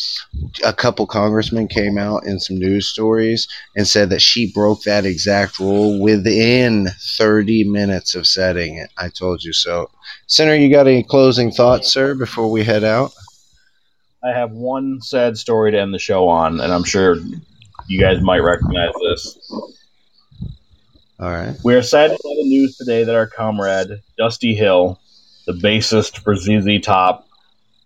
a couple congressmen came out in some news stories and said that she broke that exact rule within 30 minutes of setting it. I told you so. Senator, you got any closing thoughts, sir, before we head out? I have one sad story to end the show on, and I'm sure you guys might recognize this. All right. We are saddened by the news today that our comrade, Dusty Hill, the bassist for ZZ Top,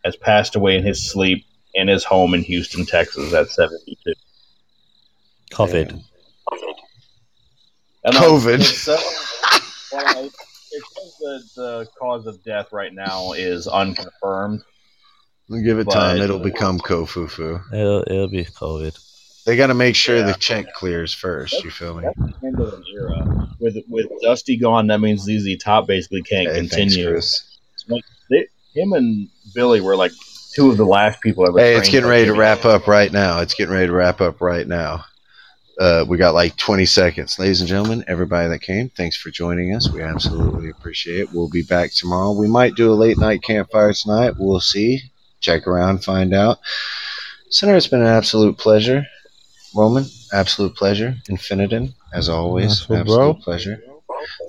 has passed away in his sleep in his home in Houston, Texas at 72. COVID. And, COVID. It says, well, it says that the cause of death right now is unconfirmed. We'll give it time. It'll become kofufu. It'll, it'll be COVID. They got to make sure Yeah. the check clears first. You feel me? That's the end of an era. With with Dusty gone, that means ZZ Top basically can't Hey, thanks, continue. Chris. Like, they, him and Billy were like two of the last people ever. Hey, it's getting ready to wrap up right now. It's getting ready to wrap up right now. Uh, we got like 20 seconds. Ladies and gentlemen, everybody that came, thanks for joining us. We absolutely appreciate it. We'll be back tomorrow. We might do a late night campfire tonight. We'll see. Check around, find out. Senator, it's been an absolute pleasure. Roman, absolute pleasure. Infinitin, as always, absolute bro. pleasure.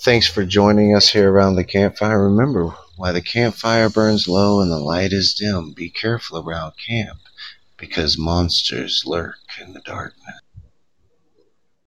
Thanks for joining us here around the campfire. Remember, while the campfire burns low and the light is dim, be careful around camp because monsters lurk in the darkness.